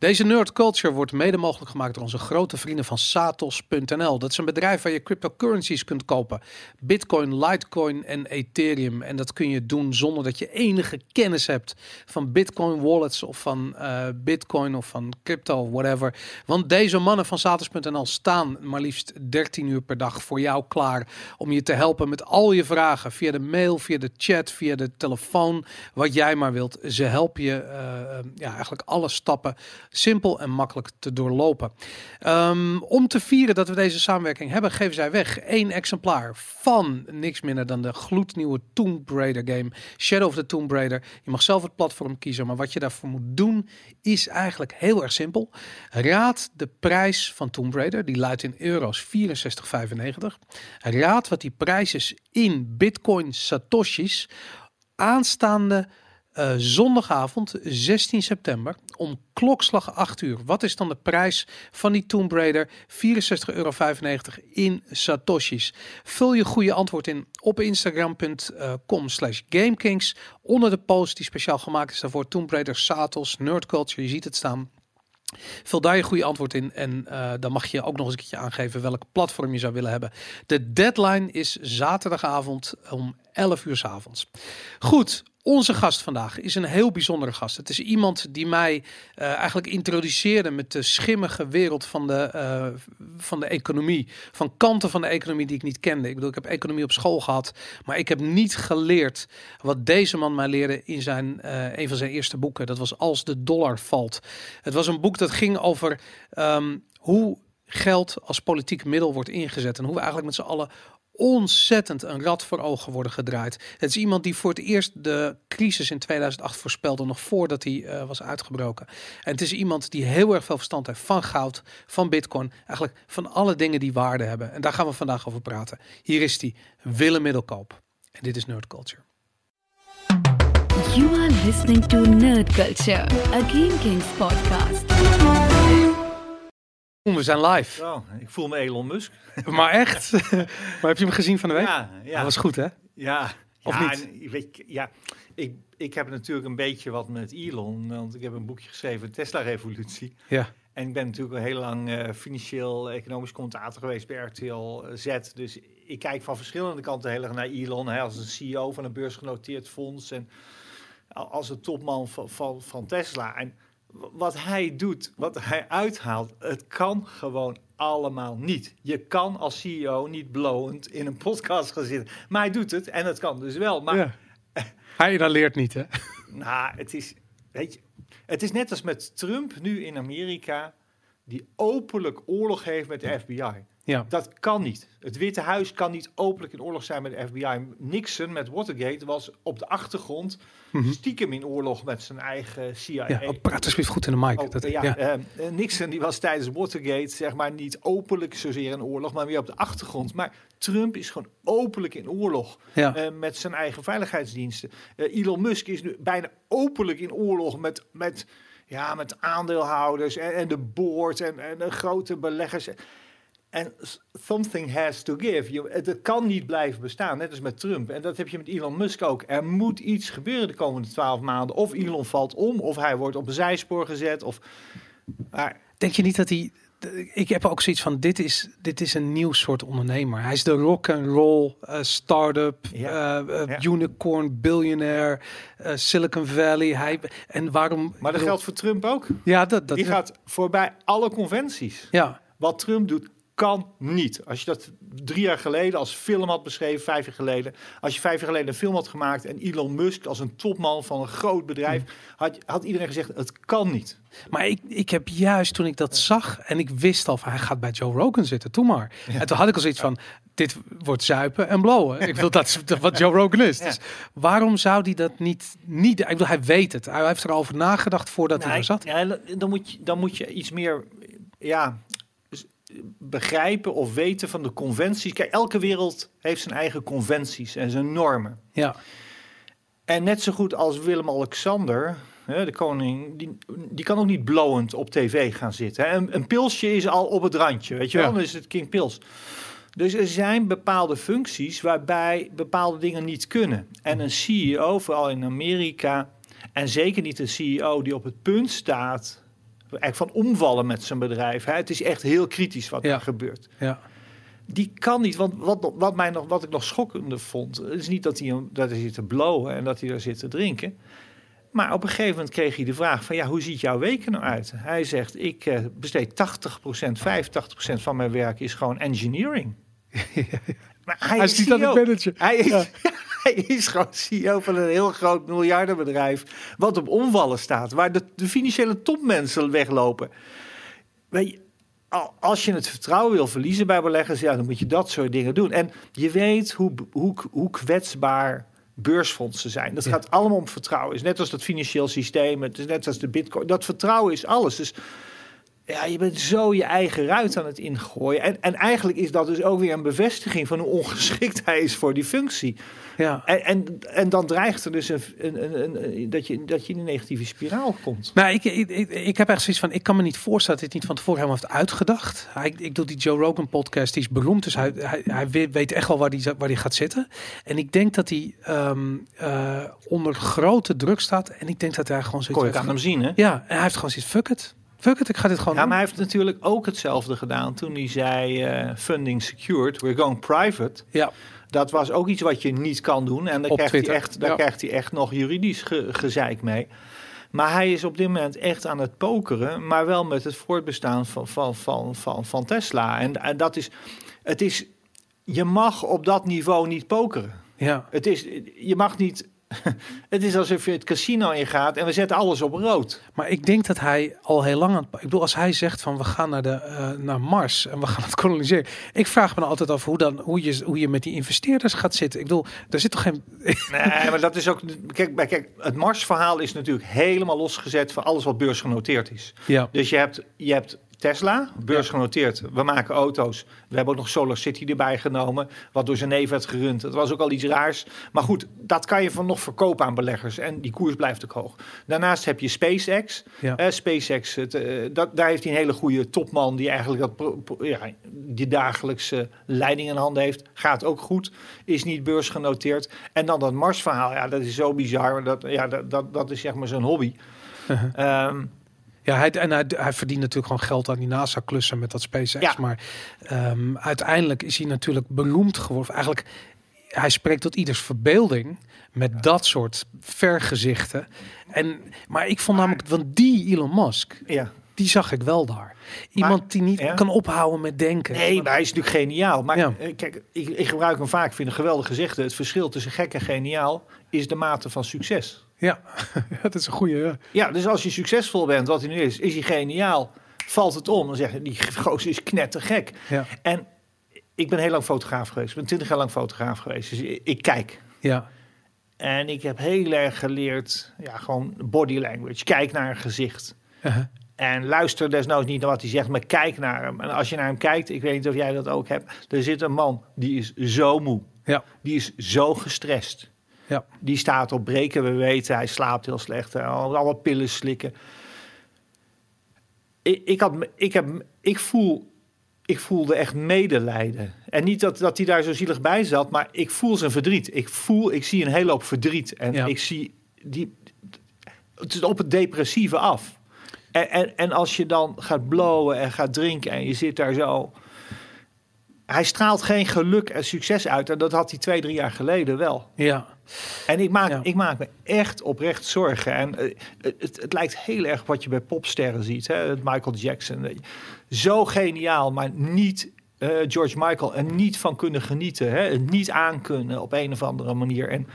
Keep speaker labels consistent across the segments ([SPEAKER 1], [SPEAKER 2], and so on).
[SPEAKER 1] Deze nerd culture wordt mede mogelijk gemaakt door onze grote vrienden van Satos.nl. Dat is een bedrijf waar je cryptocurrencies kunt kopen. Bitcoin, Litecoin en Ethereum. En dat kun je doen zonder dat je enige kennis hebt van Bitcoin wallets of van uh, Bitcoin of van crypto, whatever. Want deze mannen van Satos.nl staan maar liefst 13 uur per dag voor jou klaar om je te helpen met al je vragen via de mail, via de chat, via de telefoon, wat jij maar wilt. Ze helpen je uh, ja, eigenlijk alle stappen simpel en makkelijk te doorlopen. Um, om te vieren dat we deze samenwerking hebben, geven zij weg één exemplaar van niks minder dan de gloednieuwe Tomb Raider game Shadow of the Tomb Raider. Je mag zelf het platform kiezen, maar wat je daarvoor moet doen is eigenlijk heel erg simpel. Raad de prijs van Tomb Raider, die luidt in euro's 64,95. Raad wat die prijs is in Bitcoin Satoshis aanstaande uh, zondagavond 16 september om klokslag 8 uur. Wat is dan de prijs van die Tomb Raider? 64,95 euro in Satoshis. Vul je goede antwoord in op instagram.com slash gamekings. Onder de post die speciaal gemaakt is daarvoor Tomb Raider Satos Nerd Culture. Je ziet het staan. Vul daar je goede antwoord in en uh, dan mag je ook nog eens een keertje aangeven welk platform je zou willen hebben. De deadline is zaterdagavond om 11 uur s avonds. Goed, onze gast vandaag is een heel bijzondere gast. Het is iemand die mij uh, eigenlijk introduceerde met de schimmige wereld van de, uh, van de economie. Van kanten van de economie die ik niet kende. Ik bedoel, ik heb economie op school gehad, maar ik heb niet geleerd wat deze man mij leerde in zijn, uh, een van zijn eerste boeken. Dat was Als de dollar valt. Het was een boek dat ging over um, hoe geld als politiek middel wordt ingezet en hoe we eigenlijk met z'n allen ontzettend een rad voor ogen worden gedraaid. Het is iemand die voor het eerst de crisis in 2008 voorspelde, nog voordat hij uh, was uitgebroken. En het is iemand die heel erg veel verstand heeft van goud, van bitcoin, eigenlijk van alle dingen die waarde hebben. En daar gaan we vandaag over praten. Hier is hij, Willem Middelkoop. En dit is Nerd Culture.
[SPEAKER 2] You are listening to Nerd Culture, a Kings podcast.
[SPEAKER 1] We zijn live.
[SPEAKER 3] Oh, ik voel me Elon Musk.
[SPEAKER 1] Maar echt? maar heb je hem gezien van de week?
[SPEAKER 3] Ja, ja.
[SPEAKER 1] Dat was goed, hè?
[SPEAKER 3] Ja.
[SPEAKER 1] Of
[SPEAKER 3] ja,
[SPEAKER 1] niet?
[SPEAKER 3] je, ja, ik, ik heb natuurlijk een beetje wat met Elon, want ik heb een boekje geschreven, Tesla-revolutie.
[SPEAKER 1] Ja.
[SPEAKER 3] En ik ben natuurlijk al heel lang uh, financieel economisch commentator geweest bij RTL Z. Dus ik kijk van verschillende kanten heel erg naar Elon. Hè, als een CEO van een beursgenoteerd fonds en als een topman van, van, van Tesla. En wat hij doet, wat hij uithaalt, het kan gewoon allemaal niet. Je kan als CEO niet blowend in een podcast gaan zitten. Maar hij doet het en het kan dus wel. Maar
[SPEAKER 1] ja. Hij leert niet, hè?
[SPEAKER 3] nou, het is, weet je, het is net als met Trump nu in Amerika, die openlijk oorlog heeft met de FBI.
[SPEAKER 1] Ja.
[SPEAKER 3] Dat kan niet. Het Witte Huis kan niet openlijk in oorlog zijn met de FBI. Nixon met Watergate was op de achtergrond mm -hmm. stiekem in oorlog met zijn eigen CIA.
[SPEAKER 1] Ja, oh, praat alsjeblieft goed in de mic.
[SPEAKER 3] Oh,
[SPEAKER 1] dat,
[SPEAKER 3] ja,
[SPEAKER 1] ja.
[SPEAKER 3] Uh, Nixon die was tijdens Watergate zeg maar niet openlijk zozeer in oorlog, maar weer op de achtergrond. Maar Trump is gewoon openlijk in oorlog
[SPEAKER 1] ja.
[SPEAKER 3] uh, met zijn eigen veiligheidsdiensten. Uh, Elon Musk is nu bijna openlijk in oorlog met... met ja, met aandeelhouders en, en de board en, en de grote beleggers. En something has to give. Je, het, het, kan niet blijven bestaan, net als met Trump. En dat heb je met Elon Musk ook. Er moet iets gebeuren de komende twaalf maanden. Of Elon valt om, of hij wordt op een zijspoor gezet. Of, maar,
[SPEAKER 1] Denk je niet dat hij... Ik heb ook zoiets van, dit is, dit is een nieuw soort ondernemer. Hij is de rock and roll uh, start-up,
[SPEAKER 3] Ja.
[SPEAKER 1] uh, uh,
[SPEAKER 3] Ja.
[SPEAKER 1] unicorn, billionaire, uh, Silicon Valley. Hij, en waarom...
[SPEAKER 3] maar dat geldt voor Trump ook.
[SPEAKER 1] Ja, dat... dat
[SPEAKER 3] Die gaat voorbij alle conventies.
[SPEAKER 1] Ja,
[SPEAKER 3] Wat Trump doet, kan niet. Als je dat drie jaar geleden als film had beschreven, vijf jaar geleden. Als je vijf jaar geleden een film had gemaakt en Elon Musk als een topman van een groot bedrijf, had, had iedereen gezegd: het kan niet.
[SPEAKER 1] maar ik, ik heb juist toen ik dat zag en ik wist al van hij gaat bij Joe Rogan zitten, toen maar. En toen had ik al zoiets van, dit wordt zuipen en blowen. Ik wil dat is wat Joe Rogan is.
[SPEAKER 3] Ja.
[SPEAKER 1] Dus waarom zou hij dat niet, niet... Ik bedoel, hij weet het. Hij heeft erover nagedacht voordat hij er zat.
[SPEAKER 3] Ja, dan, moet je, dan moet je iets meer ja, begrijpen of weten van de conventies. Kijk, elke wereld heeft zijn eigen conventies en zijn normen.
[SPEAKER 1] Ja,
[SPEAKER 3] En net zo goed als Willem-Alexander, de koning, die, die kan ook niet blowend op tv gaan zitten. Een, een pilsje is al op het randje, weet je wel?
[SPEAKER 1] Ja.
[SPEAKER 3] Dan is het King Pils. Dus er zijn bepaalde functies waarbij bepaalde dingen niet kunnen. En een CEO, vooral in Amerika, en zeker niet een CEO die op het punt staat eigenlijk van omvallen met zijn bedrijf. Hè. Het is echt heel kritisch wat
[SPEAKER 1] Ja.
[SPEAKER 3] er gebeurt.
[SPEAKER 1] Ja.
[SPEAKER 3] Die kan niet, want wat, wat, mij nog, wat ik nog schokkender vond, is niet dat hij, dat hij zit te blowen en dat hij er zit te drinken. Maar op een gegeven moment kreeg hij de vraag van, ja, hoe ziet jouw weken nou uit? Hij zegt, ik eh, besteed 80%, 85% van mijn werk is gewoon engineering. Maar hij,
[SPEAKER 1] Hij
[SPEAKER 3] is
[SPEAKER 1] niet aan het
[SPEAKER 3] CEO.
[SPEAKER 1] managen.
[SPEAKER 3] Hij is,
[SPEAKER 1] Ja.
[SPEAKER 3] hij is gewoon CEO van een heel groot miljardenbedrijf. Wat op omvallen staat. Waar de, de financiële topmensen weglopen. Weet je, al- als je het vertrouwen wil verliezen bij beleggers. Ja, dan moet je dat soort dingen doen. En je weet hoe, hoe, hoe kwetsbaar beursfondsen zijn. Dat
[SPEAKER 1] Ja.
[SPEAKER 3] gaat allemaal om vertrouwen. Het is net als dat financieel systeem. Het is net als de bitcoin. Dat vertrouwen is alles. Dus ja, je bent zo je eigen ruit aan het ingooien. En, en eigenlijk is dat dus ook weer een bevestiging van hoe ongeschikt hij is voor die functie.
[SPEAKER 1] ja.
[SPEAKER 3] En, en, en dan dreigt er dus een, een, een, dat, je, dat je in een negatieve spiraal komt.
[SPEAKER 1] Nou, ik, ik, ik, ik heb echt zoiets van, ik kan me niet voorstellen dat het niet van tevoren helemaal heeft uitgedacht. Hij, ik doe die Joe Rogan podcast, die is beroemd, dus hij, hij, hij weet- echt wel waar hij waar die gaat zitten. En ik denk dat hij ehm, eh, onder grote druk staat en ik denk dat hij gewoon zoiets
[SPEAKER 3] Kon je aan hem zien, hè?
[SPEAKER 1] Ja, en hij heeft gewoon zoiets, fuck it. Fuck it, ik ga dit gewoon
[SPEAKER 3] Ja,
[SPEAKER 1] doen.
[SPEAKER 3] maar hij heeft natuurlijk ook hetzelfde gedaan toen hij zei eh, funding secured, we're going private.
[SPEAKER 1] Ja,
[SPEAKER 3] Dat was ook iets wat je niet kan doen. En daar,
[SPEAKER 1] Op
[SPEAKER 3] krijgt hij, echt, daar
[SPEAKER 1] ja.
[SPEAKER 3] krijgt hij echt nog juridisch ge- gezeik mee. Maar hij is op dit moment echt aan het pokeren, maar wel met het voortbestaan van, van, van, van, van Tesla. En, en dat is, het is, je mag op dat niveau niet pokeren.
[SPEAKER 1] ja.
[SPEAKER 3] Het is, je mag niet, het is alsof je het casino ingaat en we zetten alles op rood.
[SPEAKER 1] Maar ik denk dat hij al heel lang aan het... Ik bedoel, als hij zegt van we gaan naar, de, eh, naar Mars en we gaan het koloniseren. Ik vraag me dan altijd af hoe, dan, hoe, je, hoe je met die investeerders gaat zitten. Ik bedoel, er zit toch geen...
[SPEAKER 3] Nee, maar dat is ook, kijk, kijk het Mars-verhaal is natuurlijk helemaal losgezet van alles wat beursgenoteerd is.
[SPEAKER 1] Ja,
[SPEAKER 3] Dus je hebt, je hebt Tesla, beursgenoteerd. We maken auto's. We hebben ook nog Solar City erbij genomen, wat door zijn neef werd gerund. Dat was ook al iets raars. Maar goed, dat kan je van nog verkopen aan beleggers. En die koers blijft ook hoog. Daarnaast heb je SpaceX.
[SPEAKER 1] ja.
[SPEAKER 3] Eh, SpaceX, het, eh, dat, daar heeft hij een hele goede topman die eigenlijk dat, pro- pro- ja, die dagelijkse leiding in handen heeft. Gaat ook goed, is niet beursgenoteerd. En dan dat Mars-verhaal, ja, dat is zo bizar. Dat, ja, dat, dat, dat is zeg maar zijn hobby. Ehm,
[SPEAKER 1] Ja, hij, en hij, hij verdient natuurlijk gewoon geld aan die NASA-klussen met dat SpaceX.
[SPEAKER 3] Ja.
[SPEAKER 1] Maar ehm, uiteindelijk is hij natuurlijk beroemd geworden. Eigenlijk, hij spreekt tot ieders verbeelding met dat soort vergezichten. En, maar ik vond namelijk, want die Elon Musk,
[SPEAKER 3] ja.
[SPEAKER 1] die zag ik wel daar. Iemand die niet
[SPEAKER 3] ja.
[SPEAKER 1] kan ophouden met denken.
[SPEAKER 3] Nee, maar hij is natuurlijk geniaal. Maar
[SPEAKER 1] Ja.
[SPEAKER 3] eh, kijk, ik, ik gebruik hem vaak. Ik vind een geweldig gezegde. Het verschil tussen gek en geniaal is de mate van succes.
[SPEAKER 1] Ja, dat is een goede. Ja.
[SPEAKER 3] Dus als je succesvol bent, wat hij nu is, is hij geniaal. Valt het om, dan zeg je, die gozer is knettergek.
[SPEAKER 1] Ja,
[SPEAKER 3] En ik ben heel lang fotograaf geweest. Ik ben twintig jaar lang fotograaf geweest. Dus ik, ik kijk.
[SPEAKER 1] ja,
[SPEAKER 3] En ik heb heel erg geleerd, ja, gewoon body language. Kijk naar een gezicht.
[SPEAKER 1] Uh-huh.
[SPEAKER 3] En luister desnoods niet naar wat hij zegt, maar kijk naar hem. En als je naar hem kijkt, ik weet niet of jij dat ook hebt. Er zit een man, die is zo moe.
[SPEAKER 1] ja,
[SPEAKER 3] Die is zo gestrest.
[SPEAKER 1] Ja.
[SPEAKER 3] Die staat op breken, we weten, hij slaapt heel slecht. Alle pillen slikken. Ik, ik, had, ik, heb, ik, voel, ik voelde echt medelijden. En niet dat, dat hij daar zo zielig bij zat, maar ik voel zijn verdriet. Ik voel, ik zie een hele hoop verdriet. En
[SPEAKER 1] Ja.
[SPEAKER 3] ik zie die, het is op het depressieve af. En, en, en als je dan gaat blowen en gaat drinken en je zit daar zo. Hij straalt geen geluk en succes uit. En dat had hij twee, drie jaar geleden wel.
[SPEAKER 1] ja.
[SPEAKER 3] En ik maak,
[SPEAKER 1] Ja.
[SPEAKER 3] ik maak me echt oprecht zorgen. En eh, het, het lijkt heel erg wat je bij popsterren ziet. Hè? Michael Jackson. Zo geniaal, maar niet eh, George Michael. En niet van kunnen genieten. Hè? Het niet aankunnen op een of andere manier. En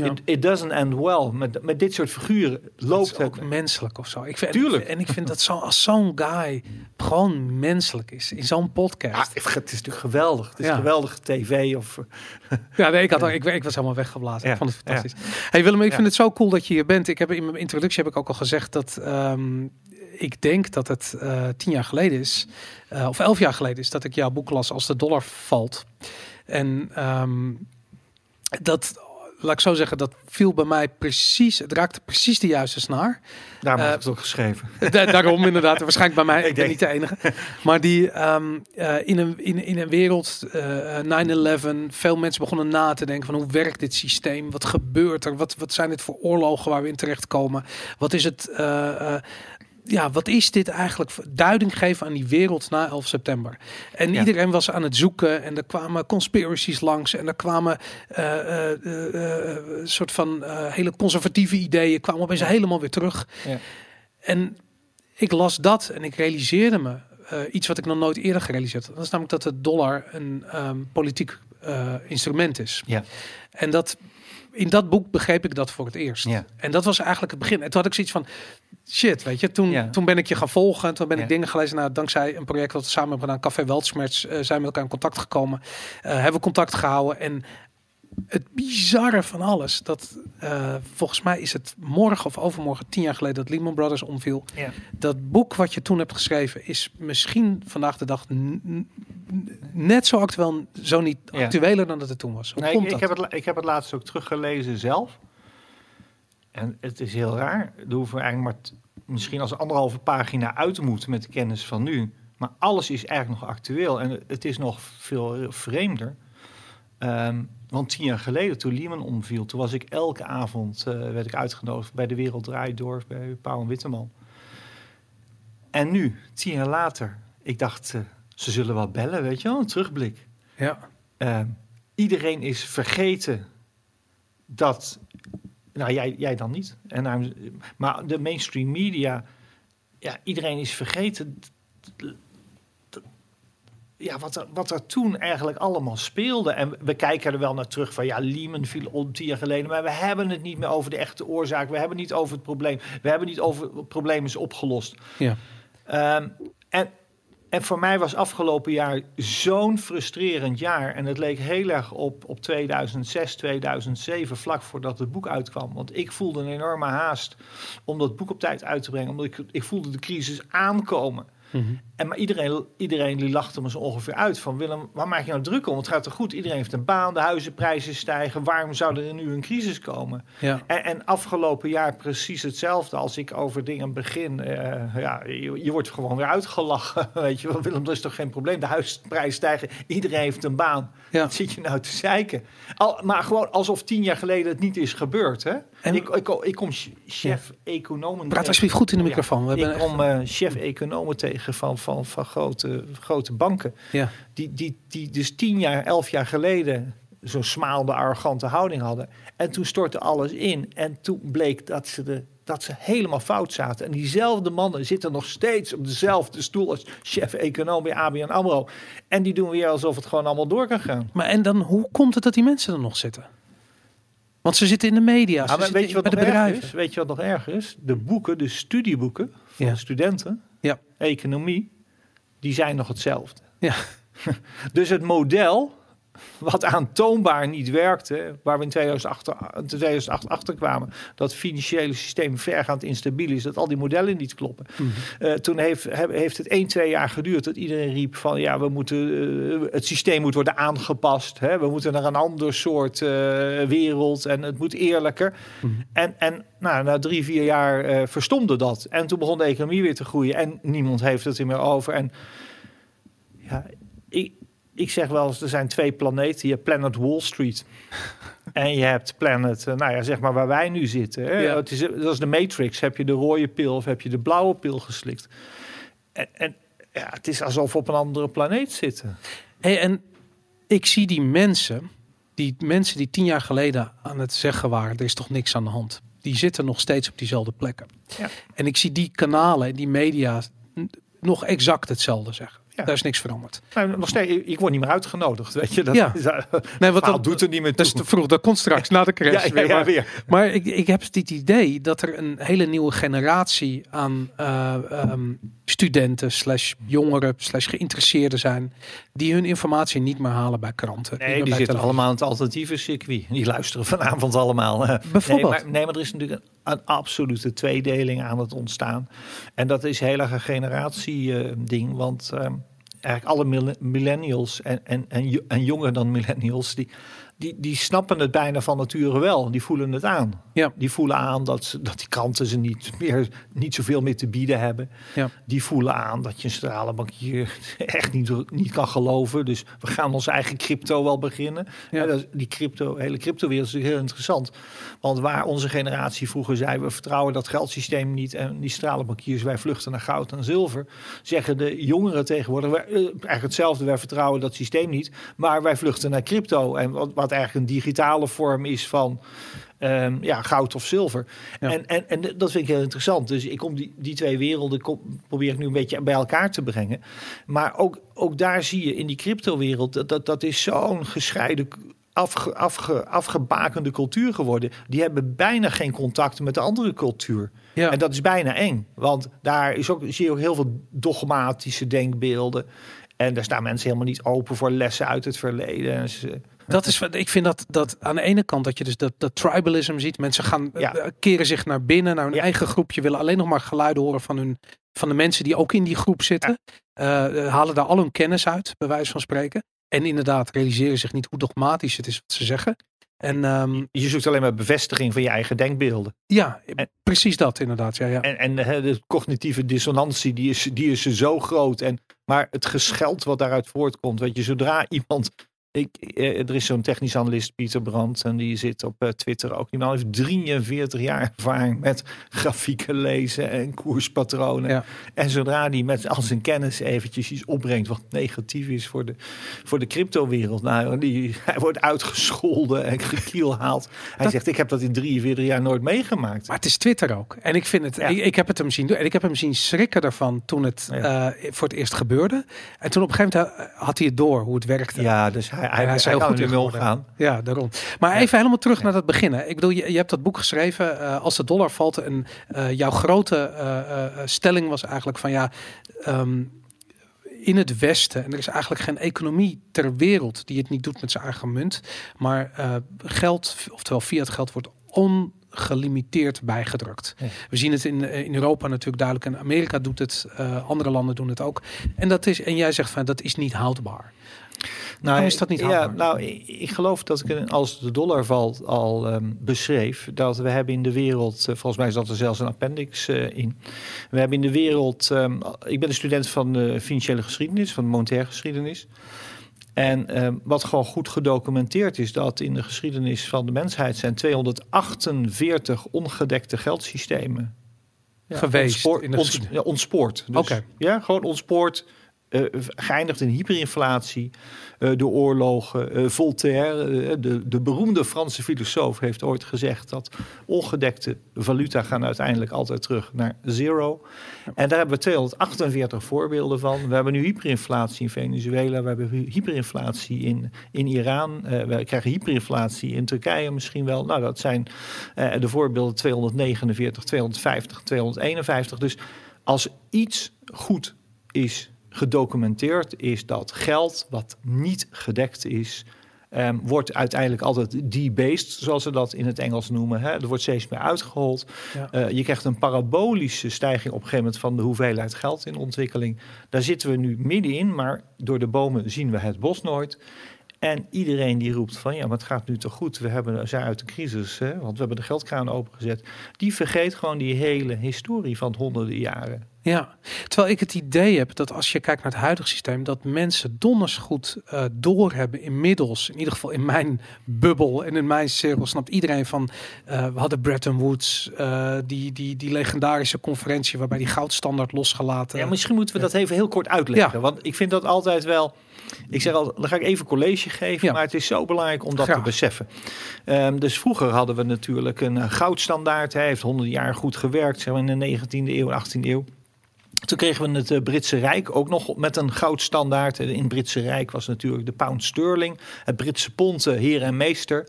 [SPEAKER 1] Ja.
[SPEAKER 3] it, it doesn't end well. Met, met dit soort figuren loopt
[SPEAKER 1] is
[SPEAKER 3] het.
[SPEAKER 1] ook menselijk of zo. Ik vind,
[SPEAKER 3] Tuurlijk.
[SPEAKER 1] En ik vind dat zo, als zo'n guy gewoon menselijk is in zo'n
[SPEAKER 3] Ah,
[SPEAKER 1] podcast.
[SPEAKER 3] het is natuurlijk geweldig. Het is
[SPEAKER 1] Ja.
[SPEAKER 3] geweldige tv. Of,
[SPEAKER 1] Ja, nee, ik, had, al- ik, ik was helemaal weggeblazen.
[SPEAKER 3] Ja,
[SPEAKER 1] Ik vond het fantastisch. Hey Willem, ik vind het zo cool dat je hier bent. Ik heb in mijn introductie heb ik ook al gezegd dat ehm, ik denk dat het eh, tien jaar geleden is, eh, of elf jaar geleden is, dat ik jouw boek las als de dollar valt. En ehm, dat, laat ik zo zeggen, dat viel bij mij precies, het raakte precies de juiste snaar.
[SPEAKER 3] daarom heb
[SPEAKER 1] Eh,
[SPEAKER 3] ik het ook geschreven.
[SPEAKER 1] Da- daarom inderdaad. Waarschijnlijk bij mij. Ik ben niet de enige. Maar die ehm, eh, in, een, in, in een wereld, eh, 9-11, veel mensen begonnen na te denken van hoe werkt dit systeem? Wat gebeurt er? Wat, wat zijn dit voor oorlogen waar we in terechtkomen? Wat is het? Ja, wat is dit eigenlijk? Duiding geven aan die wereld na 11 september. En
[SPEAKER 3] Ja.
[SPEAKER 1] iedereen was aan het zoeken en er kwamen conspiracies langs en er kwamen eh, eh, eh, soort van hele conservatieve ideeën kwamen opeens helemaal weer terug.
[SPEAKER 3] Ja.
[SPEAKER 1] En ik las dat en ik realiseerde me iets wat ik nog nooit eerder gerealiseerd had. Dat is namelijk dat de dollar een ehm, politiek instrument is.
[SPEAKER 3] Ja.
[SPEAKER 1] En dat in dat boek begreep ik dat voor het eerst.
[SPEAKER 3] Ja.
[SPEAKER 1] En dat was eigenlijk het begin. En toen had ik zoiets van shit, weet je. Toen,
[SPEAKER 3] Ja.
[SPEAKER 1] toen ben ik je gaan volgen. En toen ben ik dingen gelezen. Nou, dankzij een project dat we samen hebben gedaan, Café Weltschmerz, eh, zijn we met elkaar in contact gekomen. Eh, hebben we contact gehouden. En het bizarre van alles, dat eh, volgens mij is het morgen of overmorgen, tien jaar geleden, dat Lehman Brothers omviel.
[SPEAKER 3] Ja.
[SPEAKER 1] Dat boek wat je toen hebt geschreven is misschien vandaag de dag net zo actueel, zo niet
[SPEAKER 3] Ja.
[SPEAKER 1] actueler dan dat het toen was. Hoe
[SPEAKER 3] Nee,
[SPEAKER 1] komt
[SPEAKER 3] ik,
[SPEAKER 1] dat?
[SPEAKER 3] ik, heb het, ik heb het laatst ook teruggelezen zelf. En het is heel raar. Er hoeven we eigenlijk maar misschien als anderhalve pagina uit te moeten met de kennis van nu. Maar alles is eigenlijk nog actueel. En het is nog veel vreemder. Ehm, want tien jaar geleden, toen Lehman omviel, toen was ik elke avond eh, werd ik uitgenodigd bij de Wereld Draait Door bij Pauw en Witteman. En nu, tien jaar later, ik dacht, eh, ze zullen wel bellen, weet je wel, een terugblik.
[SPEAKER 1] Ja.
[SPEAKER 3] Eh, iedereen is vergeten dat. Nou, jij, jij dan niet. En, maar de mainstream media. Ja, iedereen is vergeten. Ja, wat er, wat er toen eigenlijk allemaal speelde. En we kijken er wel naar terug van. Ja, Lehman viel om tien jaar geleden. Maar we hebben het niet meer over de echte oorzaak. We hebben niet over het probleem. We hebben niet over het probleem is opgelost.
[SPEAKER 1] Ja.
[SPEAKER 3] Ehm, en, en voor mij was afgelopen jaar zo'n frustrerend jaar. En het leek heel erg op, op 2006, 2007, vlak voordat het boek uitkwam. Want ik voelde een enorme haast om dat boek op tijd uit te brengen. Omdat ik, ik voelde de crisis aankomen.
[SPEAKER 1] Mhm.
[SPEAKER 3] En maar iedereen, iedereen die lachte me zo ongeveer uit van Willem, waar maak je nou druk om? Het gaat toch goed? Iedereen heeft een baan, de huizenprijzen stijgen. Waarom zou er nu een crisis komen?
[SPEAKER 1] Ja.
[SPEAKER 3] En, en afgelopen jaar precies hetzelfde. Als ik over dingen begin, eh, ja, je, je wordt gewoon weer uitgelachen. Weet je wel, Willem, dat is toch geen probleem? De huisprijzen stijgen, iedereen heeft een baan.
[SPEAKER 1] Ja.
[SPEAKER 3] Wat zit je nou te zeiken? Al, maar gewoon alsof tien jaar geleden het niet is gebeurd. Hè?
[SPEAKER 1] En-
[SPEAKER 3] ik, ik, ik kom chef economen
[SPEAKER 1] Praat alsjeblieft goed in de microfoon. We
[SPEAKER 3] ik kom eh, chef-economen tegen van, van, van grote, grote banken.
[SPEAKER 1] ja.
[SPEAKER 3] Die, die, die dus tien jaar, elf jaar geleden zo'n smaalde, arrogante houding hadden. En toen stortte alles in. En toen bleek dat ze, de, dat ze helemaal fout zaten. En diezelfde mannen zitten nog steeds op dezelfde stoel als chef-econoom bij ABN AMRO. En die doen weer alsof het gewoon allemaal door kan gaan.
[SPEAKER 1] Maar en dan, hoe komt het dat die mensen er nog zitten? Want ze zitten in de media, ze
[SPEAKER 3] Ah, weet je wat nog erg is? Weet je wat nog erger is? De boeken, de studieboeken van
[SPEAKER 1] Ja.
[SPEAKER 3] studenten,
[SPEAKER 1] Ja.
[SPEAKER 3] economie, die zijn nog hetzelfde.
[SPEAKER 1] Ja.
[SPEAKER 3] Dus het model, wat aantoonbaar niet werkte, waar we in 2008, in 2008 achter kwamen, dat het financiële systeem vergaand instabiel is, dat al die modellen niet kloppen.
[SPEAKER 1] Mhm.
[SPEAKER 3] Eh, toen heeft, heeft het 1, 2 jaar geduurd dat iedereen riep van ja, we moeten, eh, het systeem moet worden aangepast. Hè? We moeten naar een ander soort eh, wereld en het moet eerlijker.
[SPEAKER 1] Mhm.
[SPEAKER 3] En, en nou, na drie, vier jaar verstomde dat. En toen begon de economie weer te groeien en niemand heeft het er meer over. En ja, ik, zeg wel eens, er zijn twee planeten. Je hebt Planet Wall Street. en je hebt Planet, eh, nou ja, zeg maar waar wij nu zitten. Hè?
[SPEAKER 1] Ja.
[SPEAKER 3] Het is, dat is de Matrix. Heb je de rode pil of heb je de blauwe pil geslikt? En, en ja, het is alsof we op een andere planeet zitten.
[SPEAKER 1] Hey, en ik zie die mensen, die mensen die tien jaar geleden aan het zeggen waren, er is toch niks aan de hand. Die zitten nog steeds op diezelfde plekken.
[SPEAKER 3] Ja.
[SPEAKER 1] En ik zie die kanalen en die media nog exact hetzelfde zeggen.
[SPEAKER 3] Ja.
[SPEAKER 1] Daar is niks veranderd.
[SPEAKER 3] Nou, nog steeds, ik word niet meer uitgenodigd, weet je. Dat,
[SPEAKER 1] Ja.
[SPEAKER 3] is, eh,
[SPEAKER 1] Nee, wat dat
[SPEAKER 3] doet er niet meer
[SPEAKER 1] Dat
[SPEAKER 3] toe.
[SPEAKER 1] is te vroeg. Dat komt straks na de crash
[SPEAKER 3] ja,
[SPEAKER 1] weer. Maar-
[SPEAKER 3] weer.
[SPEAKER 1] Maar ik, ik heb het idee dat er een hele nieuwe generatie aan eh, ehm, studenten, slash jongeren, slash geïnteresseerden zijn, die hun informatie niet meer halen bij kranten.
[SPEAKER 3] Nee, die
[SPEAKER 1] bij
[SPEAKER 3] zitten
[SPEAKER 1] televisie.
[SPEAKER 3] allemaal aan het alternatieve circuit. Die luisteren vanavond allemaal.
[SPEAKER 1] Bijvoorbeeld.
[SPEAKER 3] Nee maar, nee, maar er is natuurlijk een, een absolute tweedeling aan het ontstaan. En dat is heel erg een generatie eh, ding. Want ehm, eigenlijk alle mille- millennials en, en, en, en jonger dan millennials... die die, die snappen het bijna van nature wel. Die voelen het aan.
[SPEAKER 1] Ja.
[SPEAKER 3] Die voelen aan dat, ze, dat die kranten ze niet, meer, niet zoveel meer te bieden hebben.
[SPEAKER 1] Ja.
[SPEAKER 3] Die voelen aan dat je een stralenbankier echt niet, niet kan geloven. Dus we gaan onze eigen crypto wel beginnen.
[SPEAKER 1] Ja.
[SPEAKER 3] Dat die crypto, hele cryptowereld is natuurlijk heel interessant. Want waar onze generatie vroeger zei... we vertrouwen dat geldsysteem niet... en die stralenbankiers, wij vluchten naar goud en zilver... zeggen de jongeren tegenwoordig... wij, eh, eigenlijk hetzelfde, wij vertrouwen dat systeem niet... maar wij vluchten naar crypto. En wat, wat eigenlijk een digitale vorm is van... ehm, ja, goud of zilver.
[SPEAKER 1] Ja.
[SPEAKER 3] En, en, en dat vind ik heel interessant. Dus ik kom die, die twee werelden kom, probeer ik nu een beetje bij elkaar te brengen. Maar ook, ook daar zie je in die cryptowereld... dat, dat, dat is zo'n gescheiden... Afge, afge, afgebakende cultuur geworden. Die hebben bijna geen contact met de andere cultuur.
[SPEAKER 1] Ja.
[SPEAKER 3] En dat is bijna eng. Want daar is ook, zie je ook heel veel dogmatische denkbeelden. En daar staan mensen helemaal niet open voor lessen uit het verleden. En ze-
[SPEAKER 1] Dat is wat ik vind dat, dat aan de ene kant dat je dus dat, dat tribalism ziet. Mensen gaan
[SPEAKER 3] Ja.
[SPEAKER 1] eh, keren zich naar binnen, naar hun
[SPEAKER 3] Ja.
[SPEAKER 1] eigen groepje, willen alleen nog maar geluiden horen van hun van de mensen die ook in die groep zitten. Eh, eh, halen daar al hun kennis uit, bij wijze van spreken. En inderdaad, realiseren zich niet hoe dogmatisch het is wat ze zeggen. En ehm,
[SPEAKER 3] Je zoekt alleen maar bevestiging van je eigen denkbeelden.
[SPEAKER 1] ja,
[SPEAKER 3] En-
[SPEAKER 1] precies dat inderdaad. Ja, ja.
[SPEAKER 3] En, en de cognitieve dissonantie, die is, die is zo groot. En, maar het gescheld wat daaruit voortkomt, weet je, zodra iemand... Ik, eh, er is zo'n technisch analist, Pieter Brandt, en die zit op eh, Twitter ook. Die man heeft 43 jaar ervaring met grafieken lezen en koerspatronen.
[SPEAKER 1] Ja.
[SPEAKER 3] En zodra die met al zijn kennis eventjes iets opbrengt wat negatief is voor de, voor de cryptowereld. Nou, die, hij wordt uitgescholden en gekielhaald. Hij
[SPEAKER 1] Dat-
[SPEAKER 3] zegt, ik heb dat in 43 jaar nooit meegemaakt.
[SPEAKER 1] Maar het is Twitter ook. En ik vind het.
[SPEAKER 3] Ja.
[SPEAKER 1] Ik, ik heb het hem zien doen. En ik heb hem zien schrikken ervan toen het
[SPEAKER 3] Ja.
[SPEAKER 1] eh, voor het eerst gebeurde. En toen op een gegeven moment had hij het door hoe het werkte.
[SPEAKER 3] Ja, dus hij, hij,
[SPEAKER 1] hij
[SPEAKER 3] hij,
[SPEAKER 1] is heel goed in geworden.
[SPEAKER 3] omgaan.
[SPEAKER 1] Ja, daarom. Maar even helemaal terug naar dat beginnen. Ik bedoel, je, je hebt dat boek geschreven. eh, als de dollar valt. En eh, jouw grote eh, stelling was eigenlijk van ja. ehm, in het Westen, en er is eigenlijk geen economie ter wereld die het niet doet met zijn eigen munt, maar geld, oftewel fiat geld, wordt ongelimiteerd bijgedrukt.
[SPEAKER 3] Ja.
[SPEAKER 1] We zien het in, in Europa natuurlijk duidelijk, en Amerika doet het, andere landen doen het ook. En dat is, en jij zegt van dat is niet houdbaar. Waarom is dat niet
[SPEAKER 3] ja,
[SPEAKER 1] haalbaar?
[SPEAKER 3] nou, ik, ik geloof dat ik als de dollar valt al ehm, beschreef dat we hebben in de wereld, eh, volgens mij zat er zelfs een appendix eh, in. We hebben in de wereld, ehm, ik ben een student van de financiële geschiedenis, van de monetaire geschiedenis. En ehm, wat gewoon goed gedocumenteerd is, dat in de geschiedenis van de mensheid zijn 248 ongedekte geldsystemen ja,
[SPEAKER 1] Geweest
[SPEAKER 3] ontspoor-
[SPEAKER 1] in de
[SPEAKER 3] ons- ja, ontspoord. Dus,
[SPEAKER 1] Oké.
[SPEAKER 3] Ja, gewoon ontspoord. Eh, geëindigd in hyperinflatie, eh door oorlogen. Eh, Voltaire, de, de beroemde Franse filosoof, heeft ooit gezegd dat ongedekte valuta gaan uiteindelijk altijd terug naar zero. En daar hebben we 248 voorbeelden van. We hebben nu hyperinflatie in Venezuela, we hebben hyperinflatie in, in Iran, we krijgen hyperinflatie in Turkije misschien wel. Nou, dat zijn de voorbeelden 249, 250, 251. Dus als iets goed is gedocumenteerd, is dat geld wat niet gedekt is, ehm, wordt uiteindelijk altijd debased, zoals ze dat in het Engels noemen. Hè. Er wordt steeds meer uitgehold.
[SPEAKER 1] Ja.
[SPEAKER 3] Eh, je krijgt een parabolische stijging op een gegeven moment van de hoeveelheid geld in ontwikkeling. Daar zitten we nu middenin, maar door de bomen zien we het bos nooit. En iedereen die roept van ja, maar het gaat nu toch goed. We hebben, we zijn uit de crisis, hè, want we hebben de geldkraan opengezet. Die vergeet gewoon die hele historie van honderden jaren.
[SPEAKER 1] Ja, terwijl ik het idee heb dat als je kijkt naar het huidige systeem, dat mensen donders goed eh, doorhebben inmiddels, in ieder geval in mijn bubbel en in mijn cirkel, snapt iedereen van, eh, we hadden Bretton Woods, eh, die, die, die legendarische conferentie waarbij die goudstandaard losgelaten.
[SPEAKER 3] Ja, misschien moeten we dat even heel kort uitleggen.
[SPEAKER 1] Ja.
[SPEAKER 3] Want ik vind dat altijd wel. Ik zeg al, dan ga ik even college geven,
[SPEAKER 1] Ja.
[SPEAKER 3] maar het is zo belangrijk om dat
[SPEAKER 1] Graag.
[SPEAKER 3] te beseffen. Ehm, dus vroeger hadden we natuurlijk een goudstandaard. Hij heeft honderd jaar goed gewerkt, zeg maar in de 19e eeuw, 18e eeuw. Toen kregen we het eh, Britse Rijk ook nog met een goudstandaard. Eh, In het Britse Rijk was natuurlijk de pound sterling, het Britse pond, eh, heer en meester.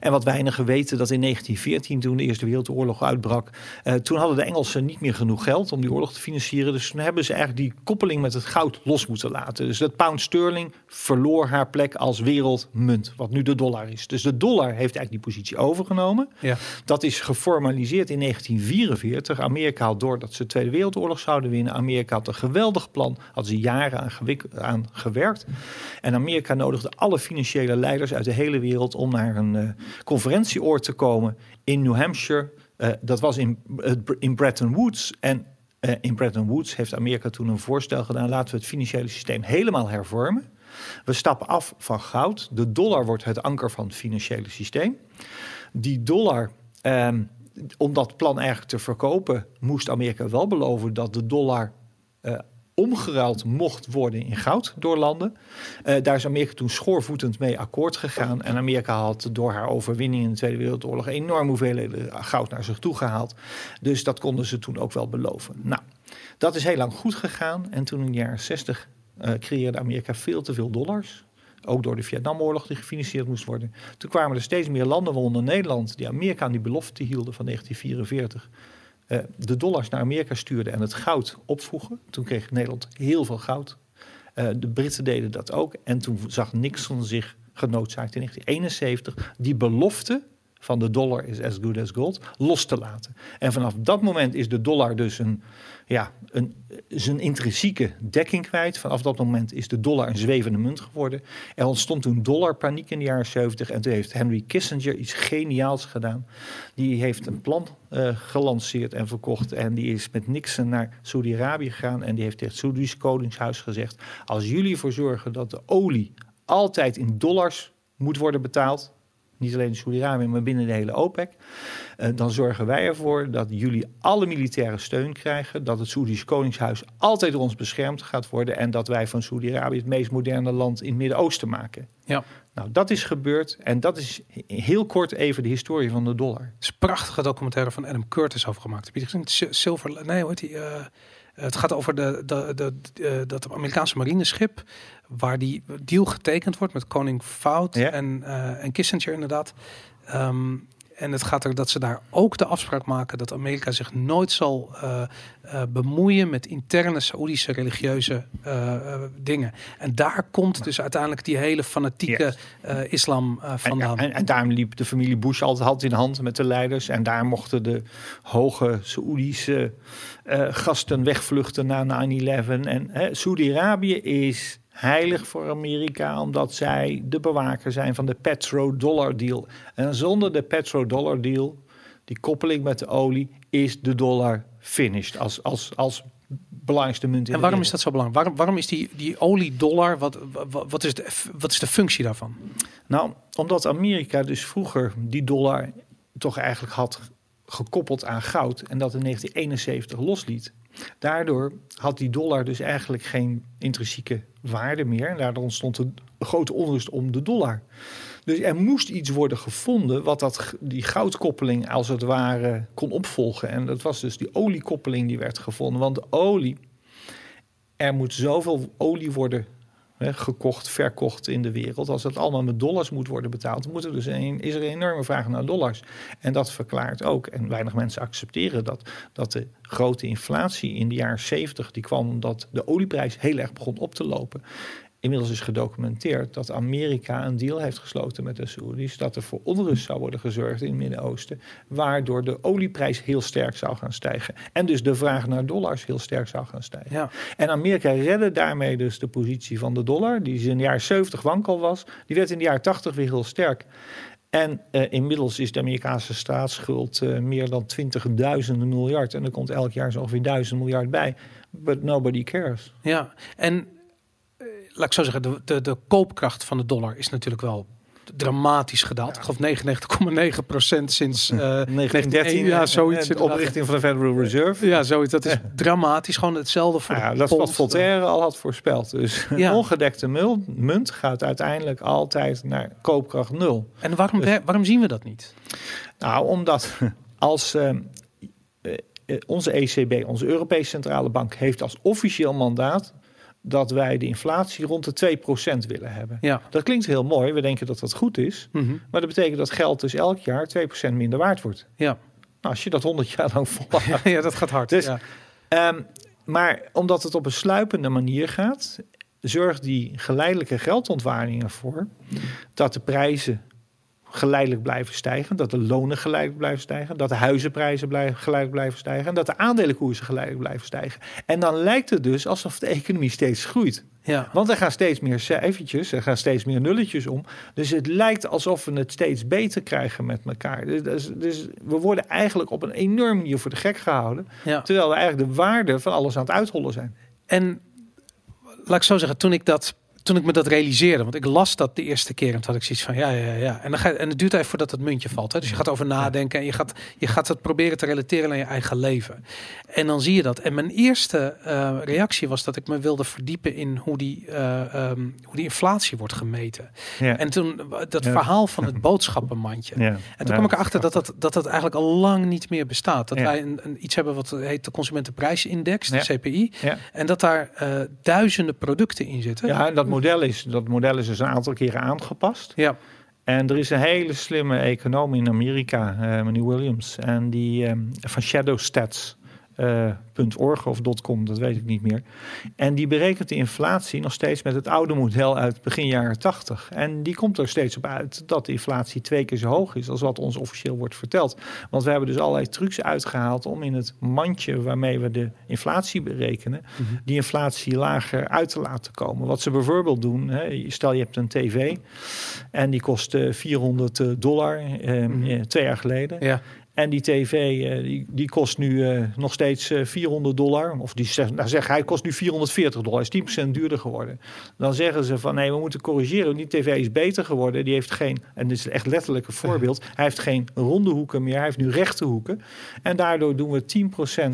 [SPEAKER 3] En wat weinigen weten, dat in 1914, toen de Eerste Wereldoorlog uitbrak, eh, toen hadden de Engelsen niet meer genoeg geld om die oorlog te financieren. Dus toen hebben ze eigenlijk die koppeling met het goud los moeten laten. Dus dat pound sterling verloor haar plek als wereldmunt, wat nu de dollar is. Dus de dollar heeft eigenlijk die positie overgenomen.
[SPEAKER 1] Ja.
[SPEAKER 3] Dat is geformaliseerd in 1944. Amerika had door dat ze de Tweede Wereldoorlog zouden winnen. Amerika had een geweldig plan, had ze jaren aan, aan gewerkt. En Amerika nodigde alle financiële leiders uit de hele wereld om naar een eh, conferentieoord te komen in New Hampshire. Eh, dat was in, in Bretton Woods. En eh, in Bretton Woods heeft Amerika toen een voorstel gedaan: laten we het financiële systeem helemaal hervormen. We stappen af van goud. De dollar wordt het anker van het financiële systeem. Die dollar, ehm, om dat plan eigenlijk te verkopen, moest Amerika wel beloven dat de dollar eh, omgeruild mocht worden in goud door landen. Eh, daar is Amerika toen schoorvoetend mee akkoord gegaan. En Amerika had door haar overwinning in de Tweede Wereldoorlog enorm hoeveelheden goud naar zich toe gehaald. Dus dat konden ze toen ook wel beloven. Nou, dat is heel lang goed gegaan. En toen in de jaren 60 eh, creëerde Amerika veel te veel dollars. Ook door de Vietnamoorlog die gefinancierd moest worden. Toen kwamen er steeds meer landen, waaronder Nederland, die Amerika aan die belofte hielden van 1944. eh, de dollars naar Amerika stuurden en het goud opvoegen. Toen kreeg Nederland heel veel goud. Eh, de Britten deden dat ook. En toen zag Nixon zich genoodzaakt in 1971 die belofte van de dollar is as good as gold los te laten. En vanaf dat moment is de dollar dus een, ja, een, zijn intrinsieke dekking kwijt. Vanaf dat moment is de dollar een zwevende munt geworden. Er ontstond toen dollarpaniek in de jaren 70 en toen heeft Henry Kissinger iets geniaals gedaan. Die heeft een plan eh, gelanceerd en verkocht en die is met Nixon naar Saudi-Arabië gegaan en die heeft tegen het Saoedische koningshuis gezegd: als jullie ervoor zorgen dat de olie altijd in dollars moet worden betaald, niet alleen in Saudi-Arabië, maar binnen de hele OPEC. Uh, dan zorgen wij ervoor dat jullie alle militaire steun krijgen. Dat het Saoedische Koningshuis altijd door ons beschermd gaat worden. En dat wij van Saudi-Arabië het meest moderne land in het Midden-Oosten maken.
[SPEAKER 1] Ja.
[SPEAKER 3] Nou, dat is gebeurd. En dat is heel kort even de historie van de dollar.
[SPEAKER 1] Het is een prachtige documentaire van Adam Curtis over gemaakt. Heb je gezien? Si- Silver, nee, hoe heet die? Uh, het gaat over de, de, de, de, dat Amerikaanse marineschip waar die deal getekend wordt met koning Fout
[SPEAKER 3] Ja.
[SPEAKER 1] en, uh, en Kissinger inderdaad. Um, en het gaat er dat ze daar ook de afspraak maken dat Amerika zich nooit zal uh, uh, bemoeien met interne Saoedische religieuze uh, dingen. En daar komt dus uiteindelijk die hele fanatieke yes. islam vandaan.
[SPEAKER 3] En, en, en, daarom liep de familie Bush altijd hand in hand met de leiders. En daar mochten de hoge Saoedische gasten wegvluchten na 9-11. En Saudi-Arabië is heilig voor Amerika, omdat zij de bewaker zijn van de petrodollar deal. En zonder de petrodollar deal, die koppeling met de olie, is de dollar finished als, als, als belangrijkste munt in
[SPEAKER 1] En waarom is dat zo belangrijk? Waarom, waarom is die, die olie-dollar, wat, wat, wat, is de, wat is de functie daarvan?
[SPEAKER 3] Nou, omdat Amerika dus vroeger die dollar toch eigenlijk had gekoppeld aan goud en dat in 1971 losliet. Daardoor had die dollar dus eigenlijk geen intrinsieke waarde meer. En daardoor ontstond een grote onrust om de dollar. Dus er moest iets worden gevonden wat dat, die goudkoppeling als het ware kon opvolgen. En dat was dus die oliekoppeling die werd gevonden. Want olie, er moet zoveel olie worden gekocht, verkocht in de wereld. Als dat allemaal met dollars moet worden betaald, moet er dus een, is er een enorme vraag naar dollars. En dat verklaart ook, en weinig mensen accepteren dat, dat de grote inflatie in de jaren 70, die kwam omdat de olieprijs heel erg begon op te lopen. Inmiddels is gedocumenteerd dat Amerika een deal heeft gesloten met de Saoedi's. Dat er voor onrust zou worden gezorgd in het Midden-Oosten. Waardoor de olieprijs heel sterk zou gaan stijgen. En dus de vraag naar dollars heel sterk zou gaan stijgen.
[SPEAKER 1] Ja.
[SPEAKER 3] En Amerika redde daarmee dus de positie van de dollar. Die in de jaren 70 wankel was. Die werd in de jaren 80 weer heel sterk. En uh, inmiddels is de Amerikaanse staatsschuld uh, meer dan 20.000 miljard. En er komt elk jaar zo ongeveer 1000 miljard bij. But nobody cares.
[SPEAKER 1] Ja, en laat ik zo zeggen, de, de, de koopkracht van de dollar is natuurlijk wel dramatisch gedaald. Ja. Ik geloof 99,9 procent sinds uh,
[SPEAKER 3] 1913.
[SPEAKER 1] Ja, zoiets.
[SPEAKER 3] De oprichting van de Federal Reserve.
[SPEAKER 1] Ja, zoiets. Dat is dramatisch. Gewoon hetzelfde voor
[SPEAKER 3] ja, Dat is wat Voltaire al had voorspeld. Dus
[SPEAKER 1] Ja.
[SPEAKER 3] ongedekte munt gaat uiteindelijk altijd naar koopkracht nul.
[SPEAKER 1] En waarom,
[SPEAKER 3] Dus-
[SPEAKER 1] waarom zien we dat niet?
[SPEAKER 3] Nou, omdat als uh, onze ECB, onze Europese Centrale Bank, heeft als officieel mandaat dat wij de inflatie rond de 2% willen hebben.
[SPEAKER 1] Ja.
[SPEAKER 3] Dat klinkt heel mooi, we denken dat dat goed is.
[SPEAKER 1] Mhm.
[SPEAKER 3] Maar dat betekent dat geld dus elk jaar 2% minder waard wordt.
[SPEAKER 1] Ja.
[SPEAKER 3] Nou, als je dat 100 jaar lang volhoudt.
[SPEAKER 1] ja, dat gaat hard.
[SPEAKER 3] Dus-
[SPEAKER 1] ja.
[SPEAKER 3] um, maar omdat het op een sluipende manier gaat, zorgt die geleidelijke geldontwaarding ervoor dat de prijzen geleidelijk blijven stijgen, dat de lonen geleidelijk blijven stijgen, dat de huizenprijzen blijven, geleidelijk blijven stijgen en dat de aandelenkoersen geleidelijk blijven stijgen. En dan lijkt het dus alsof de economie steeds groeit.
[SPEAKER 1] Ja.
[SPEAKER 3] Want er gaan steeds meer cijfertjes, er gaan steeds meer nulletjes om. Dus het lijkt alsof we het steeds beter krijgen met elkaar. Dus, dus, dus we worden eigenlijk op een enorm manier voor de gek gehouden.
[SPEAKER 1] ja.
[SPEAKER 3] Terwijl we eigenlijk de waarde van alles aan het uithollen zijn.
[SPEAKER 1] En laat ik zo zeggen, toen ik dat toen ik me dat realiseerde, want ik las dat de eerste keer en toen had ik zoiets van ja, ja, ja. En, dan ga en het duurt even voordat het muntje valt. Hè? Dus je gaat over nadenken en je gaat, je gaat het proberen te relateren aan je eigen leven. En dan zie je dat. En mijn eerste eh, reactie was dat ik me wilde verdiepen in hoe die, eh, ehm, hoe die inflatie wordt gemeten.
[SPEAKER 3] Ja.
[SPEAKER 1] En toen dat
[SPEAKER 3] Ja.
[SPEAKER 1] verhaal van het boodschappenmandje.
[SPEAKER 3] ja.
[SPEAKER 1] En toen kwam ik erachter dat dat, dat dat eigenlijk al lang niet meer bestaat. Dat wij een, een, iets hebben wat heet de Consumentenprijsindex, de. CPI. En dat daar eh, duizenden producten in zitten.
[SPEAKER 3] Ja, en dat model is, dat model is dus een aantal keren aangepast.
[SPEAKER 1] Ja.
[SPEAKER 3] En er is een hele slimme econoom in Amerika, eh, meneer Williams, en die ehm, van Shadowstats. eh, .org of .com, dat weet ik niet meer. En die berekent de inflatie nog steeds met het oude model uit begin jaren 80. En die komt er steeds op uit dat de inflatie twee keer zo hoog is als wat ons officieel wordt verteld. Want we hebben dus allerlei trucs uitgehaald om in het mandje waarmee we de inflatie berekenen,
[SPEAKER 1] Mhm.
[SPEAKER 3] die inflatie lager uit te laten komen. Wat ze bijvoorbeeld doen, hè, stel je hebt een tv en die kost eh, 400 dollar eh,
[SPEAKER 1] Mhm.
[SPEAKER 3] eh, twee jaar geleden.
[SPEAKER 1] Ja.
[SPEAKER 3] En die tv eh, die, die kost nu eh, nog steeds eh, 400 dollar. Of die zegt, nou zeg, hij kost nu 440 dollar. Is 10% duurder geworden. Dan zeggen ze van nee, we moeten corrigeren. Die tv is beter geworden. Die heeft geen, en dit is echt letterlijk een voorbeeld. Hij heeft geen ronde hoeken meer. Hij heeft nu rechte hoeken. En daardoor doen we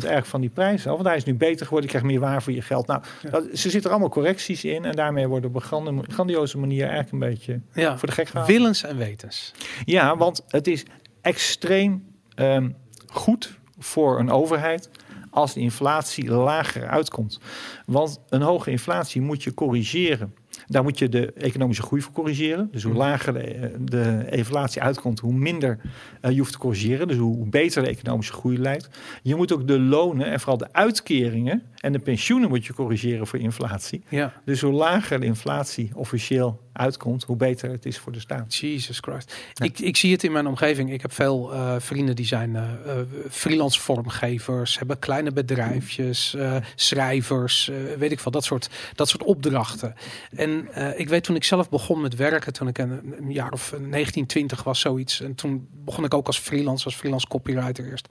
[SPEAKER 3] 10% erg van die prijs af. Want hij is nu beter geworden. Je krijgt meer waar voor je geld. Nou, dat, ze zitten er allemaal correcties in. En daarmee worden op een grandioze manier eigenlijk een beetje
[SPEAKER 1] ja.
[SPEAKER 3] voor de gek gehouden.
[SPEAKER 1] Willens en wetens.
[SPEAKER 3] Ja, want het is extreem ehm, goed voor een overheid als de inflatie lager uitkomt. Want een hoge inflatie moet je corrigeren. Daar moet je de economische groei voor corrigeren. Dus hoe
[SPEAKER 1] Mhm.
[SPEAKER 3] lager de, de inflatie uitkomt, hoe minder eh, je hoeft te corrigeren. Dus hoe beter de economische groei lijkt. Je moet ook de lonen en vooral de uitkeringen en de pensioenen moet je corrigeren voor inflatie.
[SPEAKER 1] Ja.
[SPEAKER 3] Dus hoe lager de inflatie officieel uitkomt, hoe beter het is voor de staat.
[SPEAKER 1] Jesus Christ.
[SPEAKER 3] Ja.
[SPEAKER 1] Ik, ik zie het in mijn omgeving. Ik heb veel eh, vrienden die zijn eh, eh, freelance vormgevers, hebben kleine bedrijfjes, schrijvers, weet ik veel, dat soort, dat soort opdrachten. En ik weet toen ik zelf begon met werken, toen ik een, een jaar of 19, 20 was, zoiets. En toen begon ik ook als freelance, als freelance copywriter eerst.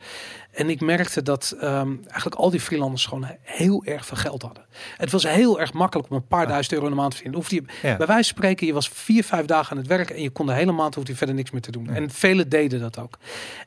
[SPEAKER 1] En ik merkte dat ehm, eigenlijk al die freelancers gewoon heel erg veel geld hadden. Het was heel erg makkelijk om een paar duizend euro in de maand te verdienen. Hoefde je,
[SPEAKER 3] Ja.
[SPEAKER 1] bij wijze van spreken, je was vier, vijf dagen aan het werk en je kon de hele maand hoefde je verder niks meer te doen. En velen deden dat ook.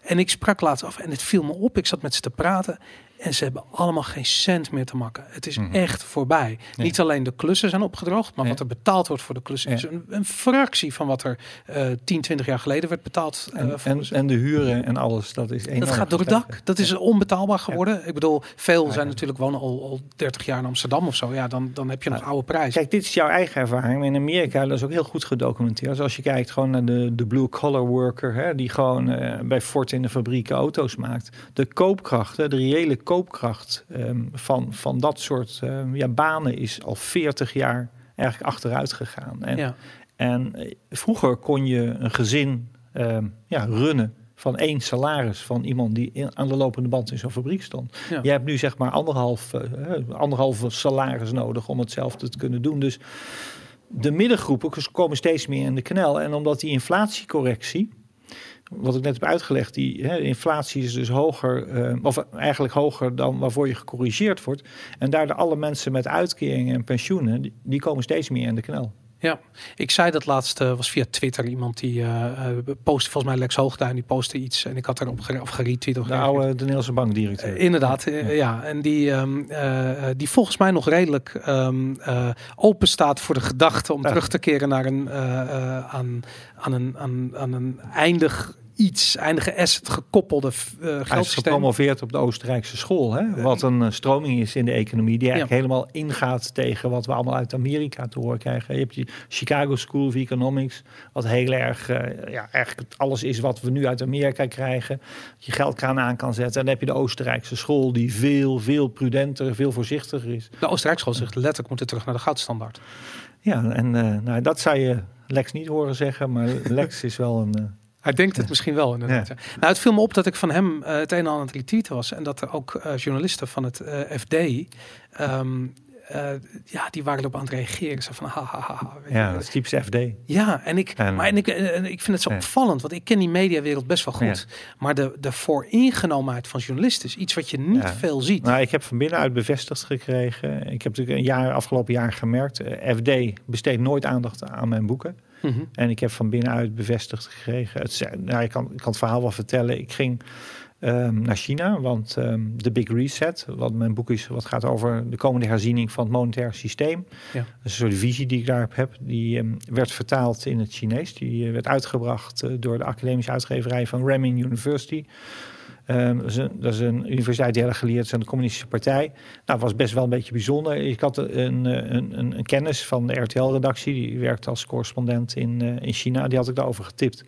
[SPEAKER 1] En ik sprak laatst af en het viel me op. Ik zat met ze te praten en ze hebben allemaal geen cent meer te makken. Het is
[SPEAKER 3] Mhm.
[SPEAKER 1] echt voorbij.
[SPEAKER 3] Ja.
[SPEAKER 1] Niet alleen de klussen zijn opgedroogd, maar
[SPEAKER 3] Ja.
[SPEAKER 1] wat er betaald wordt voor de klussen
[SPEAKER 3] Ja.
[SPEAKER 1] is een, een fractie van wat er eh 10, 20 jaar geleden werd betaald. eh,
[SPEAKER 3] En, en,
[SPEAKER 1] de-
[SPEAKER 3] en de huren en alles, dat is enorm
[SPEAKER 1] dat gaat door het dak. Dat is onbetaalbaar geworden. Ik bedoel, veel zijn natuurlijk wonen al, al 30 jaar in Amsterdam of zo. Ja, dan, dan heb je nog oude prijzen.
[SPEAKER 3] Kijk, dit is jouw eigen ervaring. In Amerika dat is ook heel goed gedocumenteerd. Dus als je kijkt gewoon naar de, de blue-collar worker... Hè, die gewoon eh, bij Ford in de fabrieken auto's maakt. De koopkracht, hè, de reële koopkracht ehm, van, van dat soort ehm, ja, banen... is al 40 jaar eigenlijk achteruit gegaan. En,
[SPEAKER 1] ja.
[SPEAKER 3] en eh, vroeger kon je een gezin ehm, ja, runnen van één salaris van iemand die in, aan de lopende band in zo'n fabriek stond.
[SPEAKER 1] Ja.
[SPEAKER 3] Je hebt nu zeg maar anderhalf, eh, eh, anderhalve salaris nodig om hetzelfde te kunnen doen. Dus de middengroepen komen steeds meer in de knel. En omdat die inflatiecorrectie, wat ik net heb uitgelegd, die hè, inflatie is dus hoger, eh, of eigenlijk hoger dan waarvoor je gecorrigeerd wordt. En daardoor alle mensen met uitkeringen en pensioenen, die, die komen steeds meer in de knel.
[SPEAKER 1] Ja, ik zei dat laatst, eh, was via Twitter iemand die eh eh, postte, volgens mij Lex Hoogduin, die postte iets en ik had erop gere- of geretweet. Of
[SPEAKER 3] De oude de Nederlandse bankdirecteur.
[SPEAKER 1] Inderdaad, ja. En die, ehm, eh, eh, die volgens mij nog redelijk eh, open staat voor de gedachte om
[SPEAKER 3] Ja.
[SPEAKER 1] terug te keren naar een, aan, aan, een, aan, aan een eindig iets, eindige asset gekoppelde uh,
[SPEAKER 3] Hij is gepromoveerd op de Oostenrijkse school. Hè? Wat een eh, stroming is in de economie. Die eigenlijk helemaal ingaat tegen wat we allemaal uit Amerika te horen krijgen. Je hebt die Chicago School of Economics. Wat heel erg, eh, ja, eigenlijk alles is wat we nu uit Amerika krijgen. Dat je geldkraan aan kan zetten. En dan heb je de Oostenrijkse school die veel, veel prudenter, veel voorzichtiger is.
[SPEAKER 1] De Oostenrijkse school zegt letterlijk moeten terug naar de goudstandaard.
[SPEAKER 3] Ja, en eh, nou, dat zou je Lex niet horen zeggen. Maar Lex is wel een...
[SPEAKER 1] Hij denkt het misschien wel inderdaad. ja. Nou, het viel me op dat ik van hem eh, het een en ander aan het was. En dat er ook eh, journalisten van het eh, FD... ehm, eh, ja, die waren erop aan het reageren. Zo van, ha, ha, ha.
[SPEAKER 3] Ja, dat is typisch FD.
[SPEAKER 1] Ja, en ik,
[SPEAKER 3] En-
[SPEAKER 1] maar en ik, en ik vind het zo
[SPEAKER 3] Ja.
[SPEAKER 1] opvallend, want ik ken die mediawereld best wel goed. Maar de, de vooringenomenheid van journalisten is iets wat je niet veel ziet.
[SPEAKER 3] Nou, ik heb van binnenuit bevestigd gekregen. Ik heb natuurlijk een jaar, afgelopen jaar gemerkt. FD besteedt nooit aandacht aan mijn boeken.
[SPEAKER 1] Mhm.
[SPEAKER 3] En ik heb van binnenuit bevestigd gekregen. Het, nou, ik, kan, ik kan het verhaal wel vertellen. Ik ging ehm, naar China, want de Big Reset, wat mijn boek is, wat gaat over de komende herziening van het monetair systeem.
[SPEAKER 1] Ja.
[SPEAKER 3] Dat is een soort visie die ik daarop heb. Die ehm, werd vertaald in het Chinees. Die eh, werd uitgebracht eh, door de academische uitgeverij van Renmin University. Ehm, dat, is een, dat is een universiteit die heel erg geleerd is aan de communistische partij. Nou, het was best wel een beetje bijzonder. Ik had een, eh, een, een, kennis van de RTL-redactie. Die werkte als correspondent in, eh, in China. Die had ik daarover getipt.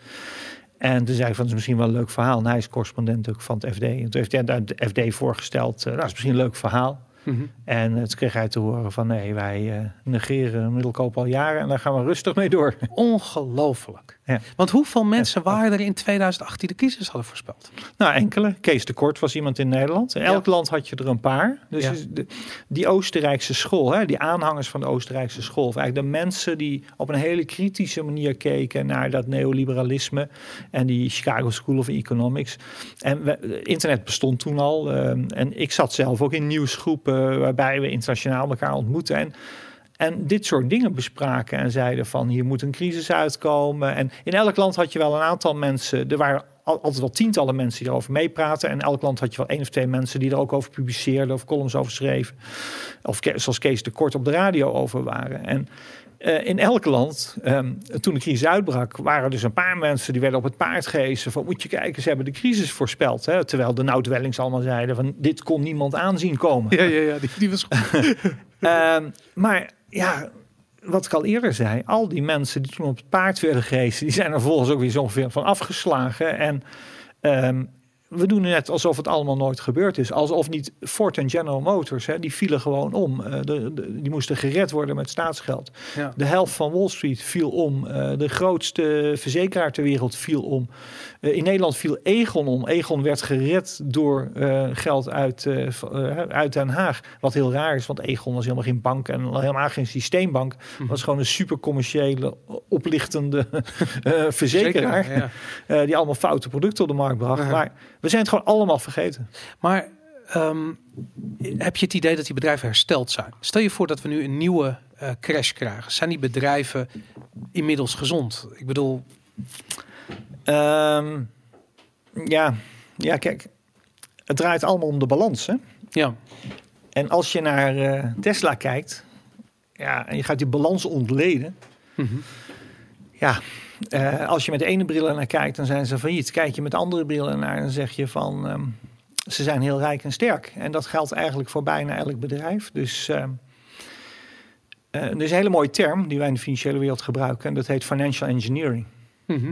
[SPEAKER 3] En toen zei ik van, het is misschien wel een leuk verhaal. Hij is correspondent ook van het FD. En toen heeft hij aan de FD voorgesteld, eh, nou, dat is misschien een leuk verhaal.
[SPEAKER 1] Mhm.
[SPEAKER 3] En eh, toen kreeg hij te horen van, nee, wij eh, negeren middelkoop al jaren. En daar gaan we rustig mee door.
[SPEAKER 1] Ongelooflijk.
[SPEAKER 3] Ja.
[SPEAKER 1] Want hoeveel mensen waren er in 2008 die de kiezers hadden voorspeld?
[SPEAKER 3] Nou, enkele. Kees de Kort was iemand in Nederland. In elk land had je er een paar. Dus de, die Oostenrijkse school, hè, die aanhangers van de Oostenrijkse school, of eigenlijk de mensen die op een hele kritische manier keken naar dat neoliberalisme en die Chicago School of Economics. En we, internet bestond toen al. ehm, en ik zat zelf ook in nieuwsgroepen waarbij we internationaal elkaar ontmoeten. En en dit soort dingen bespraken en zeiden van hier moet een crisis uitkomen. En in elk land had je wel een aantal mensen. Er waren al- altijd wel tientallen mensen die erover meepraten. En elk land had je wel één of twee mensen die er ook over publiceerden of columns over schreven. Of zoals Kees de Kort op de radio over waren. En eh, in elk land, ehm, toen de crisis uitbrak, waren er dus een paar mensen die werden op het paard gehezen. Van moet je kijken, ze hebben de crisis voorspeld. Hè? Terwijl de Nout-Wellings allemaal zeiden van dit kon niemand aanzien komen.
[SPEAKER 1] Ja, ja, ja, die, die was goed.
[SPEAKER 3] Ehm, maar ja, wat ik al eerder zei, al die mensen die toen op het paard werden gehezen, die zijn er volgens ook weer zo ongeveer van afgeslagen. En ehm, we doen net alsof het allemaal nooit gebeurd is. Alsof niet Ford en General Motors, hè, die vielen gewoon om. Eh, de, de- die moesten gered worden met staatsgeld.
[SPEAKER 1] Ja.
[SPEAKER 3] De helft van Wall Street viel om. Eh, de grootste verzekeraar ter wereld viel om. Eh, in Nederland viel Egon om. Egon werd gered door geld uit, uit Den Haag. Wat heel raar is, want Egon was helemaal geen bank en helemaal geen systeembank. Het was gewoon een super commerciële, oplichtende verzekeraar.
[SPEAKER 1] ja.
[SPEAKER 3] die allemaal foute producten op de markt bracht.
[SPEAKER 1] Ja.
[SPEAKER 3] Maar we zijn het gewoon allemaal vergeten.
[SPEAKER 1] Maar ehm, heb je het idee dat die bedrijven hersteld zijn? Stel je voor dat we nu een nieuwe eh, crash krijgen. Zijn die bedrijven inmiddels gezond? Ik bedoel,
[SPEAKER 3] Ehm, ja, ja, kijk. Het draait allemaal om de balans. Hè?
[SPEAKER 1] ja,
[SPEAKER 3] En als je naar eh, Tesla kijkt, ja, en je gaat die balans ontleden.
[SPEAKER 1] Mhm.
[SPEAKER 3] Ja, eh, als je met de ene bril naar kijkt, dan zijn ze failliet. Kijk je met andere brillen naar, dan zeg je van ehm, ze zijn heel rijk en sterk. En dat geldt eigenlijk voor bijna elk bedrijf. Dus ehm, eh, er is een hele mooie term die wij in de financiële wereld gebruiken. En dat heet financial engineering.
[SPEAKER 1] Mhm.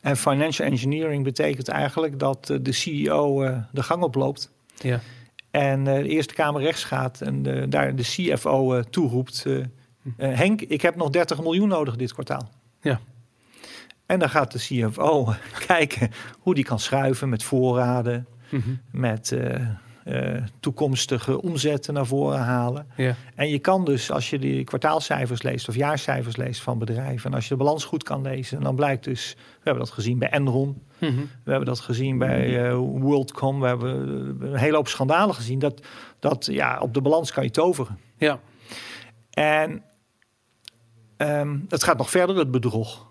[SPEAKER 3] En financial engineering betekent eigenlijk dat eh, de CEO de gang oploopt.
[SPEAKER 1] ja.
[SPEAKER 3] En de Eerste Kamer rechts gaat en de, daar de CFO toeroept. eh, Henk, ik heb nog 30 miljoen nodig dit kwartaal.
[SPEAKER 1] Ja.
[SPEAKER 3] En dan gaat de CFO kijken hoe die kan schuiven met voorraden,
[SPEAKER 1] Mhm.
[SPEAKER 3] met eh, eh, toekomstige omzetten naar voren halen.
[SPEAKER 1] ja.
[SPEAKER 3] En je kan dus, als je die kwartaalcijfers leest of jaarcijfers leest van bedrijven, en als je de balans goed kan lezen, dan blijkt dus, we hebben dat gezien bij Enron,
[SPEAKER 1] Mhm.
[SPEAKER 3] we hebben dat gezien bij eh, WorldCom. We hebben een hele hoop schandalen gezien. Dat, dat ja, op de balans kan je toveren.
[SPEAKER 1] ja.
[SPEAKER 3] En ehm, het gaat nog verder, het bedrog.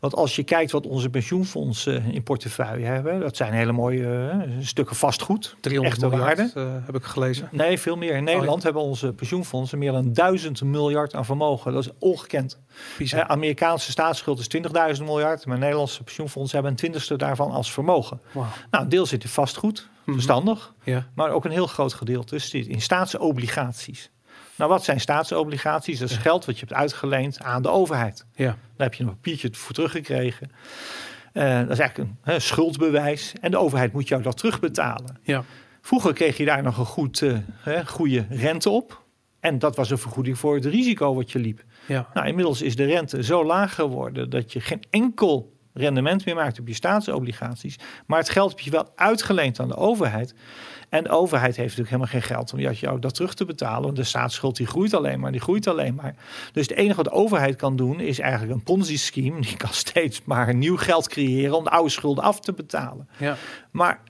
[SPEAKER 3] Want als je kijkt wat onze pensioenfondsen in portefeuille hebben, dat zijn hele mooie eh, stukken vastgoed.
[SPEAKER 1] 300
[SPEAKER 3] echte
[SPEAKER 1] miljard eh, heb ik gelezen.
[SPEAKER 3] Nee, veel meer. In Nederland hebben onze pensioenfondsen meer dan 1000 miljard aan vermogen. Dat is ongekend. De Amerikaanse staatsschuld is 20.000 miljard, maar Nederlandse pensioenfondsen hebben een twintigste daarvan als vermogen.
[SPEAKER 1] Wauw.
[SPEAKER 3] Nou, een deel zit in vastgoed,
[SPEAKER 1] Mhm.
[SPEAKER 3] verstandig.
[SPEAKER 1] Ja.
[SPEAKER 3] Maar ook een heel groot gedeelte zit in staatsobligaties. Nou, wat zijn staatsobligaties? Dat is geld wat je hebt uitgeleend aan de overheid.
[SPEAKER 1] Ja.
[SPEAKER 3] Daar heb je een papiertje voor teruggekregen. Eh, dat is eigenlijk een hè, schuldbewijs. En de overheid moet jou dat terugbetalen.
[SPEAKER 1] Ja.
[SPEAKER 3] Vroeger kreeg je daar nog een goed, eh, hè, goede rente op. En dat was een vergoeding voor het risico wat je liep.
[SPEAKER 1] Ja.
[SPEAKER 3] Nou, inmiddels is de rente zo laag geworden dat je geen enkel rendement meer maakt op je staatsobligaties. Maar het geld heb je wel uitgeleend aan de overheid. En de overheid heeft natuurlijk helemaal geen geld om jou dat terug te betalen. De staatsschuld die groeit alleen maar, die groeit alleen maar. Dus het enige wat de overheid kan doen is eigenlijk een Ponzi-scheme. Die kan steeds maar nieuw geld creëren om de oude schulden af te betalen.
[SPEAKER 1] Ja.
[SPEAKER 3] Maar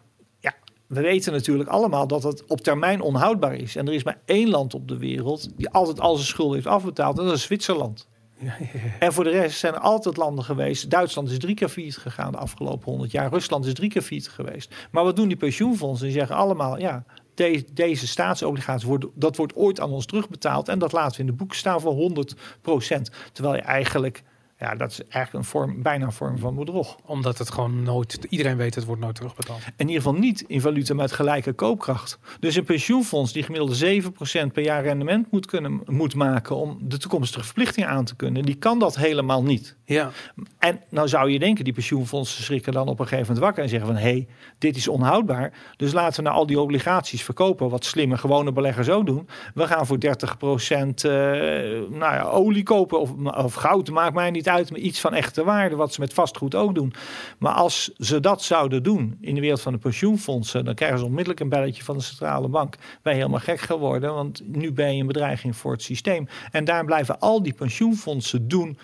[SPEAKER 3] ja, we weten natuurlijk allemaal dat het op termijn onhoudbaar is. En er is maar één land op de wereld die altijd al zijn schulden heeft afbetaald. En dat is Zwitserland. En voor de rest zijn er altijd landen geweest. Duitsland is drie keer failliet gegaan de afgelopen honderd jaar. Rusland is drie keer failliet geweest. Maar wat doen die pensioenfondsen? Die zeggen allemaal, ja, de, deze staatsobligaties, worden, dat wordt ooit aan ons terugbetaald. En dat laten we in de boeken staan voor 100% Terwijl je eigenlijk ja, dat is eigenlijk een vorm, bijna een vorm van bedrog.
[SPEAKER 1] Omdat het gewoon nooit, iedereen weet het wordt nooit terugbetaald.
[SPEAKER 3] In ieder geval niet in valuta met gelijke koopkracht. Dus een pensioenfonds die gemiddelde 7% per jaar rendement moet, kunnen, moet maken om de toekomstige verplichtingen aan te kunnen, die kan dat helemaal niet.
[SPEAKER 1] Ja.
[SPEAKER 3] En nou zou je denken, die pensioenfondsen schrikken dan op een gegeven moment wakker en zeggen van hé, hey, dit is onhoudbaar. Dus laten we nou al die obligaties verkopen, wat slimme gewone beleggers ook doen. We gaan voor 30% uh, nou ja, olie kopen of, of goud, maakt mij niet uit, maar iets van echte waarde, wat ze met vastgoed ook doen. Maar als ze dat zouden doen in de wereld van de pensioenfondsen, dan krijgen ze onmiddellijk een belletje van de centrale bank. Wij helemaal gek geworden, want nu ben je een bedreiging voor het systeem. En daar blijven al die pensioenfondsen doen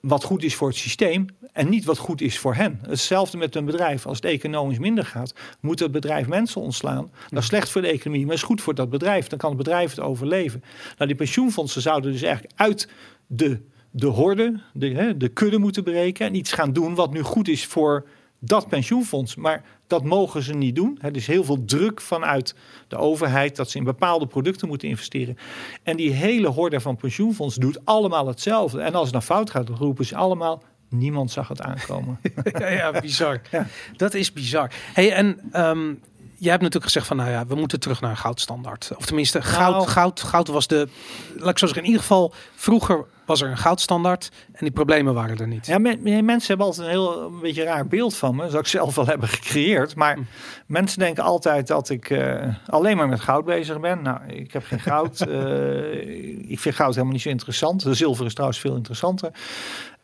[SPEAKER 3] wat goed is voor het systeem en niet wat goed is voor hen. Hetzelfde met een bedrijf. Als het economisch minder gaat, moet het bedrijf mensen ontslaan. Dat is slecht voor de economie, maar is goed voor dat bedrijf. Dan kan het bedrijf het overleven. Nou, die pensioenfondsen zouden dus eigenlijk uit de, de horde, de, hè, de kudde moeten breken en iets gaan doen wat nu goed is voor dat pensioenfonds. Maar dat mogen ze niet doen. Er is heel veel druk vanuit de overheid dat ze in bepaalde producten moeten investeren. En die hele horde van pensioenfondsen doet allemaal hetzelfde. En als het naar fout gaat, dan roepen ze allemaal. Niemand zag het aankomen.
[SPEAKER 1] ja, ja, bizar. Ja. Dat is bizar. Hey, en um, jij hebt natuurlijk gezegd van, nou ja, we moeten terug naar een goudstandaard. Of tenminste, goud, nou, goud, goud was de, laat ik zo zeggen, in ieder geval vroeger was er een goudstandaard en die problemen waren er niet.
[SPEAKER 3] Ja, mensen hebben altijd een heel een beetje raar beeld van me. Dat zou ik zelf wel hebben gecreëerd. Maar hm. mensen denken altijd dat ik uh, alleen maar met goud bezig ben. Nou, ik heb geen goud. uh, ik vind goud helemaal niet zo interessant. De zilver is trouwens veel interessanter.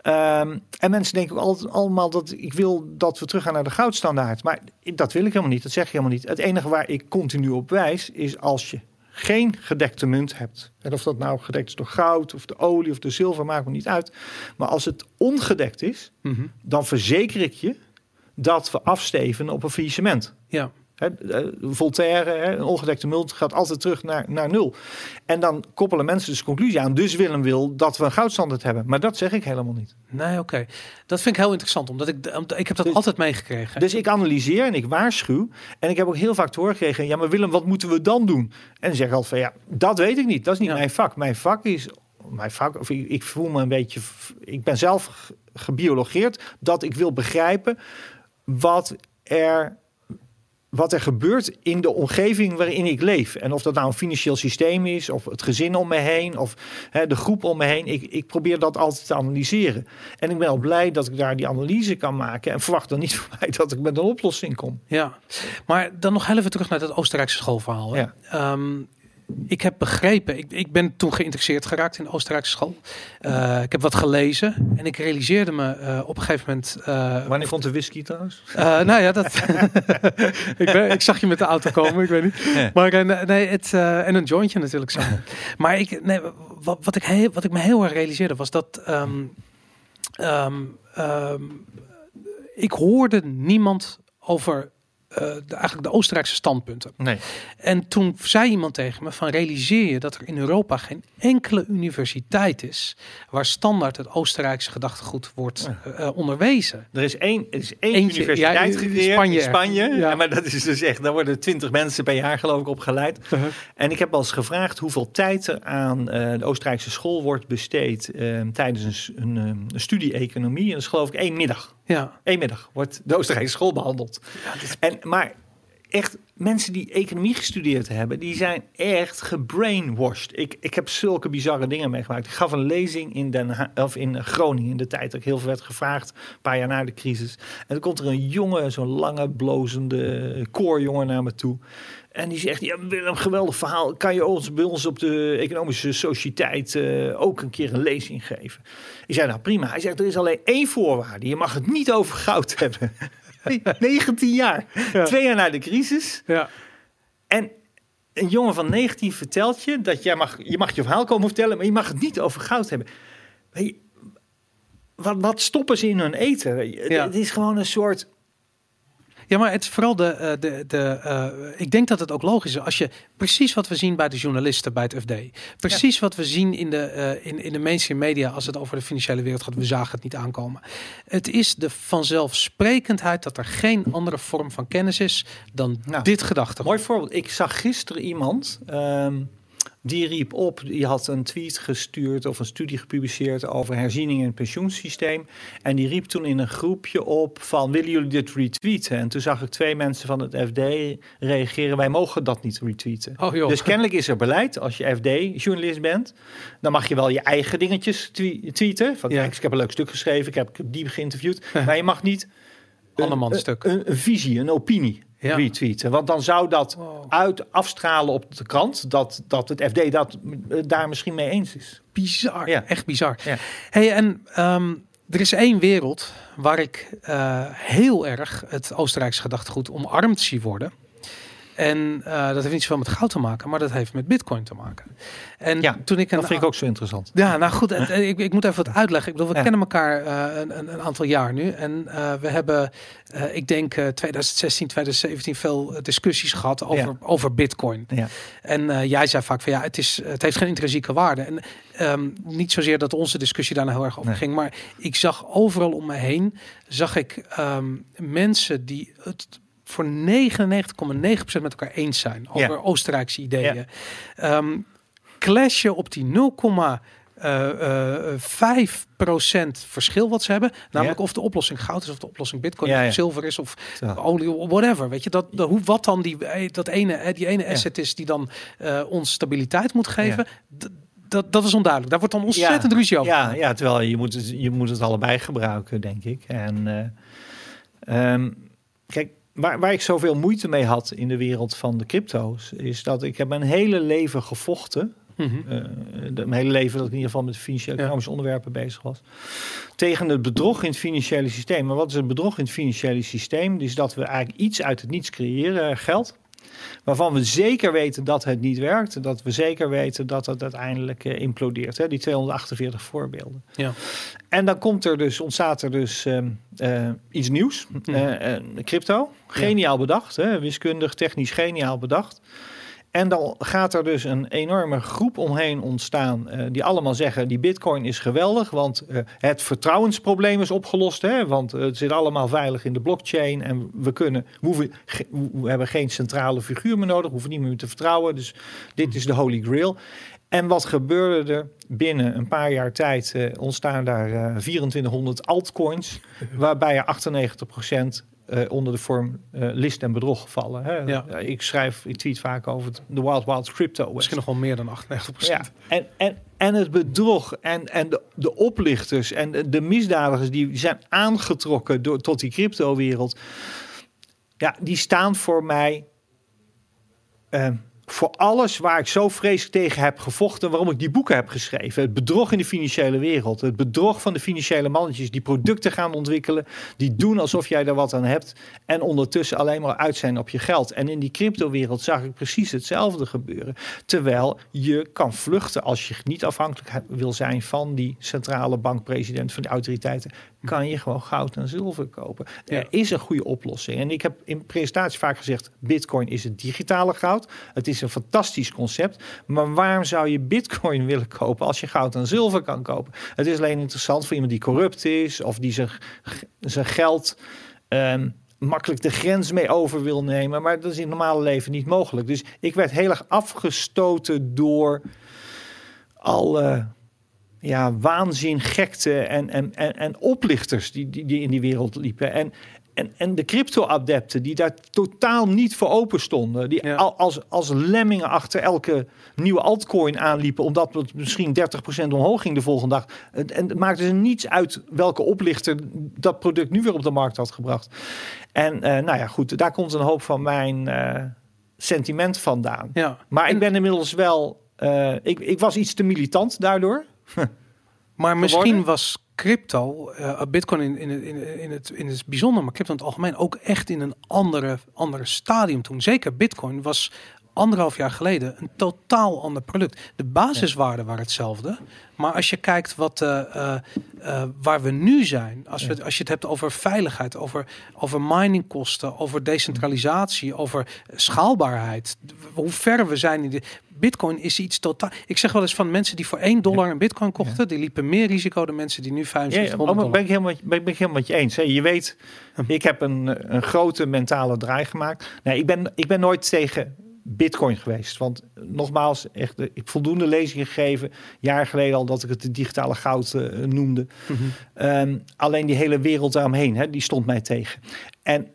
[SPEAKER 3] Um, en mensen denken ook altijd allemaal dat ik wil dat we terug gaan naar de goudstandaard. Maar dat wil ik helemaal niet. Dat zeg je helemaal niet. Het enige waar ik continu op wijs is als je geen gedekte munt hebt. En of dat nou gedekt is door goud of de olie of de zilver, maakt me niet uit. Maar als het ongedekt is, mm -hmm. dan verzeker ik je dat we afsteven op een faillissement.
[SPEAKER 1] Ja.
[SPEAKER 3] He, Voltaire, een ongedekte munt gaat altijd terug naar, naar nul. En dan koppelen mensen dus conclusie aan. Dus Willem wil dat we een goudstandaard hebben. Maar dat zeg ik helemaal niet.
[SPEAKER 1] Nee, oké. Dat vind ik heel interessant. Omdat ik, ik heb dat dus, altijd meegekregen.
[SPEAKER 3] Dus ik analyseer en ik waarschuw. En ik heb ook heel vaak te horen gekregen. Ja, maar Willem, wat moeten we dan doen? En dan zeg ik altijd van ja, dat weet ik niet. Dat is niet ja. mijn vak. Mijn vak is mijn vak, of ik, ik, voel me een beetje. Ik ben zelf gebiologeerd dat ik wil begrijpen wat er wat er gebeurt in de omgeving waarin ik leef. En of dat nou een financieel systeem is, of het gezin om me heen, of hè, de groep om me heen. Ik, ik probeer dat altijd te analyseren. En ik ben al blij dat ik daar die analyse kan maken. En verwacht dan niet van mij dat ik met een oplossing kom.
[SPEAKER 1] Ja, maar dan nog heel even terug naar dat Oostenrijkse schoolverhaal. Ja. Um, ik heb begrepen, ik, ik ben toen geïnteresseerd geraakt in de Oostenrijkse school. Uh, ik heb wat gelezen en ik realiseerde me uh, op een gegeven moment.
[SPEAKER 3] Uh, Wanneer vond de whisky trouwens?
[SPEAKER 1] nou ja, dat. ik, ben, ik zag je met de auto komen, ik weet niet. Maar nee, het, en een jointje natuurlijk zo. maar ik, nee, wat, wat, ik heel, wat ik me heel erg realiseerde was dat. Um, um, um, ik hoorde niemand over de, eigenlijk de Oostenrijkse standpunten.
[SPEAKER 3] Nee.
[SPEAKER 1] En toen zei iemand tegen me van realiseer je dat er in Europa geen enkele universiteit is waar standaard het Oostenrijkse gedachtegoed wordt uh, onderwezen.
[SPEAKER 3] Er is één, er is één Eentje, universiteit ja, in Spanje. In Spanje. Ja. maar dat is dus echt, daar worden twintig mensen per jaar geloof ik opgeleid. Uh -huh. En ik heb al eens gevraagd hoeveel tijd er aan de Oostenrijkse school wordt besteed tijdens een, een, een studie economie. En dat is geloof ik één middag.
[SPEAKER 1] Ja.
[SPEAKER 3] Eén middag wordt de Oostenrijkse school behandeld. Ja, is... En, maar echt mensen die economie gestudeerd hebben, die zijn echt gebrainwashed. Ik, ik heb zulke bizarre dingen meegemaakt. Ik gaf een lezing in, Den Ha- of in Groningen in de tijd dat ik heel veel werd gevraagd, een paar jaar na de crisis. En dan komt er een jongen, zo'n lange, blozende koorjongen naar me toe. En die zegt, ja Willem, geweldig verhaal. Kan je ons bij ons op de Economische Sociëteit eh, ook een keer een lezing geven? Ik zei, nou prima. Hij zegt, er is alleen één voorwaarde. Je mag het niet over goud hebben. 19 jaar. Twee jaar na de crisis.
[SPEAKER 1] Ja.
[SPEAKER 3] En een jongen van 19 vertelt je dat jij mag, je mag je verhaal komen vertellen, maar je mag het niet over goud hebben. Wat, wat stoppen ze in hun eten?
[SPEAKER 1] Ja.
[SPEAKER 3] Het is gewoon een soort.
[SPEAKER 1] Ja, maar het is vooral de. eh, de, de eh, ik denk dat het ook logisch is. Als je precies wat we zien bij de journalisten bij het FD. Precies wat we zien in de, eh, in, in de mainstream media. als het over de financiële wereld gaat. We zagen het niet aankomen. Het is de vanzelfsprekendheid dat er geen andere vorm van kennis is. dan
[SPEAKER 3] Nou,
[SPEAKER 1] dit gedachte.
[SPEAKER 3] Mooi voorbeeld. Ik zag gisteren iemand. ehm, die riep op, die had een tweet gestuurd of een studie gepubliceerd over herziening in het pensioensysteem. En die riep toen in een groepje op van willen jullie dit retweeten? En toen zag ik twee mensen van het FD reageren, wij mogen dat niet retweeten.
[SPEAKER 1] Oh joh.
[SPEAKER 3] Dus kennelijk is er beleid, als je FD-journalist bent, dan mag je wel je eigen dingetjes twe- tweeten. Van
[SPEAKER 1] Ja.
[SPEAKER 3] ik heb een leuk stuk geschreven, ik heb, ik heb die geïnterviewd. maar je mag niet een,
[SPEAKER 1] stuk.
[SPEAKER 3] Een, een visie, een opinie
[SPEAKER 1] Ja.
[SPEAKER 3] retweeten. Want dan zou dat
[SPEAKER 1] Wow.
[SPEAKER 3] uit afstralen op de krant dat, dat het FD dat, eh, daar misschien mee eens is.
[SPEAKER 1] bizar.
[SPEAKER 3] Ja.
[SPEAKER 1] Echt bizar.
[SPEAKER 3] Ja.
[SPEAKER 1] Hey, en ehm, er is één wereld waar ik eh, heel erg het Oostenrijkse gedachtegoed omarmd zie worden. En eh, dat heeft niet zoveel met goud te maken, maar dat heeft met bitcoin te maken. En
[SPEAKER 3] Ja,
[SPEAKER 1] toen ik een
[SPEAKER 3] Dat vind ik ook zo interessant.
[SPEAKER 1] ja, nou goed, het- ik, ik moet even wat uitleggen. Ik bedoel, we
[SPEAKER 3] Ja.
[SPEAKER 1] kennen elkaar eh, een, een, aantal jaar nu. En eh, we hebben, eh, ik denk eh, 2016, 2017 veel eh, discussies gehad over,
[SPEAKER 3] Ja.
[SPEAKER 1] over bitcoin.
[SPEAKER 3] Ja.
[SPEAKER 1] En eh, jij zei vaak van ja, het, is, het heeft geen intrinsieke waarde. En ehm, niet zozeer dat onze discussie daar nou heel erg over
[SPEAKER 3] Nee.
[SPEAKER 1] ging. Maar ik zag overal om me heen, zag ik ehm, mensen die het voor 99,9% met elkaar eens zijn over. Oostenrijkse ideeën. Ehm, clashen op die 0,5% verschil wat ze hebben. Namelijk
[SPEAKER 3] Ja.
[SPEAKER 1] of de oplossing goud is of de oplossing bitcoin
[SPEAKER 3] Ja,
[SPEAKER 1] of zilver is of olie, whatever. Weet je, dat, de, hoe, wat dan die, eh, dat ene, eh, die ene asset is die dan eh, ons stabiliteit moet geven. Dat, dat is onduidelijk. Daar wordt dan ontzettend ruzie over.
[SPEAKER 3] Ja, ja, terwijl je moet, het, je moet het allebei gebruiken, denk ik. En eh, ehm, kijk, waar, waar ik zoveel moeite mee had in de wereld van de crypto's, is dat ik heb mijn hele leven gevochten. De- mijn hele leven dat ik in ieder geval met financiële
[SPEAKER 1] Ja.
[SPEAKER 3] economische onderwerpen bezig was. Tegen het bedrog in het financiële systeem. Maar wat is het bedrog in het financiële systeem? Dus dat we eigenlijk iets uit het niets creëren, eh, geld. Waarvan we zeker weten dat het niet werkt. Dat we zeker weten dat het uiteindelijk eh, implodeert. Hè? Die 248 voorbeelden.
[SPEAKER 1] Ja.
[SPEAKER 3] En dan komt er dus, ontstaat er dus ehm, eh, iets nieuws. Eh, crypto. Geniaal bedacht. Hè? Wiskundig, technisch geniaal bedacht. En dan gaat er dus een enorme groep omheen ontstaan. eh, die allemaal zeggen: die Bitcoin is geweldig. Want eh, het vertrouwensprobleem is opgelost. Hè? Want eh, het zit allemaal veilig in de blockchain. En we kunnen. Hoeven, we hebben geen centrale figuur meer nodig. Hoeven niet meer te vertrouwen. Dus dit is de Holy Grail. En wat gebeurde er? Binnen een paar jaar tijd ontstaan daar eh 2400 altcoins. waarbij er 98% eh, onder de vorm eh, list en bedrog vallen. Hè?
[SPEAKER 1] Ja.
[SPEAKER 3] Ik schrijf, ik tweet vaak over de Wild Wild Crypto West.
[SPEAKER 1] Misschien nog wel meer dan 98%.
[SPEAKER 3] Ja, en, en, en het bedrog en, en de, de oplichters en de, de misdadigers die zijn aangetrokken door, tot die cryptowereld. Ja, die staan voor mij eh, voor alles waar ik zo vreselijk tegen heb gevochten, waarom ik die boeken heb geschreven. Het bedrog in de financiële wereld, het bedrog van de financiële mannetjes die producten gaan ontwikkelen, die doen alsof jij er wat aan hebt en ondertussen alleen maar uit zijn op je geld. En in die cryptowereld zag ik precies hetzelfde gebeuren. Terwijl je kan vluchten als je niet afhankelijk wil zijn van die centrale bankpresident, van die autoriteiten, kan je gewoon goud en zilver kopen.
[SPEAKER 1] Ja.
[SPEAKER 3] Er is een goede oplossing. En ik heb in presentatie vaak gezegd, bitcoin is het digitale goud. Het is een fantastisch concept. Maar waarom zou je bitcoin willen kopen als je goud en zilver kan kopen? Het is alleen interessant voor iemand die corrupt is of die zijn, zijn geld ehm, makkelijk de grens mee over wil nemen. Maar dat is in het normale leven niet mogelijk. Dus ik werd heel erg afgestoten door alle ja, waanzin, gekte en, en, en, en oplichters die, die, die in die wereld liepen. En en, en de crypto-adepten die daar totaal niet voor open stonden. Die
[SPEAKER 1] Ja.
[SPEAKER 3] al, als, als lemmingen achter elke nieuwe altcoin aanliepen. Omdat het misschien 30% omhoog ging de volgende dag. En en het maakte ze niets uit welke oplichter dat product nu weer op de markt had gebracht. En eh, nou ja, goed, daar komt een hoop van mijn eh, sentiment vandaan.
[SPEAKER 1] Ja.
[SPEAKER 3] Maar ik ben inmiddels wel... eh, ik, ik was iets te militant daardoor.
[SPEAKER 1] Maar misschien was crypto, eh, Bitcoin in, in, het- in, in, het, in het bijzonder, maar crypto in het algemeen ook echt in een andere, andere stadium toen. Zeker Bitcoin was anderhalf jaar geleden een totaal ander product. De basiswaarden waren hetzelfde. Maar als je kijkt wat, eh, eh, eh, waar we nu zijn, als, we, als je het hebt over veiligheid, over, over miningkosten, over decentralisatie, over schaalbaarheid, hoe ver we zijn in de Bitcoin is iets totaal. Ik zeg wel eens van mensen die voor 1 dollar een Bitcoin kochten, die liepen meer risico dan mensen die nu
[SPEAKER 3] Ja,
[SPEAKER 1] 7500
[SPEAKER 3] oh,
[SPEAKER 1] dollar.
[SPEAKER 3] ben ik helemaal, ben, ben ik helemaal met je eens. Hè? Je weet, ik heb een, een grote mentale draai gemaakt. Nee, ik ben, ik ben nooit tegen Bitcoin geweest. Want nogmaals, echt, ik heb voldoende lezingen gegeven. Jaar geleden al dat ik het de digitale goud eh, noemde.
[SPEAKER 1] Mhm.
[SPEAKER 3] Ehm, alleen die hele wereld daaromheen, hè, die stond mij tegen. En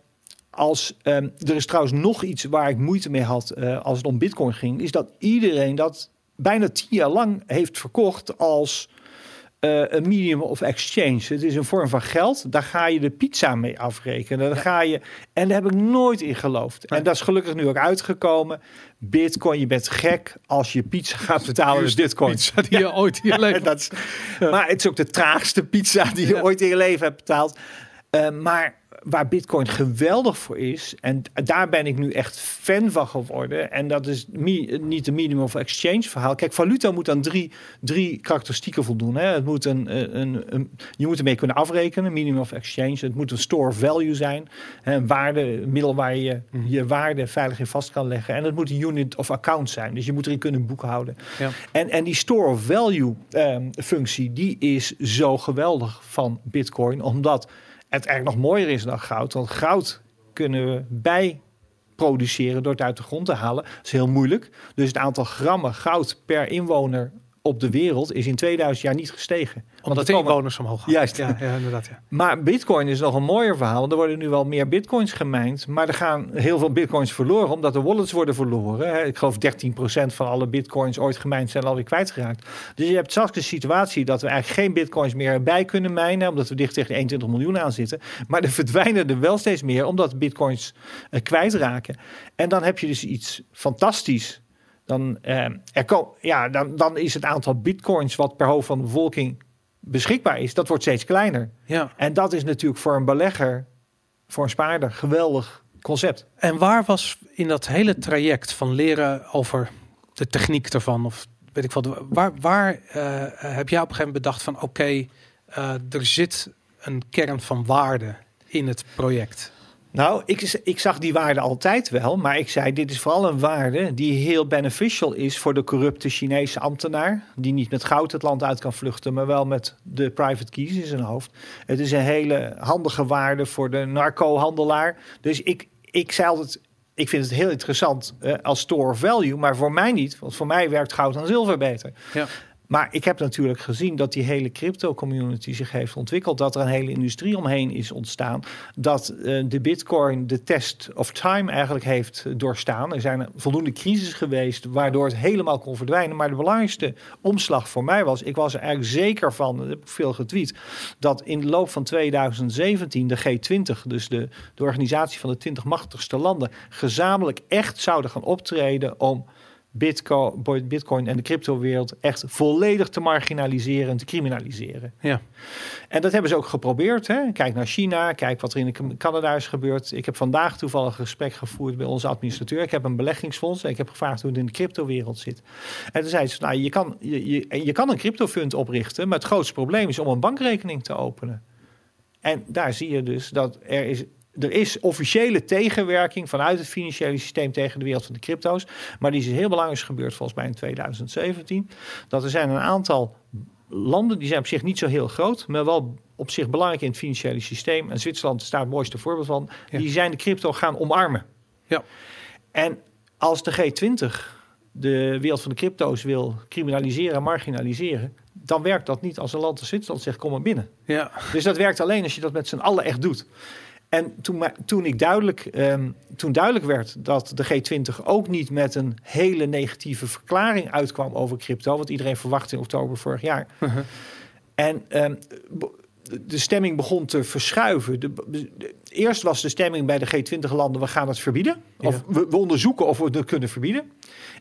[SPEAKER 3] als ehm, er is trouwens nog iets waar ik moeite mee had eh, als het om Bitcoin ging, is dat iedereen dat bijna tien jaar lang heeft verkocht als eh, een medium of exchange. Het is een vorm van geld. Daar ga je de pizza mee afrekenen. Daar ga je, en daar heb ik nooit in geloofd. En dat is gelukkig nu ook uitgekomen. Bitcoin, je bent gek als je pizza gaat betalen met Bitcoin.
[SPEAKER 1] Pizza die je ooit in je leven
[SPEAKER 3] Dat is, Maar het is ook de traagste pizza die je ooit in je leven hebt betaald. Eh, maar waar Bitcoin geweldig voor is, en daar ben ik nu echt fan van geworden. En dat is niet de minimum of exchange verhaal. Kijk, valuta moet aan drie, drie karakteristieken voldoen. Hè. Het moet een, een, een, je moet ermee kunnen afrekenen, minimum of exchange. Het moet een store of value zijn. hè, Een waarde, een middel waar je je waarde veilig in vast kan leggen. En het moet een unit of account zijn. Dus je moet erin kunnen boekhouden.
[SPEAKER 1] Ja.
[SPEAKER 3] En, en die store of value ehm, functie, die is zo geweldig van Bitcoin, omdat het eigenlijk nog mooier is dan goud. Want goud kunnen we bij produceren door het uit de grond te halen. Dat is heel moeilijk. Dus het aantal grammen goud per inwoner op de wereld is in 2000 jaar niet gestegen. Want
[SPEAKER 1] Omdat de
[SPEAKER 3] komen-
[SPEAKER 1] inwoners omhoog gaan.
[SPEAKER 3] Juist.
[SPEAKER 1] Ja, ja inderdaad. Ja.
[SPEAKER 3] maar bitcoin is nog een mooier verhaal. Want er worden nu wel meer bitcoins gemijnd. Maar er gaan heel veel bitcoins verloren. Omdat de wallets worden verloren. Ik geloof 13% van alle bitcoins ooit gemijnd zijn alweer kwijtgeraakt. Dus je hebt straks de situatie dat we eigenlijk geen bitcoins meer bij kunnen mijnen. Omdat we dicht tegen de 21 miljoen aan zitten. Maar er verdwijnen er wel steeds meer. Omdat bitcoins eh, kwijtraken. En dan heb je dus iets fantastisch. Dan, eh, er ko- ja, dan, dan is het aantal bitcoins wat per hoofd van de bevolking beschikbaar is, dat wordt steeds kleiner.
[SPEAKER 1] ja.
[SPEAKER 3] En dat is natuurlijk voor een belegger, voor een spaarder, geweldig concept.
[SPEAKER 1] En waar was in dat hele traject van leren over de techniek ervan, of weet ik wat, waar, waar eh, heb jij op een gegeven moment bedacht van oké, eh, er zit een kern van waarde in het project?
[SPEAKER 3] Nou, ik, ik zag die waarde altijd wel, maar ik zei: dit is vooral een waarde die heel beneficial is voor de corrupte Chinese ambtenaar, die niet met goud het land uit kan vluchten, maar wel met de private keys in zijn hoofd. Het is een hele handige waarde voor de narco-handelaar. Dus ik, ik zei altijd. Ik vind het heel interessant eh, als store of value, maar voor mij niet. Want voor mij werkt goud en zilver beter.
[SPEAKER 1] Ja.
[SPEAKER 3] Maar ik heb natuurlijk gezien dat die hele crypto-community zich heeft ontwikkeld. Dat er een hele industrie omheen is ontstaan. Dat eh, de bitcoin de test of time eigenlijk heeft doorstaan. Er zijn voldoende crisis geweest waardoor het helemaal kon verdwijnen. Maar de belangrijkste omslag voor mij was... ik was er eigenlijk zeker van, dat heb ik veel getweet... dat in de loop van 2017 de G20, dus de, de organisatie van de 20 machtigste landen... gezamenlijk echt zouden gaan optreden om... Bitcoin, Bitcoin en de cryptowereld echt volledig te marginaliseren en te criminaliseren.
[SPEAKER 1] Ja.
[SPEAKER 3] En dat hebben ze ook geprobeerd. Hè? Kijk naar China, kijk wat er in Canada is gebeurd. Ik heb vandaag toevallig een gesprek gevoerd bij onze administrateur. Ik heb een beleggingsfonds en ik heb gevraagd hoe het in de cryptowereld zit. En toen zei ze, nou, je kan, je, je, je kan een cryptofund oprichten, maar het grootste probleem is om een bankrekening te openen. En daar zie je dus dat er is er is officiële tegenwerking vanuit het financiële systeem tegen de wereld van de crypto's. Maar die is heel belangrijk gebeurd volgens mij in 2017. Dat er zijn een aantal landen, die zijn op zich niet zo heel groot, maar wel op zich belangrijk in het financiële systeem. En Zwitserland staat het mooiste voorbeeld van.
[SPEAKER 1] Ja.
[SPEAKER 3] Die zijn de crypto gaan omarmen.
[SPEAKER 1] Ja.
[SPEAKER 3] En als de G20 de wereld van de crypto's wil criminaliseren, marginaliseren, dan werkt dat niet als een land als Zwitserland zegt kom maar binnen.
[SPEAKER 1] Ja.
[SPEAKER 3] Dus dat werkt alleen als je dat met z'n allen echt doet. En toen, toen, ik duidelijk, ehm, toen duidelijk werd dat de G20 ook niet met een hele negatieve verklaring uitkwam over crypto, wat iedereen verwachtte in oktober vorig jaar. En ehm, de stemming begon te verschuiven. De, de- eerst was de stemming bij de G20-landen: we gaan het verbieden. Of
[SPEAKER 1] Ja.
[SPEAKER 3] we, we onderzoeken of we het kunnen verbieden.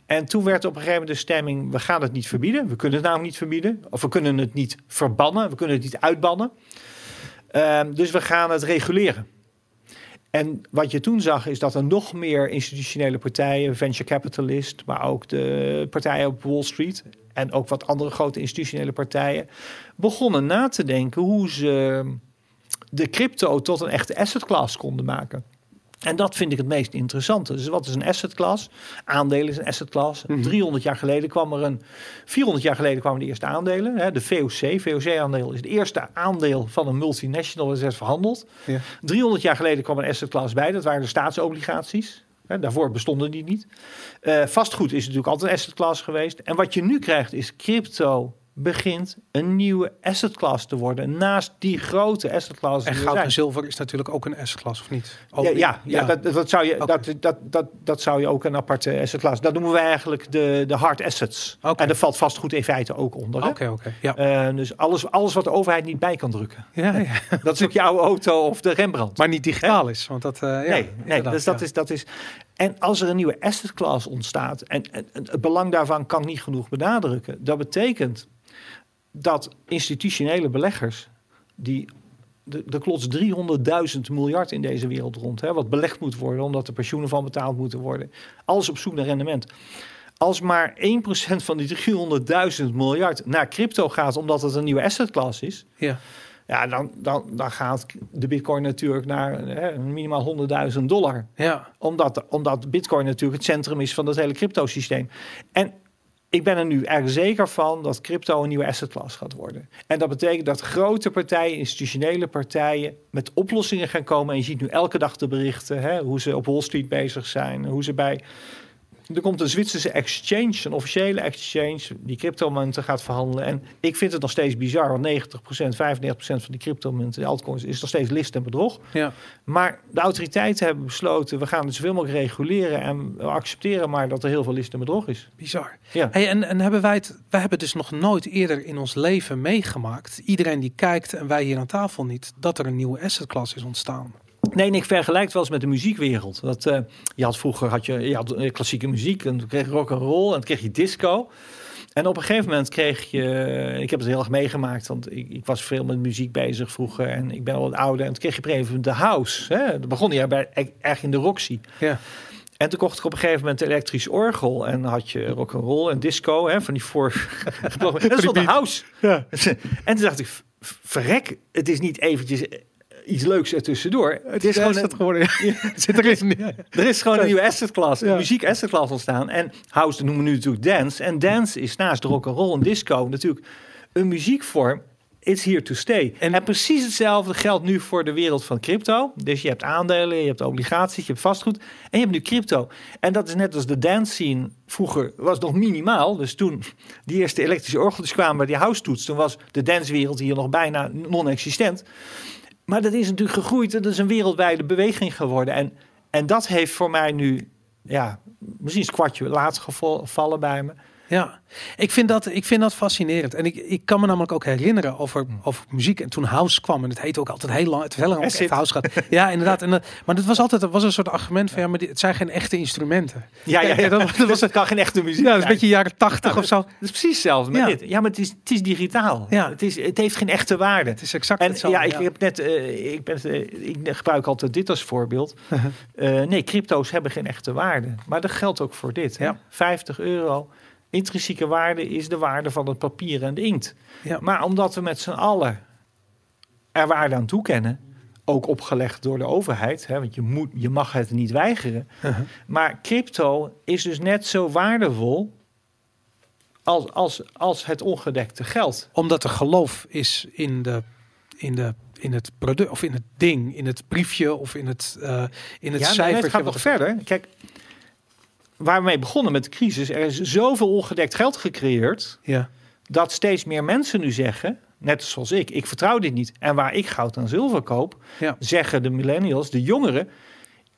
[SPEAKER 3] En toen werd op een gegeven moment de stemming: we gaan het niet verbieden. We kunnen het namelijk niet verbieden. Of we kunnen het niet verbannen. We kunnen het niet uitbannen. Ehm, dus we gaan het reguleren. En wat je toen zag is dat er nog meer institutionele partijen, venture capitalist, maar ook de partijen op Wall Street en ook wat andere grote institutionele partijen, begonnen na te denken hoe ze de crypto tot een echte asset class konden maken. En dat vind ik het meest interessante. Dus wat is een asset class? Aandelen is een asset class. 300 jaar geleden kwam er een... 400 jaar geleden kwamen de eerste aandelen. Hè, de VOC. VOC-aandeel is het eerste aandeel van een multinational dat is verhandeld.
[SPEAKER 1] Ja.
[SPEAKER 3] 300 jaar geleden kwam een asset class bij. Dat waren de staatsobligaties. Hè, daarvoor bestonden die niet. Eh, vastgoed is natuurlijk altijd een asset class geweest. En wat je nu krijgt is crypto begint een nieuwe asset class te worden. Naast die grote asset class
[SPEAKER 1] En goud en zilver is natuurlijk ook een S-klas, of niet?
[SPEAKER 3] Ja, ja, ja, Dat, dat, zou je, dat, dat, dat, dat zou je ook een aparte asset class. Dat noemen we eigenlijk de, de hard assets. En daar valt vastgoed in feite ook onder.
[SPEAKER 1] Oké, oké. Ja.
[SPEAKER 3] Eh, dus alles, alles wat de overheid niet bij kan drukken.
[SPEAKER 1] Ja, ja.
[SPEAKER 3] Dat is ook jouw auto of de Rembrandt.
[SPEAKER 1] Maar niet digitaal is, want dat... eh, ja,
[SPEAKER 3] nee, nee dus dat, is, dat is. En als er een nieuwe asset class ontstaat, en, en, en het belang daarvan kan ik niet genoeg benadrukken. Dat betekent dat institutionele beleggers, die. de- klotst 300.000 miljard in deze wereld rond, hè, wat belegd moet worden, omdat er pensioenen van betaald moeten worden. Alles op zoek naar rendement. Als maar 1% van die 300.000 miljard naar crypto gaat, omdat het een nieuwe asset class is,
[SPEAKER 1] Ja.
[SPEAKER 3] ja, dan, dan, dan gaat de bitcoin natuurlijk naar hè, minimaal 100.000 dollar.
[SPEAKER 1] Ja.
[SPEAKER 3] Omdat, omdat bitcoin natuurlijk het centrum is van dat hele cryptosysteem. En ik ben er nu erg zeker van dat crypto een nieuwe asset class gaat worden. En dat betekent dat grote partijen, institutionele partijen, met oplossingen gaan komen. En je ziet nu elke dag de berichten, hè, hoe ze op Wall Street bezig zijn, hoe ze bij... Er komt een Zwitserse exchange, een officiële exchange, die cryptomunten gaat verhandelen. En ik vind het nog steeds bizar, want 90%, 95% van die cryptomunten, de altcoins, is nog steeds list en bedrog.
[SPEAKER 1] Ja.
[SPEAKER 3] Maar de autoriteiten hebben besloten, we gaan het zoveel mogelijk reguleren en we accepteren maar dat er heel veel list en bedrog is.
[SPEAKER 1] Bizar.
[SPEAKER 3] Ja.
[SPEAKER 1] Hey, en, en hebben wij het, wij hebben dus nog nooit eerder in ons leven meegemaakt, iedereen die kijkt en wij hier aan tafel niet, dat er een nieuwe asset class is ontstaan.
[SPEAKER 3] Nee, ik vergelijk het wel eens met de muziekwereld. Dat, eh, je had vroeger had je, je had eh, klassieke muziek en toen kreeg je rock and roll en toen kreeg je disco. En op een gegeven moment kreeg je, ik heb het heel erg meegemaakt, want ik, ik was veel met muziek bezig vroeger en ik ben al wat ouder. En toen kreeg je op een gegeven moment de house. Hè? Dat begon je bij, e- erg in de Roxy.
[SPEAKER 1] Ja.
[SPEAKER 3] En toen kocht ik op een gegeven moment een elektrisch orgel. En had je rock and roll en disco, hè, van die voor. dat is wel de house.
[SPEAKER 1] Ja.
[SPEAKER 3] En toen dacht ik, verrek, het is niet eventjes eh, iets leuks ertussendoor. Het is gewoon een,
[SPEAKER 1] geworden. Ja. Zit erin. Ja.
[SPEAKER 3] er is gewoon een nieuwe asset class, een muziek asset class ontstaan. En house noemen we nu natuurlijk dance. En dance is naast rock and roll en disco natuurlijk een muziekvorm. It's here to stay. En, precies hetzelfde geldt nu voor de wereld van crypto. Dus je hebt aandelen, je hebt obligaties, je hebt vastgoed en je hebt nu crypto. En dat is net als de dance scene vroeger was nog minimaal. Dus toen die eerste elektrische orgeltjes kwamen bij die house toets, toen was de dancewereld hier nog bijna non-existent. Maar dat is natuurlijk gegroeid. en Dat is een wereldwijde beweging geworden. En, en dat heeft voor mij nu, ja, misschien is kwartje laat geval- gevallen bij me.
[SPEAKER 1] Ja, ik vind dat, ik vind dat fascinerend. En ik, ik kan me namelijk ook herinneren over, over muziek. En toen house kwam, en het heette ook altijd heel lang, het heel lang ook echt house gaat. Ja, inderdaad. En, dat- maar dat was altijd was een soort argument van, ja, maar dit, het zijn geen echte instrumenten.
[SPEAKER 3] Ja, ja, ja.
[SPEAKER 1] dat,
[SPEAKER 3] Dat,
[SPEAKER 1] dat was
[SPEAKER 3] het kan geen echte muziek
[SPEAKER 1] Ja, dat is een beetje jaren tachtig of zo.
[SPEAKER 3] Dat is precies hetzelfde met
[SPEAKER 1] Ja.
[SPEAKER 3] dit. Ja, maar het is, het is digitaal.
[SPEAKER 1] Ja.
[SPEAKER 3] Het, is, het heeft geen echte waarde.
[SPEAKER 1] Het is exact
[SPEAKER 3] En
[SPEAKER 1] hetzelfde.
[SPEAKER 3] ja, ik heb net, eh, ik, ben, eh, ik gebruik altijd dit als voorbeeld. Eh, nee, crypto's hebben geen echte waarde. Maar dat geldt ook voor dit. hè.
[SPEAKER 1] Ja.
[SPEAKER 3] 50 euro. Intrinsieke waarde is de waarde van het papier en de inkt.
[SPEAKER 1] Ja.
[SPEAKER 3] Maar omdat we met z'n allen er waarde aan toekennen, ook opgelegd door de overheid, hè, want je, moet, je mag het niet weigeren.
[SPEAKER 1] Uh-huh.
[SPEAKER 3] Maar crypto is dus net zo waardevol als, als, als het ongedekte geld.
[SPEAKER 1] Omdat er geloof is in, de, in, de, in het product, of in het ding, in het briefje, of in het, eh in het
[SPEAKER 3] ja,
[SPEAKER 1] cijfertje.
[SPEAKER 3] het gaat nog verder. Kijk, waar we mee begonnen met de crisis, er is zoveel ongedekt geld gecreëerd,
[SPEAKER 1] Ja,
[SPEAKER 3] dat steeds meer mensen nu zeggen, net zoals ik. Ik vertrouw dit niet. En waar ik goud en zilver koop,
[SPEAKER 1] Ja.
[SPEAKER 3] zeggen de millennials, de jongeren,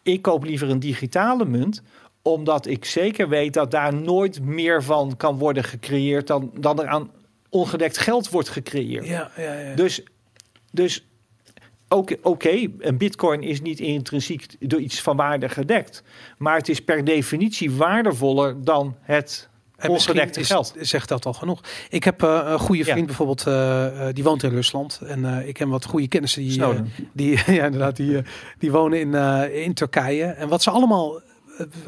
[SPEAKER 3] ik koop liever een digitale munt omdat ik zeker weet dat daar nooit meer van kan worden gecreëerd dan, dan er aan ongedekt geld wordt gecreëerd.
[SPEAKER 1] Ja, ja, ja.
[SPEAKER 3] Dus, dus oké, oké, een bitcoin is niet intrinsiek door iets van waarde gedekt. Maar het is per definitie waardevoller dan het ongedekte
[SPEAKER 1] is-
[SPEAKER 3] geld.
[SPEAKER 1] Zegt dat al genoeg. Ik heb eh, een goede vriend
[SPEAKER 3] Ja.
[SPEAKER 1] bijvoorbeeld, eh, eh, die woont in Rusland. En ik ken wat goede kennissen die, die, ja, inderdaad, die, die wonen in, in Turkije. En wat ze allemaal,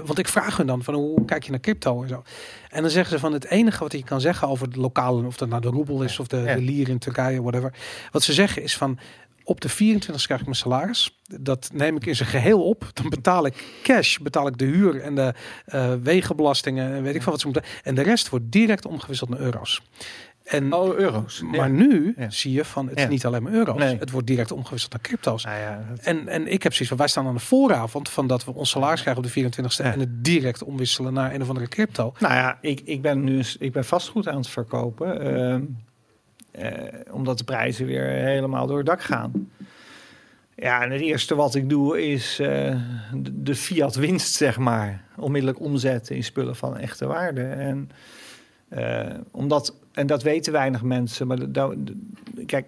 [SPEAKER 1] want ik vraag hun dan van hoe kijk je naar crypto en zo. En dan zeggen ze van het enige wat je kan zeggen over de lokale, of dat nou de roebel is of de,
[SPEAKER 3] Ja.
[SPEAKER 1] de lier in Turkije, whatever. Wat ze zeggen is van op de 24 krijg ik mijn salaris. Dat neem ik in zijn geheel op. Dan betaal ik cash, betaal ik de huur en de eh, wegenbelastingen en weet ik veel wat ze moeten. En de rest wordt direct omgewisseld naar euro's. En,
[SPEAKER 3] Oh, euro's.
[SPEAKER 1] maar nu
[SPEAKER 3] Ja.
[SPEAKER 1] zie je van het is
[SPEAKER 3] Ja.
[SPEAKER 1] niet alleen maar euro's.
[SPEAKER 3] Nee.
[SPEAKER 1] Het wordt direct omgewisseld naar crypto's.
[SPEAKER 3] Ja, dat-
[SPEAKER 1] En, en ik heb zoiets van, wij staan aan de vooravond van dat we ons salaris krijgen op de 24ste
[SPEAKER 3] Ja.
[SPEAKER 1] en het direct omwisselen naar een of andere crypto.
[SPEAKER 3] Nou ja, ik, ik ben nu ik ben vastgoed aan het verkopen. ehm, eh, omdat de prijzen weer helemaal door het dak gaan. Ja, en het eerste wat ik doe is eh, de, fiat winst, zeg maar, onmiddellijk omzetten in spullen van echte waarde. En, eh, omdat, en dat weten weinig mensen. Maar kijk,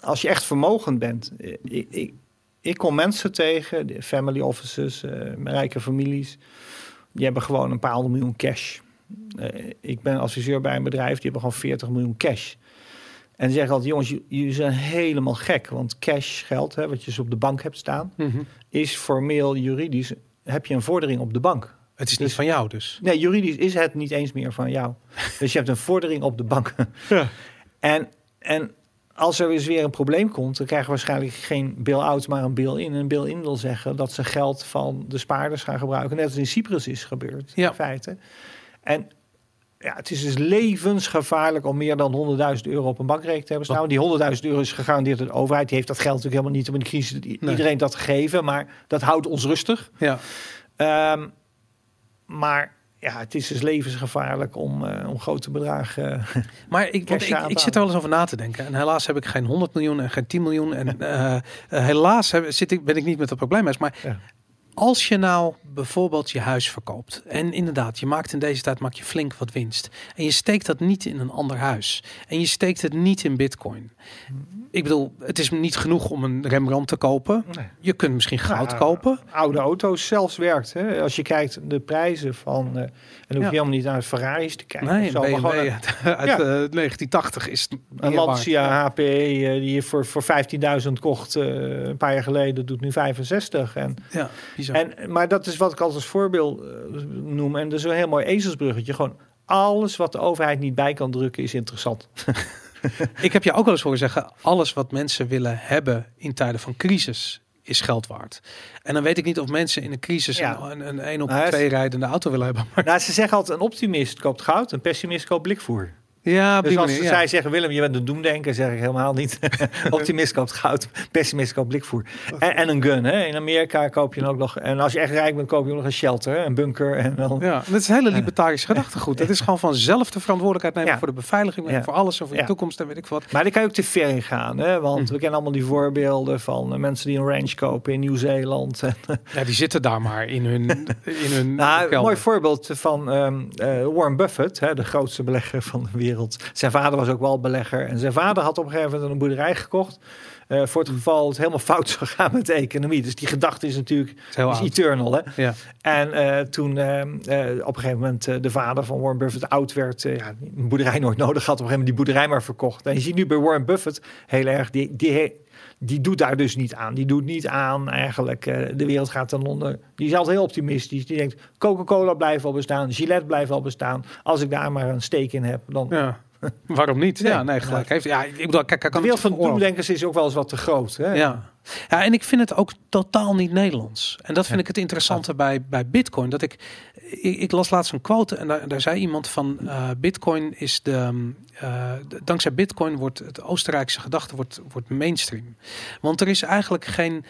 [SPEAKER 3] als je echt vermogend bent. Ik, ik, ik kom mensen tegen, family offices, rijke families. Die hebben gewoon een paar miljoen cash. Ik ben adviseur bij een bedrijf, die hebben gewoon 40 miljoen cash. En zeggen altijd, jongens, jullie zijn helemaal gek. Want cash, geld, hè, wat je dus op de bank hebt staan, is formeel juridisch, heb je een vordering op de bank.
[SPEAKER 1] Het is niet
[SPEAKER 3] Dus-
[SPEAKER 1] van jou dus.
[SPEAKER 3] Nee, juridisch is het niet eens meer van jou. Dus je hebt een vordering op de bank.
[SPEAKER 1] Ja.
[SPEAKER 3] En, en als er eens weer een probleem komt, dan krijgen we waarschijnlijk geen bail-out, maar een bail-in. En een bail-in wil zeggen dat ze geld van de spaarders gaan gebruiken. Net als in Cyprus is gebeurd,
[SPEAKER 1] Ja.
[SPEAKER 3] in feite. En ja, het is dus levensgevaarlijk om meer dan 100.000 euro op een bankrekening te hebben staan. Die 100.000 euro is gegarandeerd door de overheid. Die heeft dat geld natuurlijk helemaal niet om in de crisis
[SPEAKER 1] Nee.
[SPEAKER 3] iedereen dat gegeven. Maar dat houdt ons rustig.
[SPEAKER 1] Ja.
[SPEAKER 3] Ehm, maar ja, het is dus levensgevaarlijk om, eh, om grote bedragen.
[SPEAKER 1] Maar ik, want ik, ik zit er wel eens over na te denken. En helaas heb ik geen 100 miljoen en geen 10 miljoen. En eh, eh, helaas heb, zit ik, ben ik niet met het probleem. Maar
[SPEAKER 3] Ja.
[SPEAKER 1] Als je nou bijvoorbeeld je huis verkoopt. En inderdaad, je maakt in deze tijd maak je flink wat winst. En je steekt dat niet in een ander huis. En je steekt het niet in bitcoin. Ik bedoel, het is niet genoeg om een Rembrandt te kopen.
[SPEAKER 3] Nee.
[SPEAKER 1] Je kunt misschien goud
[SPEAKER 3] Ja,
[SPEAKER 1] kopen.
[SPEAKER 3] oude auto's zelfs werkt. Hè? Als je kijkt de prijzen van. eh, en dan hoef
[SPEAKER 1] Ja.
[SPEAKER 3] je helemaal niet naar Ferraris te kijken.
[SPEAKER 1] Nee,
[SPEAKER 3] zo,
[SPEAKER 1] BMW
[SPEAKER 3] gewoon
[SPEAKER 1] uit,
[SPEAKER 3] Ja.
[SPEAKER 1] eh, 1980 is
[SPEAKER 3] een. Lancia HPE eh, die je voor, voor 15.000 kocht eh, een paar jaar geleden, doet nu 65. En,
[SPEAKER 1] Ja, bizar.
[SPEAKER 3] en, maar dat is wat ik altijd als voorbeeld eh, noem. En dat is een heel mooi ezelsbruggetje. Gewoon alles wat de overheid niet bij kan drukken is interessant.
[SPEAKER 1] Ik heb je ook wel eens horen zeggen, alles wat mensen willen hebben in tijden van crisis is geld waard. En dan weet ik niet of mensen in een crisis
[SPEAKER 3] Ja.
[SPEAKER 1] een, een, een 1 op
[SPEAKER 3] Nou,
[SPEAKER 1] 2 rijdende auto willen hebben. Maar
[SPEAKER 3] nou, ze zeggen altijd: een optimist koopt goud, een pessimist koopt blikvoer.
[SPEAKER 1] Ja,
[SPEAKER 3] Dus als
[SPEAKER 1] manier,
[SPEAKER 3] ze
[SPEAKER 1] ja.
[SPEAKER 3] zij zeggen, Willem, je bent een doemdenker, zeg ik helemaal niet. Optimist koopt goud, pessimist koopt blikvoer. En, en een gun, hè. In Amerika koop je dan ook nog... En als je echt rijk bent, koop je ook nog een shelter, een bunker. En dan,
[SPEAKER 1] Ja, dat is hele libertarische gedachtegoed. Het is gewoon van zelf de verantwoordelijkheid nemen
[SPEAKER 3] Ja.
[SPEAKER 1] voor de beveiliging en
[SPEAKER 3] Ja.
[SPEAKER 1] voor alles en voor je
[SPEAKER 3] Ja.
[SPEAKER 1] toekomst en weet ik wat.
[SPEAKER 3] Maar dan kan je ook te ver in gaan, hè. Want
[SPEAKER 1] Hm.
[SPEAKER 3] we kennen allemaal die voorbeelden van eh, mensen die een ranch kopen in Nieuw-Zeeland.
[SPEAKER 1] Ja, die zitten daar maar in hun, in hun
[SPEAKER 3] Nou, een
[SPEAKER 1] kelder.
[SPEAKER 3] mooi voorbeeld van ehm, eh, Warren Buffett, hè, de grootste belegger van de wereld. Zijn vader was ook wel belegger. En zijn vader had op een gegeven moment een boerderij gekocht. Eh, voor het geval het helemaal fout zou gaan met de economie. Dus die gedachte is natuurlijk
[SPEAKER 1] heel
[SPEAKER 3] is eternal. Hè?
[SPEAKER 1] Ja.
[SPEAKER 3] En eh, toen eh, op een gegeven moment de vader van Warren Buffett oud werd, ja, een boerderij nooit nodig had, op een gegeven moment die boerderij maar verkocht. En je ziet nu bij Warren Buffett heel erg, die, die, die doet daar dus niet aan. Die doet niet aan eigenlijk, de wereld gaat ten onder. Die is altijd heel optimistisch. Die denkt, Coca-Cola blijft wel bestaan, Gillette blijft wel bestaan. Als ik daar maar een steek in heb, dan...
[SPEAKER 1] ja. Waarom niet?
[SPEAKER 3] Nee.
[SPEAKER 1] Ja, nee, gelijk heeft. Ja, ik bedoel, kijk, kan
[SPEAKER 3] de wereld van doemdenkers is ook wel eens wat te groot. Hè?
[SPEAKER 1] Ja. ja, en ik vind het ook totaal niet Nederlands. En dat vind
[SPEAKER 3] Ja.
[SPEAKER 1] ik het interessante bij, bij Bitcoin. Dat ik, ik, ik las laatst een quote en daar, daar zei iemand van eh, Bitcoin is de, eh, de- dankzij Bitcoin wordt het Oostenrijkse gedachte wordt, wordt mainstream. Want er is eigenlijk geen,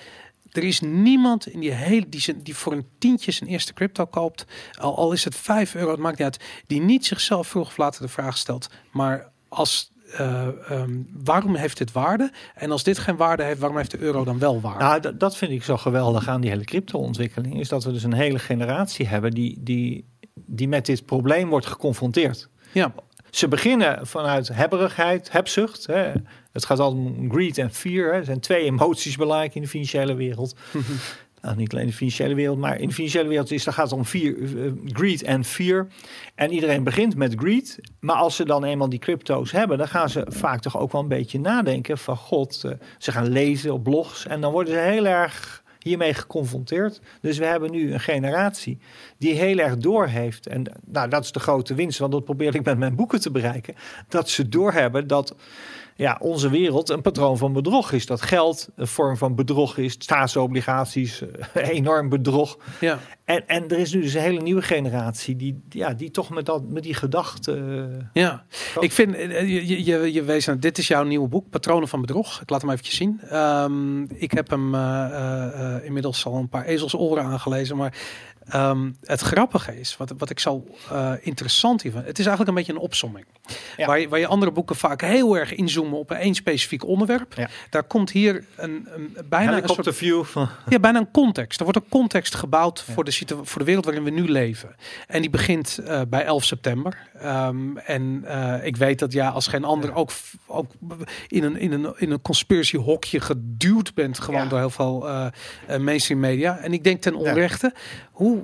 [SPEAKER 1] er is niemand in die hele die, die voor een tientje zijn eerste crypto koopt, al, al is het 5 euro, het maakt niet uit, die niet zichzelf vroeg of later de vraag stelt, maar als eh, ehm, waarom heeft dit waarde? En als dit geen waarde heeft, waarom heeft de euro dan wel waarde?
[SPEAKER 3] Nou, dat, dat vind ik zo geweldig aan die hele crypto-ontwikkeling. Is dat we dus een hele generatie hebben die, die, die met dit probleem wordt geconfronteerd.
[SPEAKER 1] ja,
[SPEAKER 3] Ze beginnen vanuit hebberigheid, hebzucht. Hè. Het gaat altijd om greed en fear. Hè. Er zijn twee emoties belangrijk in de financiële wereld. Nou, niet alleen in de financiële wereld, maar in de financiële wereld is, gaat het om fear, eh, greed en fear. En iedereen begint met greed. Maar als ze dan eenmaal die crypto's hebben, dan gaan ze vaak toch ook wel een beetje nadenken van god. eh, ze gaan lezen op blogs en dan worden ze heel erg hiermee geconfronteerd. Dus we hebben nu een generatie die heel erg doorheeft. En nou, dat is de grote winst, want dat probeer ik met mijn boeken te bereiken. Dat ze doorhebben dat ja, onze wereld een patroon van bedrog is. Dat geld een vorm van bedrog is, staatsobligaties, eh, enorm bedrog.
[SPEAKER 1] ja.
[SPEAKER 3] En, en er is nu dus een hele nieuwe generatie die, ja, die toch met, dat, met die gedachte... eh,
[SPEAKER 1] Ja, ik vind, eh, je, je, je wees aan, dit is jouw nieuwe boek, Patronen van Bedrog. Ik laat hem eventjes zien. Ehm, ik heb hem inmiddels al een paar ezelsoren aangelezen, maar ehm, het grappige is, wat, wat ik zo eh, interessant hiervan, het is eigenlijk een beetje een opsomming.
[SPEAKER 3] Ja.
[SPEAKER 1] Waar, je, waar je andere boeken vaak heel erg inzoomen op één specifiek onderwerp.
[SPEAKER 3] Ja.
[SPEAKER 1] Daar komt hier een, een bijna een soort
[SPEAKER 3] helikopterview van...
[SPEAKER 1] ja, bijna een context. Er wordt een context gebouwd voor, de voor de wereld waarin we nu leven. En die begint eh, bij 11 september. Ehm, en eh, ik weet dat ja, als geen ander ook, ook in een, in een, in een conspiracy hokje geduwd bent, gewoon
[SPEAKER 3] Ja.
[SPEAKER 1] door heel veel mainstream media. En ik denk ten onrechte, hoe,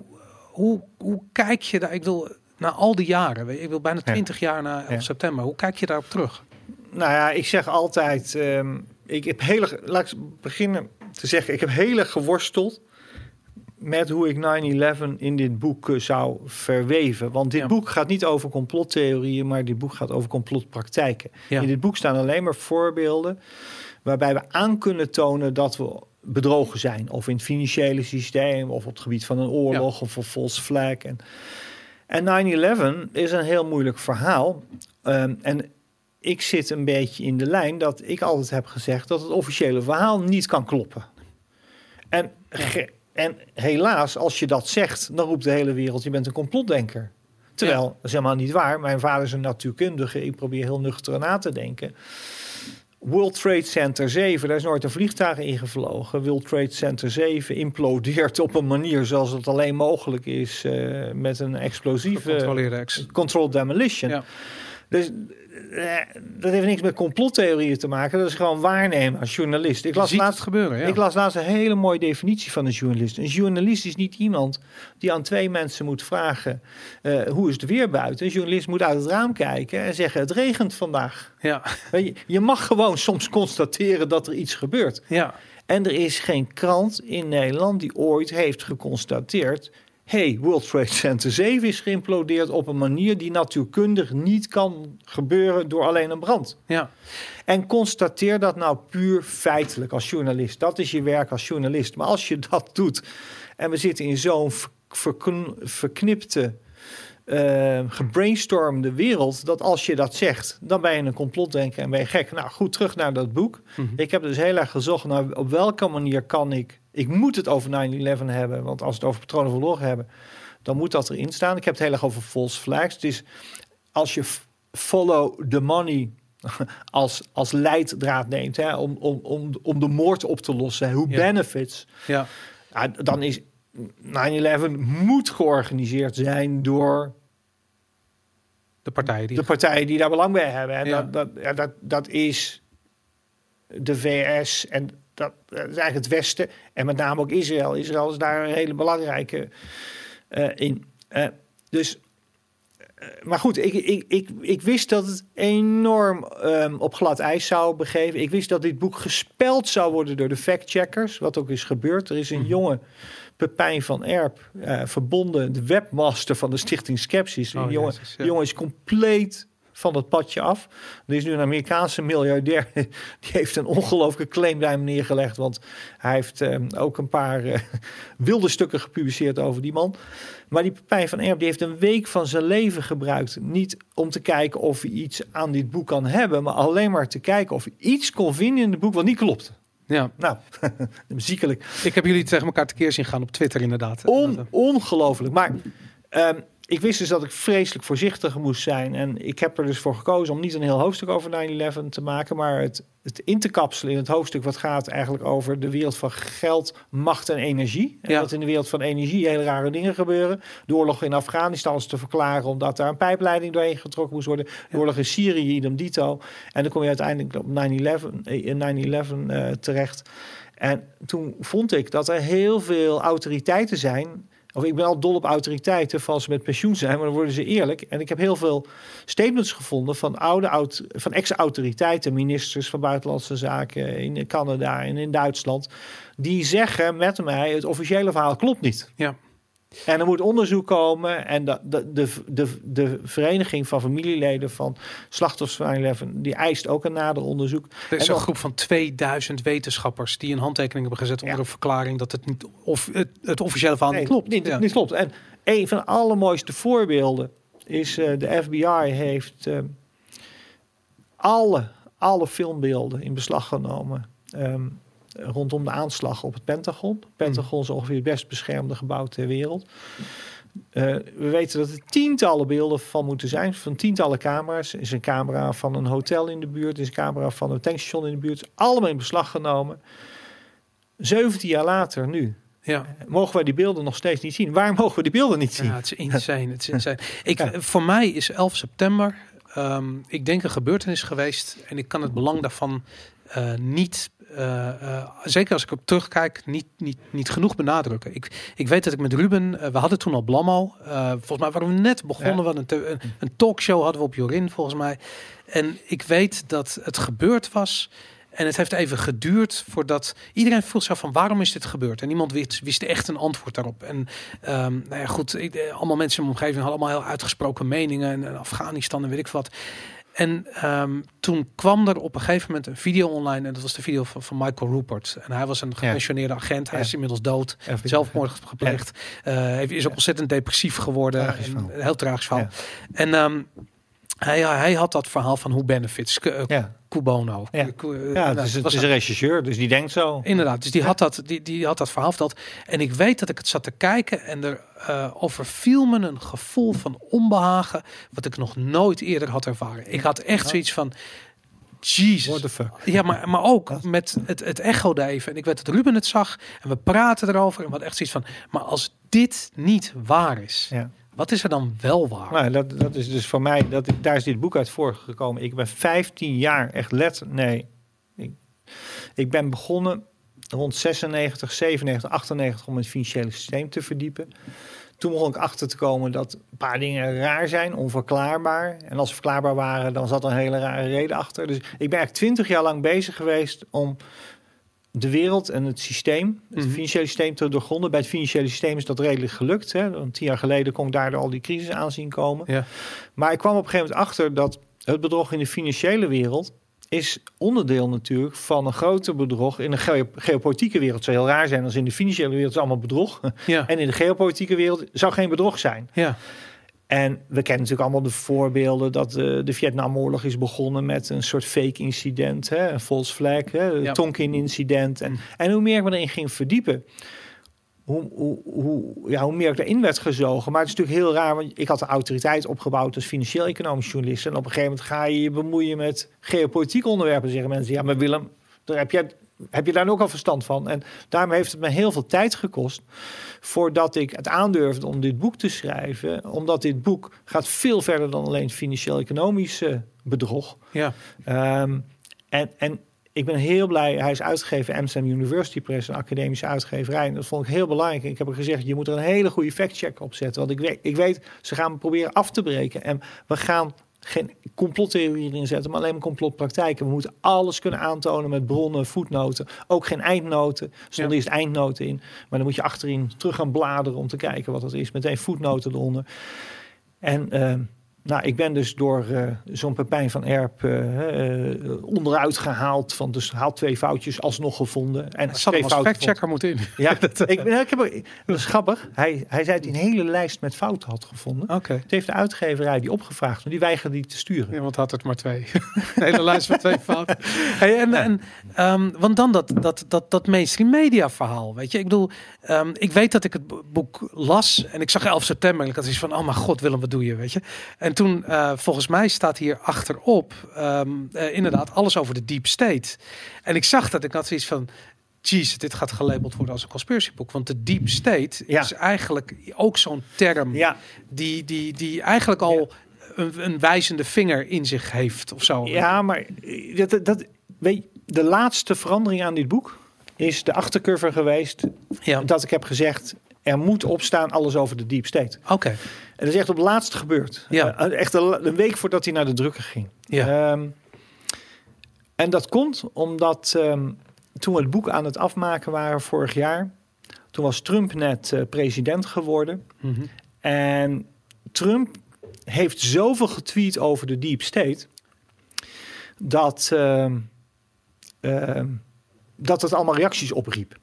[SPEAKER 1] hoe, hoe kijk je daar? Ik wil na al die jaren, weet je, ik wil bijna
[SPEAKER 3] Ja.
[SPEAKER 1] 20 jaar na 11
[SPEAKER 3] Ja.
[SPEAKER 1] september. Hoe kijk je daarop terug?
[SPEAKER 3] Nou ja, ik zeg altijd, ehm, ik heb hele, laat ik beginnen te zeggen, ik heb heel erg geworsteld met hoe ik 9-11 in dit boek eh, zou verweven. Want dit
[SPEAKER 1] Ja.
[SPEAKER 3] boek gaat niet over complottheorieën, maar dit boek gaat over complotpraktijken.
[SPEAKER 1] Ja.
[SPEAKER 3] In dit boek staan alleen maar voorbeelden waarbij we aan kunnen tonen dat we bedrogen zijn. Of in het financiële systeem, of op het gebied van een oorlog, of een false flag. En, en 9-11 is een heel moeilijk verhaal. Ehm, en ik zit een beetje in de lijn dat ik altijd heb gezegd dat het officiële verhaal niet kan kloppen. En, en helaas, als je dat zegt, dan roept de hele wereld: je bent een complotdenker. Terwijl,
[SPEAKER 1] Ja.
[SPEAKER 3] dat is helemaal niet waar. Mijn vader is een natuurkundige. Ik probeer heel nuchter na te denken. World Trade Center 7, daar is nooit een vliegtuig ingevlogen. World Trade Center 7 implodeert op een manier zoals het alleen mogelijk is eh, met een explosieve controlled demolition.
[SPEAKER 1] Ja.
[SPEAKER 3] Dus dat heeft niks met complottheorieën te maken. Dat is gewoon waarnemen als journalist. Ik las, laatst,
[SPEAKER 1] gebeuren. Ja.
[SPEAKER 3] ik las laatst een hele mooie definitie van een journalist. Een journalist is niet iemand die aan twee mensen moet vragen... eh, hoe is het weer buiten? Een journalist moet uit het raam kijken en zeggen... het regent vandaag.
[SPEAKER 1] ja.
[SPEAKER 3] Je, je mag gewoon soms constateren dat er iets gebeurt.
[SPEAKER 1] ja.
[SPEAKER 3] En er is geen krant in Nederland die ooit heeft geconstateerd... hey, World Trade Center 7 is geïmplodeerd op een manier... die natuurkundig niet kan gebeuren door alleen een brand.
[SPEAKER 1] ja.
[SPEAKER 3] En constateer dat nou puur feitelijk als journalist. Dat is je werk als journalist. Maar als je dat doet en we zitten in zo'n ver- verkn- verknipte, eh, gebrainstormde wereld... dat als je dat zegt, dan ben je een complotdenker en ben je gek. Nou goed, terug naar dat boek.
[SPEAKER 1] Mhm.
[SPEAKER 3] Ik heb dus heel erg gezocht naar op welke manier kan ik... Ik moet het over 9-11 hebben, want als we het over patronen van oorlog hebben... dan moet dat erin staan. Ik heb het heel erg over false flags. Dus als je follow the money als, als leidraad neemt... Hè, om, om, om, om de moord op te lossen, hoe
[SPEAKER 1] Ja.
[SPEAKER 3] benefits...
[SPEAKER 1] ja.
[SPEAKER 3] Ja, dan is 9-11 moet georganiseerd zijn door
[SPEAKER 1] De partijen die
[SPEAKER 3] de partijen die daar belang bij hebben. En
[SPEAKER 1] Ja.
[SPEAKER 3] dat, dat, ja, dat, dat is de VS en dat, dat is eigenlijk het Westen. En met name ook Israël. Israël is daar een hele belangrijke eh, in. Eh, dus, eh, maar goed, ik, ik, ik, ik wist dat het enorm ehm, op glad ijs zou begeven. Ik wist dat dit boek gespeld zou worden door de factcheckers. Wat ook is gebeurd. Er is een jonge Pepijn van Erp eh, verbonden, de webmaster van de Stichting Skepsis.
[SPEAKER 1] Oh,
[SPEAKER 3] die jongen,
[SPEAKER 1] Jezus, ja.
[SPEAKER 3] die jongen is compleet van het padje af. Er is nu een Amerikaanse miljardair. Die heeft een ongelooflijke claim bij hem neergelegd. Want hij heeft eh, ook een paar eh, wilde stukken gepubliceerd over die man. Maar die Pepijn van Erp die heeft een week van zijn leven gebruikt. Niet om te kijken of hij iets aan dit boek kan hebben. Maar alleen maar te kijken of hij iets kon vinden in het boek wat niet klopt.
[SPEAKER 1] Ja,
[SPEAKER 3] Nou, ziekelijk.
[SPEAKER 1] ik heb jullie tegen elkaar tekeer zien gaan op Twitter inderdaad.
[SPEAKER 3] On, ongelooflijk. Maar ehm, ik wist dus dat ik vreselijk voorzichtig moest zijn. En ik heb er dus voor gekozen om niet een heel hoofdstuk over 9-11 te maken, maar het, het in te kapselen in het hoofdstuk wat gaat eigenlijk over de wereld van geld, macht en energie. En
[SPEAKER 1] Ja.
[SPEAKER 3] dat in de wereld van energie hele rare dingen gebeuren. De oorlog in Afghanistan is te verklaren omdat daar een pijpleiding doorheen getrokken moest worden. De oorlog in Syrië, idem dito. En dan kom je uiteindelijk op 9-11 eh, in 9-11 eh, terecht. En toen vond ik dat er heel veel autoriteiten zijn. Of ik ben al dol op autoriteiten, van ze met pensioen zijn, maar dan worden ze eerlijk. En ik heb heel veel statements gevonden van oude oud, van ex-autoriteiten, ministers van buitenlandse zaken in Canada en in Duitsland, die zeggen met mij: het officiële verhaal klopt niet.
[SPEAKER 1] Ja.
[SPEAKER 3] En er moet onderzoek komen. En de, de, de, de, de vereniging van familieleden van slachtoffers van 9/11, die eist ook een nader onderzoek.
[SPEAKER 1] Er is
[SPEAKER 3] En
[SPEAKER 1] een groep van 2000 wetenschappers die een handtekening hebben gezet onder
[SPEAKER 3] Ja.
[SPEAKER 1] een verklaring dat het niet of het, het officiële verhaal niet klopt.
[SPEAKER 3] Niet,
[SPEAKER 1] Ja.
[SPEAKER 3] niet klopt. En een van de allermooiste voorbeelden is eh, de FBI heeft eh, alle, alle filmbeelden in beslag genomen. ehm, rondom de aanslag op het Pentagon. Het Pentagon is ongeveer het best beschermde gebouw ter wereld. Eh, we weten dat er tientallen beelden van moeten zijn, van tientallen camera's. Er is een camera van een hotel in de buurt, er is een camera van een tankstation in de buurt. Allemaal in beslag genomen. 17 jaar later nu,
[SPEAKER 1] Ja.
[SPEAKER 3] mogen wij die beelden nog steeds niet zien. Waar mogen we die beelden niet zien?
[SPEAKER 1] Ja, het is insane. Het is insane. Ik,
[SPEAKER 3] Ja.
[SPEAKER 1] Voor mij is 11 september, ehm, ik denk een gebeurtenis geweest. En ik kan het belang daarvan eh, niet, eh, eh, zeker als ik op terugkijk, niet, niet, niet genoeg benadrukken. Ik, ik weet dat ik met Ruben, eh, we hadden toen al Blammo. Eh, volgens mij waren we net begonnen.
[SPEAKER 3] Ja.
[SPEAKER 1] We een, een, talkshow hadden we op Jorin volgens mij. En ik weet dat het gebeurd was. En het heeft even geduurd voordat iedereen vroeg zich van waarom is dit gebeurd? En niemand wist, wist echt een antwoord daarop. En Ehm, nou ja, goed, ik, allemaal mensen in mijn omgeving hadden allemaal heel uitgesproken meningen. En, en Afghanistan en weet ik wat. En ehm, toen kwam er op een gegeven moment een video online. En dat was de video van, van Michael Rupert. En hij was een gepensioneerde agent. Hij
[SPEAKER 3] Ja.
[SPEAKER 1] is inmiddels dood.
[SPEAKER 3] Even-
[SPEAKER 1] Zelfmoord gepleegd. Hij is ook ontzettend depressief geworden. Een heel tragisch verhaal.
[SPEAKER 3] Ja.
[SPEAKER 1] En ehm, hij, hij had dat verhaal van hoe benefits. Eh,
[SPEAKER 3] Ja,
[SPEAKER 1] Cubono.
[SPEAKER 3] Ja.
[SPEAKER 1] Nou,
[SPEAKER 3] het, is, het is een regisseur, dus die denkt zo.
[SPEAKER 1] Inderdaad, dus die had, dat, die, die had dat verhaal verteld. En ik weet dat ik het zat te kijken en er eh, overviel me een gevoel van onbehagen, wat ik nog nooit eerder had ervaren. Ik had echt zoiets van,
[SPEAKER 3] What
[SPEAKER 1] Jesus.
[SPEAKER 3] the fuck.
[SPEAKER 1] Ja, maar, maar ook met het, het echo even. En ik weet dat Ruben het zag en we praten erover en wat echt zoiets van, maar als dit niet waar is,
[SPEAKER 3] Ja.
[SPEAKER 1] Wat is er dan wel waar?
[SPEAKER 3] Nou, dat, dat is dus voor mij, dat, daar is dit boek uit voortgekomen. Ik ben 15 jaar echt let, nee. Ik, ik ben begonnen rond 96, 97, 98 om het financiële systeem te verdiepen. Toen begon ik achter te komen dat een paar dingen raar zijn, onverklaarbaar. En als ze verklaarbaar waren, dan zat er een hele rare reden achter. Dus ik ben eigenlijk 20 jaar lang bezig geweest om de wereld en het systeem, het
[SPEAKER 1] Mhm.
[SPEAKER 3] financiële systeem te doorgronden. Bij het financiële systeem is dat redelijk gelukt. Hè? Want tien jaar geleden kon ik daardoor al die crisis aan zien komen.
[SPEAKER 1] Ja.
[SPEAKER 3] Maar ik kwam op een gegeven moment achter dat het bedrog in de financiële wereld is onderdeel natuurlijk van een groter bedrog in de geo- geopolitieke wereld. Het zou heel raar zijn als in de financiële wereld is allemaal bedrog.
[SPEAKER 1] Ja,
[SPEAKER 3] En in de geopolitieke wereld zou geen bedrog zijn.
[SPEAKER 1] ja,
[SPEAKER 3] En we kennen natuurlijk allemaal de voorbeelden dat eh, de Vietnamoorlog is begonnen met een soort fake incident, hè, een false flag, hè,
[SPEAKER 1] Ja.
[SPEAKER 3] Tonkin incident. En, en hoe meer ik me erin ging verdiepen, hoe, hoe, hoe, ja, hoe meer ik erin werd gezogen. Maar het is natuurlijk heel raar, want ik had de autoriteit opgebouwd als financieel-economisch journalist. En op een gegeven moment ga je je bemoeien met geopolitieke onderwerpen. Zeggen mensen, ja, maar Willem, daar heb jij heb je daar ook al verstand van? En daarom heeft het me heel veel tijd gekost voordat ik het aandurfde om dit boek te schrijven. Omdat dit boek gaat veel verder dan alleen financieel-economisch bedrog.
[SPEAKER 1] ja.
[SPEAKER 3] Ehm, en, en ik ben heel blij, hij is uitgegeven Amsterdam University Press, een academische uitgeverij. En dat vond ik heel belangrijk. Ik heb er gezegd, je moet er een hele goede fact-check op zetten. Want ik weet, ik weet, ze gaan me proberen af te breken. En we gaan geen complottheorie erin zetten, maar alleen maar complotpraktijken. We moeten alles kunnen aantonen met bronnen, voetnoten. Ook geen eindnoten. Er stonden
[SPEAKER 1] Ja.
[SPEAKER 3] eerst eindnoten in. Maar dan moet je achterin terug gaan bladeren om te kijken wat dat is. Meteen voetnoten eronder. En ehm, nou, ik ben dus door eh, zo'n Pepijn van Erp eh, eh, onderuit gehaald. Van dus haal twee foutjes alsnog gevonden. En
[SPEAKER 1] Dat
[SPEAKER 3] twee fouten
[SPEAKER 1] factchecker moeten in.
[SPEAKER 3] Ja, ik, ik heb, dat is grappig. Hij, hij zei dat hij een hele lijst met fouten had gevonden.
[SPEAKER 1] Oké.
[SPEAKER 3] Het heeft de uitgeverij die opgevraagd, maar die weigerde die te sturen.
[SPEAKER 1] Ja, want had het maar twee. Een hele lijst van twee fouten. Hey, en, en, ehm, want dan dat, dat, dat, dat mainstream media verhaal. Weet je, ik bedoel, ehm, ik weet dat ik het bo- boek las en ik zag 11 september. En ik had iets van, oh mijn god, Willem, wat doe je? Weet je. En toen, eh, volgens mij staat hier achterop, ehm, eh, inderdaad, alles over de deep state. En ik zag dat, ik had zoiets van. Jeez, dit gaat gelabeld worden als een conspiracyboek. Want de deep state
[SPEAKER 3] Ja.
[SPEAKER 1] is eigenlijk ook zo'n term
[SPEAKER 3] Ja,
[SPEAKER 1] die, die, die eigenlijk al een, een wijzende vinger in zich heeft of zo.
[SPEAKER 3] ja maar eh, dat, dat, weet de laatste verandering aan dit boek is de achtercover geweest.
[SPEAKER 1] ja.
[SPEAKER 3] Dat ik heb gezegd, er moet opstaan alles over de deep state.
[SPEAKER 1] Oké.
[SPEAKER 3] En dat is echt op het laatste gebeurd.
[SPEAKER 1] Ja.
[SPEAKER 3] Eh, echt een, een week voordat hij naar de drukker ging.
[SPEAKER 1] Ja.
[SPEAKER 3] Ehm, en dat komt omdat ehm, toen we het boek aan het afmaken waren vorig jaar, toen was Trump net eh, president geworden.
[SPEAKER 1] Mhm.
[SPEAKER 3] En Trump heeft zoveel getweet over de deep state dat, ehm, dat het allemaal reacties opriep.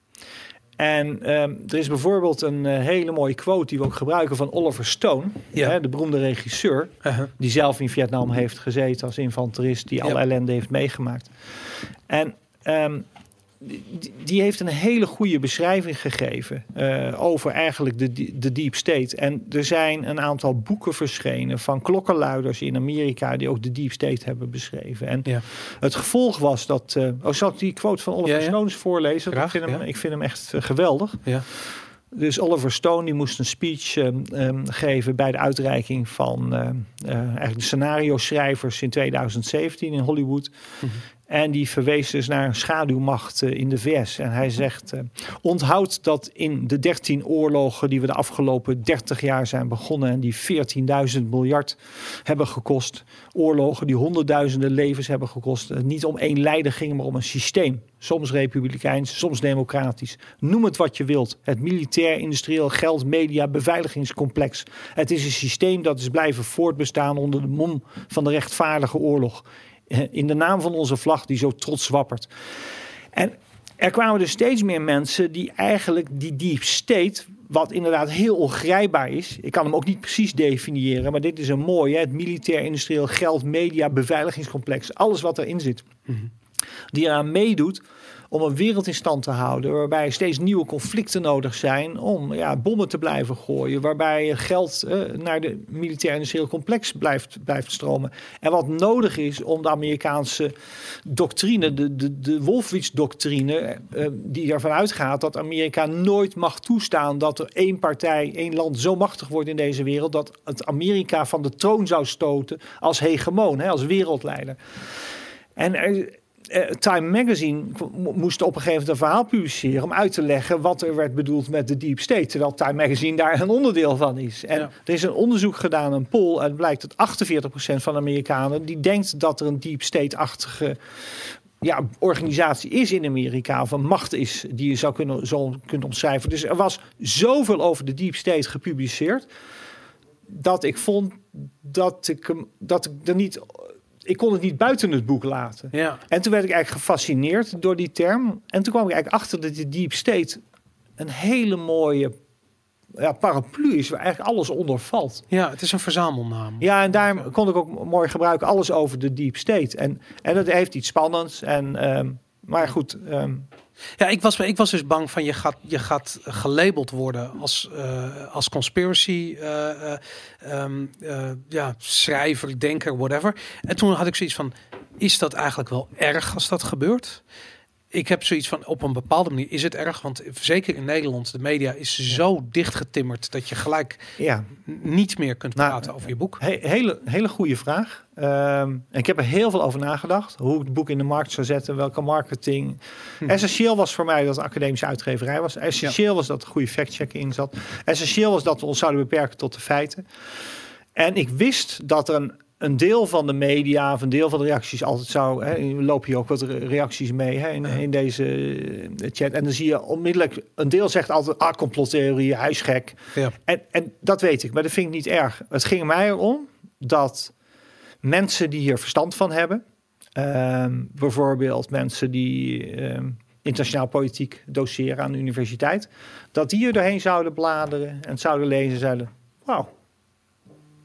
[SPEAKER 3] En ehm, er is bijvoorbeeld een eh, hele mooie quote die we ook gebruiken van Oliver Stone,
[SPEAKER 1] Ja.
[SPEAKER 3] hè, de beroemde regisseur,
[SPEAKER 1] Uh-huh.
[SPEAKER 3] die zelf in Vietnam heeft gezeten als infanterist, die alle
[SPEAKER 1] Ja.
[SPEAKER 3] ellende heeft meegemaakt. En ehm, die, heeft een hele goede beschrijving gegeven eh, over eigenlijk de, de deep state. En er zijn een aantal boeken verschenen van klokkenluiders in Amerika die ook de deep state hebben beschreven. En
[SPEAKER 1] Ja.
[SPEAKER 3] het gevolg was dat. eh oh, zal ik die quote van Oliver
[SPEAKER 1] Ja, ja.
[SPEAKER 3] Stone voorlezen?
[SPEAKER 1] Graag,
[SPEAKER 3] ik, vind hem, ik vind hem echt eh, geweldig.
[SPEAKER 1] Ja.
[SPEAKER 3] Dus Oliver Stone die moest een speech ehm, geven bij de uitreiking van eigenlijk de scenario schrijvers in 2017 in Hollywood.
[SPEAKER 1] Mhm.
[SPEAKER 3] En die verwees dus naar een schaduwmacht eh, in de VS. En hij zegt: eh, onthoud dat in de 13 oorlogen die we de afgelopen 30 jaar zijn begonnen en die 14.000 miljard hebben gekost, oorlogen die honderdduizenden levens hebben gekost, het niet om één leider ging, maar om een systeem. Soms republikeins, soms democratisch. Noem het wat je wilt. Het militair, industrieel, geld, media, beveiligingscomplex. Het is een systeem dat is blijven voortbestaan onder de mom van de rechtvaardige oorlog. In de naam van onze vlag die zo trots wappert. En er kwamen dus steeds meer mensen die eigenlijk die deep state, wat inderdaad heel ongrijpbaar is. Ik kan hem ook niet precies definiëren, maar dit is een mooie. Het militair, industrieel, geld, media, beveiligingscomplex. Alles wat erin zit. Die eraan meedoet om een wereld in stand te houden. Waarbij steeds nieuwe conflicten nodig zijn om ja, bommen te blijven gooien. Waarbij geld eh, naar de militair industrieel complex blijft, blijft stromen. En wat nodig is om de Amerikaanse doctrine, de, de, de Wolfowitz-doctrine, eh, die ervan uitgaat dat Amerika nooit mag toestaan dat er één partij, één land zo machtig wordt in deze wereld. dat het Amerika van de troon zou stoten als hegemoon, hè, als wereldleider. En er, eh, Time Magazine mo- moest op een gegeven moment een verhaal publiceren om uit te leggen wat er werd bedoeld met de deep state, terwijl Time Magazine daar een onderdeel van is. En
[SPEAKER 1] Ja.
[SPEAKER 3] er is een onderzoek gedaan, een poll, en het blijkt dat 48% van de Amerikanen die denkt dat er een deep state-achtige ja, organisatie is in Amerika, of een macht is die je zou kunnen, zo kunnen omschrijven. Dus er was zoveel over de deep state gepubliceerd dat ik vond dat ik hem dat ik er niet ik kon het niet buiten het boek laten.
[SPEAKER 1] Ja.
[SPEAKER 3] En toen werd ik eigenlijk gefascineerd door die term. En toen kwam ik eigenlijk achter dat die deep state een hele mooie ja, paraplu is waar eigenlijk alles onder valt.
[SPEAKER 1] ja, het is een verzamelnaam.
[SPEAKER 3] Ja, en daar kon ik ook mooi gebruiken alles over de deep state. En, en dat heeft iets spannends. En, ehm, maar goed, ehm,
[SPEAKER 1] Ja, ik was, ik was dus bang van je gaat, je gaat gelabeld worden als, eh, als conspiracy eh, eh, ehm, eh, ja, schrijver, denker, whatever. En toen had ik zoiets van, is dat eigenlijk wel erg als dat gebeurt? Ik heb zoiets van, op een bepaalde manier is het erg. Want zeker in Nederland, de media is zo dichtgetimmerd dat je gelijk
[SPEAKER 3] ja,
[SPEAKER 1] niet meer kunt
[SPEAKER 3] Nou,
[SPEAKER 1] praten over je boek.
[SPEAKER 3] he- hele, hele goede vraag. Ehm, en ik heb er heel veel over nagedacht. Hoe ik het boek in de markt zou zetten, welke marketing.
[SPEAKER 1] Hm.
[SPEAKER 3] Essentieel was voor mij dat het een academische uitgeverij was. Essentieel was dat er goede factcheck in zat. Essentieel was dat we ons zouden beperken tot de feiten. En ik wist dat er een, een deel van de media of een deel van de reacties altijd zou. Hè, lopen hier ook wat re- reacties mee hè, in, in deze eh, chat. En dan zie je onmiddellijk. Een deel zegt altijd: ah, complottheorie, hij is gek.
[SPEAKER 1] Ja.
[SPEAKER 3] En, en dat weet ik, maar dat vind ik niet erg. Het ging mij erom dat mensen die hier verstand van hebben, ehm, bijvoorbeeld mensen die ehm, internationaal politiek doseren aan de universiteit, dat die er doorheen zouden bladeren en zouden lezen, zouden, wauw,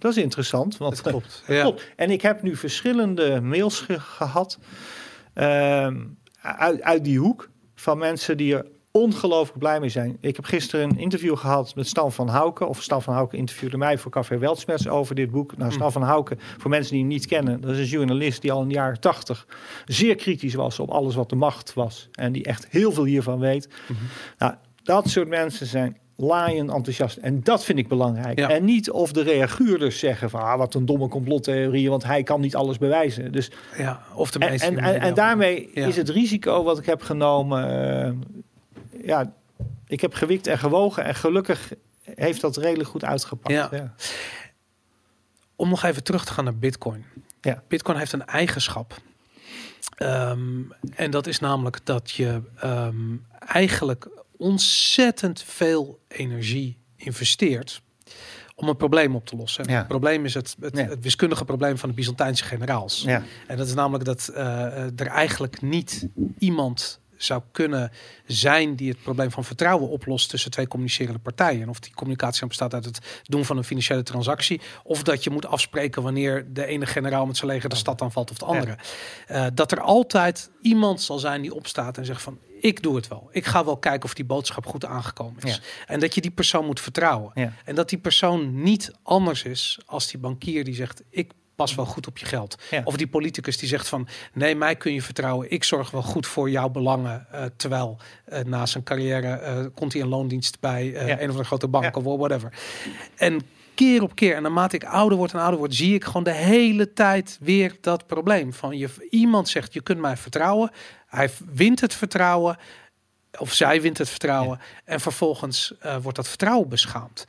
[SPEAKER 3] dat is interessant. Want,
[SPEAKER 1] Dat klopt.
[SPEAKER 3] dat
[SPEAKER 1] Ja.
[SPEAKER 3] klopt. En ik heb nu verschillende mails ge- gehad ehm, uit, uit die hoek van mensen die er ongelooflijk blij mee zijn. Ik heb gisteren een interview gehad met Stan van Houken. Of Stan van Houken interviewde mij voor Café Weltschmerz over dit boek. Nou, Stan van Houken, voor mensen die hem niet kennen, dat is een journalist die al in de jaren tachtig zeer kritisch was op alles wat de macht was. En die echt heel veel hiervan weet. Nou, dat soort mensen zijn laaien enthousiast. En dat vind ik belangrijk.
[SPEAKER 1] Ja.
[SPEAKER 3] En niet of de reaguurders zeggen van ah, wat een domme complottheorie, want hij kan niet alles bewijzen. Dus
[SPEAKER 1] Ja, of de
[SPEAKER 3] en,
[SPEAKER 1] meeste.
[SPEAKER 3] en, en, en daarmee
[SPEAKER 1] Ja.
[SPEAKER 3] is het risico wat ik heb genomen. eh, ja, ik heb gewikt en gewogen. En gelukkig heeft dat redelijk goed uitgepakt.
[SPEAKER 1] Ja.
[SPEAKER 3] Ja.
[SPEAKER 1] Om nog even terug te gaan naar Bitcoin.
[SPEAKER 3] Ja.
[SPEAKER 1] Bitcoin heeft een eigenschap. Ehm, en dat is namelijk dat je ehm, eigenlijk ontzettend veel energie investeert om een probleem op te lossen.
[SPEAKER 3] Ja.
[SPEAKER 1] Het probleem is het, het,
[SPEAKER 3] Ja.
[SPEAKER 1] het wiskundige probleem van de Byzantijnse generaals.
[SPEAKER 3] Ja.
[SPEAKER 1] En dat is namelijk dat eh, eh, er eigenlijk niet iemand zou kunnen zijn die het probleem van vertrouwen oplost tussen twee communicerende partijen. En of die communicatie dan bestaat uit het doen van een financiële transactie, of dat je moet afspreken wanneer de ene generaal met zijn leger de stad aanvalt of de andere. Eh, dat er altijd iemand zal zijn die opstaat en zegt van ik doe het wel. Ik ga wel kijken of die boodschap goed aangekomen is.
[SPEAKER 3] Ja.
[SPEAKER 1] En dat je die persoon moet vertrouwen.
[SPEAKER 3] Ja.
[SPEAKER 1] En dat die persoon niet anders is als die bankier die zegt ik pas wel goed op je geld.
[SPEAKER 3] Ja.
[SPEAKER 1] Of die politicus die zegt van nee, mij kun je vertrouwen. Ik zorg wel goed voor jouw belangen. eh, terwijl eh, na zijn carrière eh, komt hij in loondienst bij
[SPEAKER 3] Ja.
[SPEAKER 1] een of andere grote bank
[SPEAKER 3] Ja.
[SPEAKER 1] of whatever. En keer op keer, en naarmate ik ouder word en ouder word, zie ik gewoon de hele tijd weer dat probleem. Van je, iemand zegt je kunt mij vertrouwen. Hij wint het vertrouwen. Of zij wint het vertrouwen. En vervolgens eh, wordt dat vertrouwen beschaamd.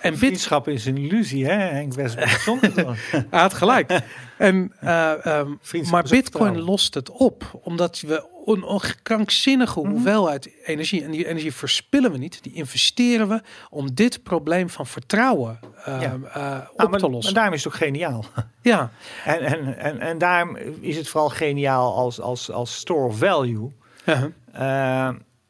[SPEAKER 1] En
[SPEAKER 3] Vriendschap is een illusie, hè? Henk Westbroek
[SPEAKER 1] hij had gelijk. En, ehm,
[SPEAKER 3] Vriendschap
[SPEAKER 1] maar Bitcoin lost het op, omdat we een, krankzinnige
[SPEAKER 3] Mhm.
[SPEAKER 1] hoeveelheid energie, en die energie verspillen we niet, die investeren we om dit probleem van vertrouwen
[SPEAKER 3] Ja.
[SPEAKER 1] eh, op
[SPEAKER 3] Nou, maar,
[SPEAKER 1] te lossen.
[SPEAKER 3] maar daarom is het ook geniaal.
[SPEAKER 1] ja,
[SPEAKER 3] En, en, en, en daarom is het vooral geniaal als, als, als store of value.
[SPEAKER 1] Ja.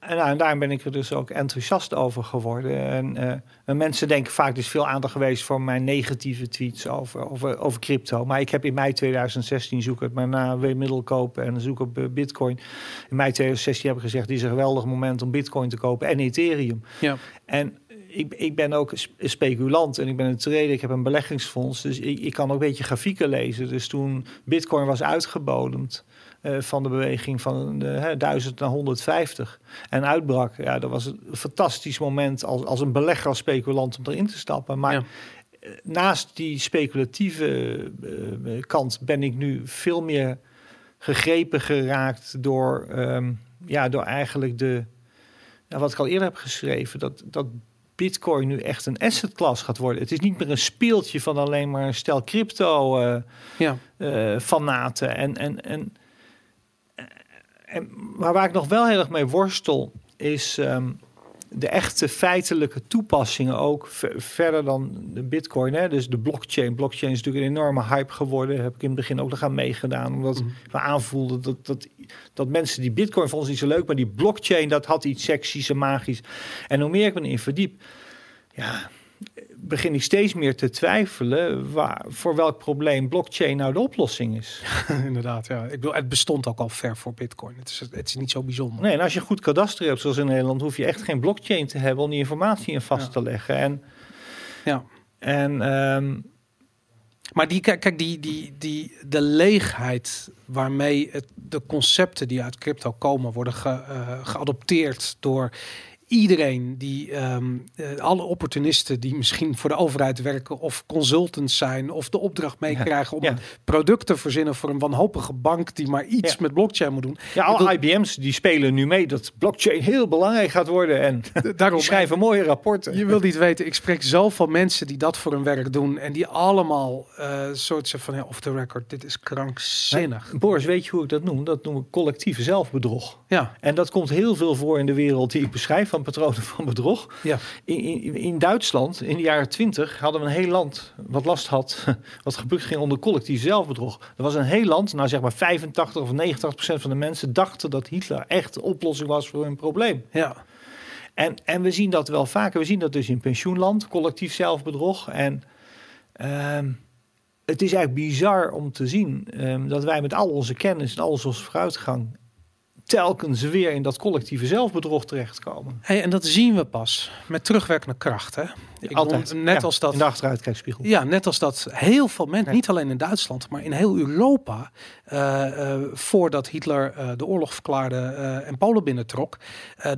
[SPEAKER 3] En, nou, en daarom ben ik er dus ook enthousiast over geworden. En, eh, en mensen denken vaak, is veel aandacht geweest voor mijn negatieve tweets over, over, over crypto. Maar ik heb in mei 2016, zoek het maar na, weer middelkopen en zoek op eh, bitcoin. In mei 2016 heb ik gezegd, dit is een geweldig moment om bitcoin te kopen en ethereum.
[SPEAKER 1] ja.
[SPEAKER 3] En ik, ik ben ook speculant en ik ben een trader. Ik heb een beleggingsfonds, dus ik, ik kan ook een beetje grafieken lezen. Dus toen Bitcoin was uitgebodemd van de beweging van de, hè, 1000 naar 150 en uitbrak, ja, dat was een fantastisch moment als, als een belegger, als speculant om erin te stappen. Maar
[SPEAKER 1] Ja.
[SPEAKER 3] eh, naast die speculatieve eh, kant ben ik nu veel meer gegrepen geraakt door, ehm, ja, door eigenlijk de, ja, wat ik al eerder heb geschreven, dat, dat Bitcoin nu echt een asset class gaat worden. Het is niet meer een speeltje van alleen maar een stel crypto eh
[SPEAKER 1] ja.
[SPEAKER 3] eh, fanaten. En, en, en, en, maar waar ik nog wel heel erg mee worstel, is ehm, de echte feitelijke toepassingen ook ver- verder dan de bitcoin. Hè? Dus de blockchain. Blockchain is natuurlijk een enorme hype geworden. Heb ik in het begin ook nog aan meegedaan. Omdat
[SPEAKER 1] Mhm.
[SPEAKER 3] we aanvoelden dat, dat, dat mensen die bitcoin vonden niet zo leuk. Maar die blockchain, dat had iets seksies en magisch. En hoe meer ik me in verdiep, ja, begin ik steeds meer te twijfelen waar, voor welk probleem blockchain nou de oplossing is.
[SPEAKER 1] inderdaad. Ja. Ik bedoel, het bestond ook al ver voor Bitcoin. Het is, het is niet zo bijzonder.
[SPEAKER 3] Nee, en als je goed kadaster hebt, zoals in Nederland, hoef je echt geen blockchain te hebben om die informatie in vast
[SPEAKER 1] Ja.
[SPEAKER 3] te leggen. En,
[SPEAKER 1] Ja.
[SPEAKER 3] en ehm,
[SPEAKER 1] Maar die, kijk, kijk die, die, die, de leegheid waarmee het, de concepten die uit crypto komen worden ge, eh, geadopteerd door iedereen die ehm, eh, alle opportunisten die misschien voor de overheid werken of consultants zijn of de opdracht meekrijgen om
[SPEAKER 3] ja.
[SPEAKER 1] een product te verzinnen voor een wanhopige bank die maar iets
[SPEAKER 3] Ja.
[SPEAKER 1] met blockchain moet doen.
[SPEAKER 3] ja,
[SPEAKER 1] bedoel-
[SPEAKER 3] IBM's die spelen nu mee dat blockchain heel belangrijk gaat worden. En
[SPEAKER 1] Daarom
[SPEAKER 3] schrijven mooie rapporten.
[SPEAKER 1] Je wil niet weten, ik spreek zoveel mensen die dat voor hun werk doen en die allemaal eh soort van ja, off the record, dit is krankzinnig.
[SPEAKER 3] Boris, weet je hoe ik dat noem? Dat noem ik collectieve zelfbedrog.
[SPEAKER 1] Ja,
[SPEAKER 3] En dat komt heel veel voor in de wereld die ik beschrijf van patronen van bedrog.
[SPEAKER 1] Ja.
[SPEAKER 3] In, in, in Duitsland, in de jaren 20, hadden we een heel land wat last had, wat gebukt ging onder collectief zelfbedrog. Er was een heel land, nou zeg maar 85 of 89 procent van de mensen dachten dat Hitler echt de oplossing was voor hun probleem.
[SPEAKER 1] Ja.
[SPEAKER 3] En, en we zien dat wel vaker. We zien dat dus in pensioenland, collectief zelfbedrog. En ehm, het is eigenlijk bizar om te zien ehm, dat wij met al onze kennis en al onze vooruitgang telkens weer in dat collectieve zelfbedrog terechtkomen.
[SPEAKER 1] Hey, en dat zien we pas met terugwerkende kracht. Hè? Ik
[SPEAKER 3] Altijd.
[SPEAKER 1] bedoel, net
[SPEAKER 3] Ja,
[SPEAKER 1] als dat
[SPEAKER 3] In de achteruitkijkspiegel.
[SPEAKER 1] Ja, net als dat heel veel mensen,
[SPEAKER 3] Nee.
[SPEAKER 1] niet alleen in Duitsland, maar in heel Europa, eh, eh, voordat Hitler eh, de oorlog verklaarde en Polen binnentrok,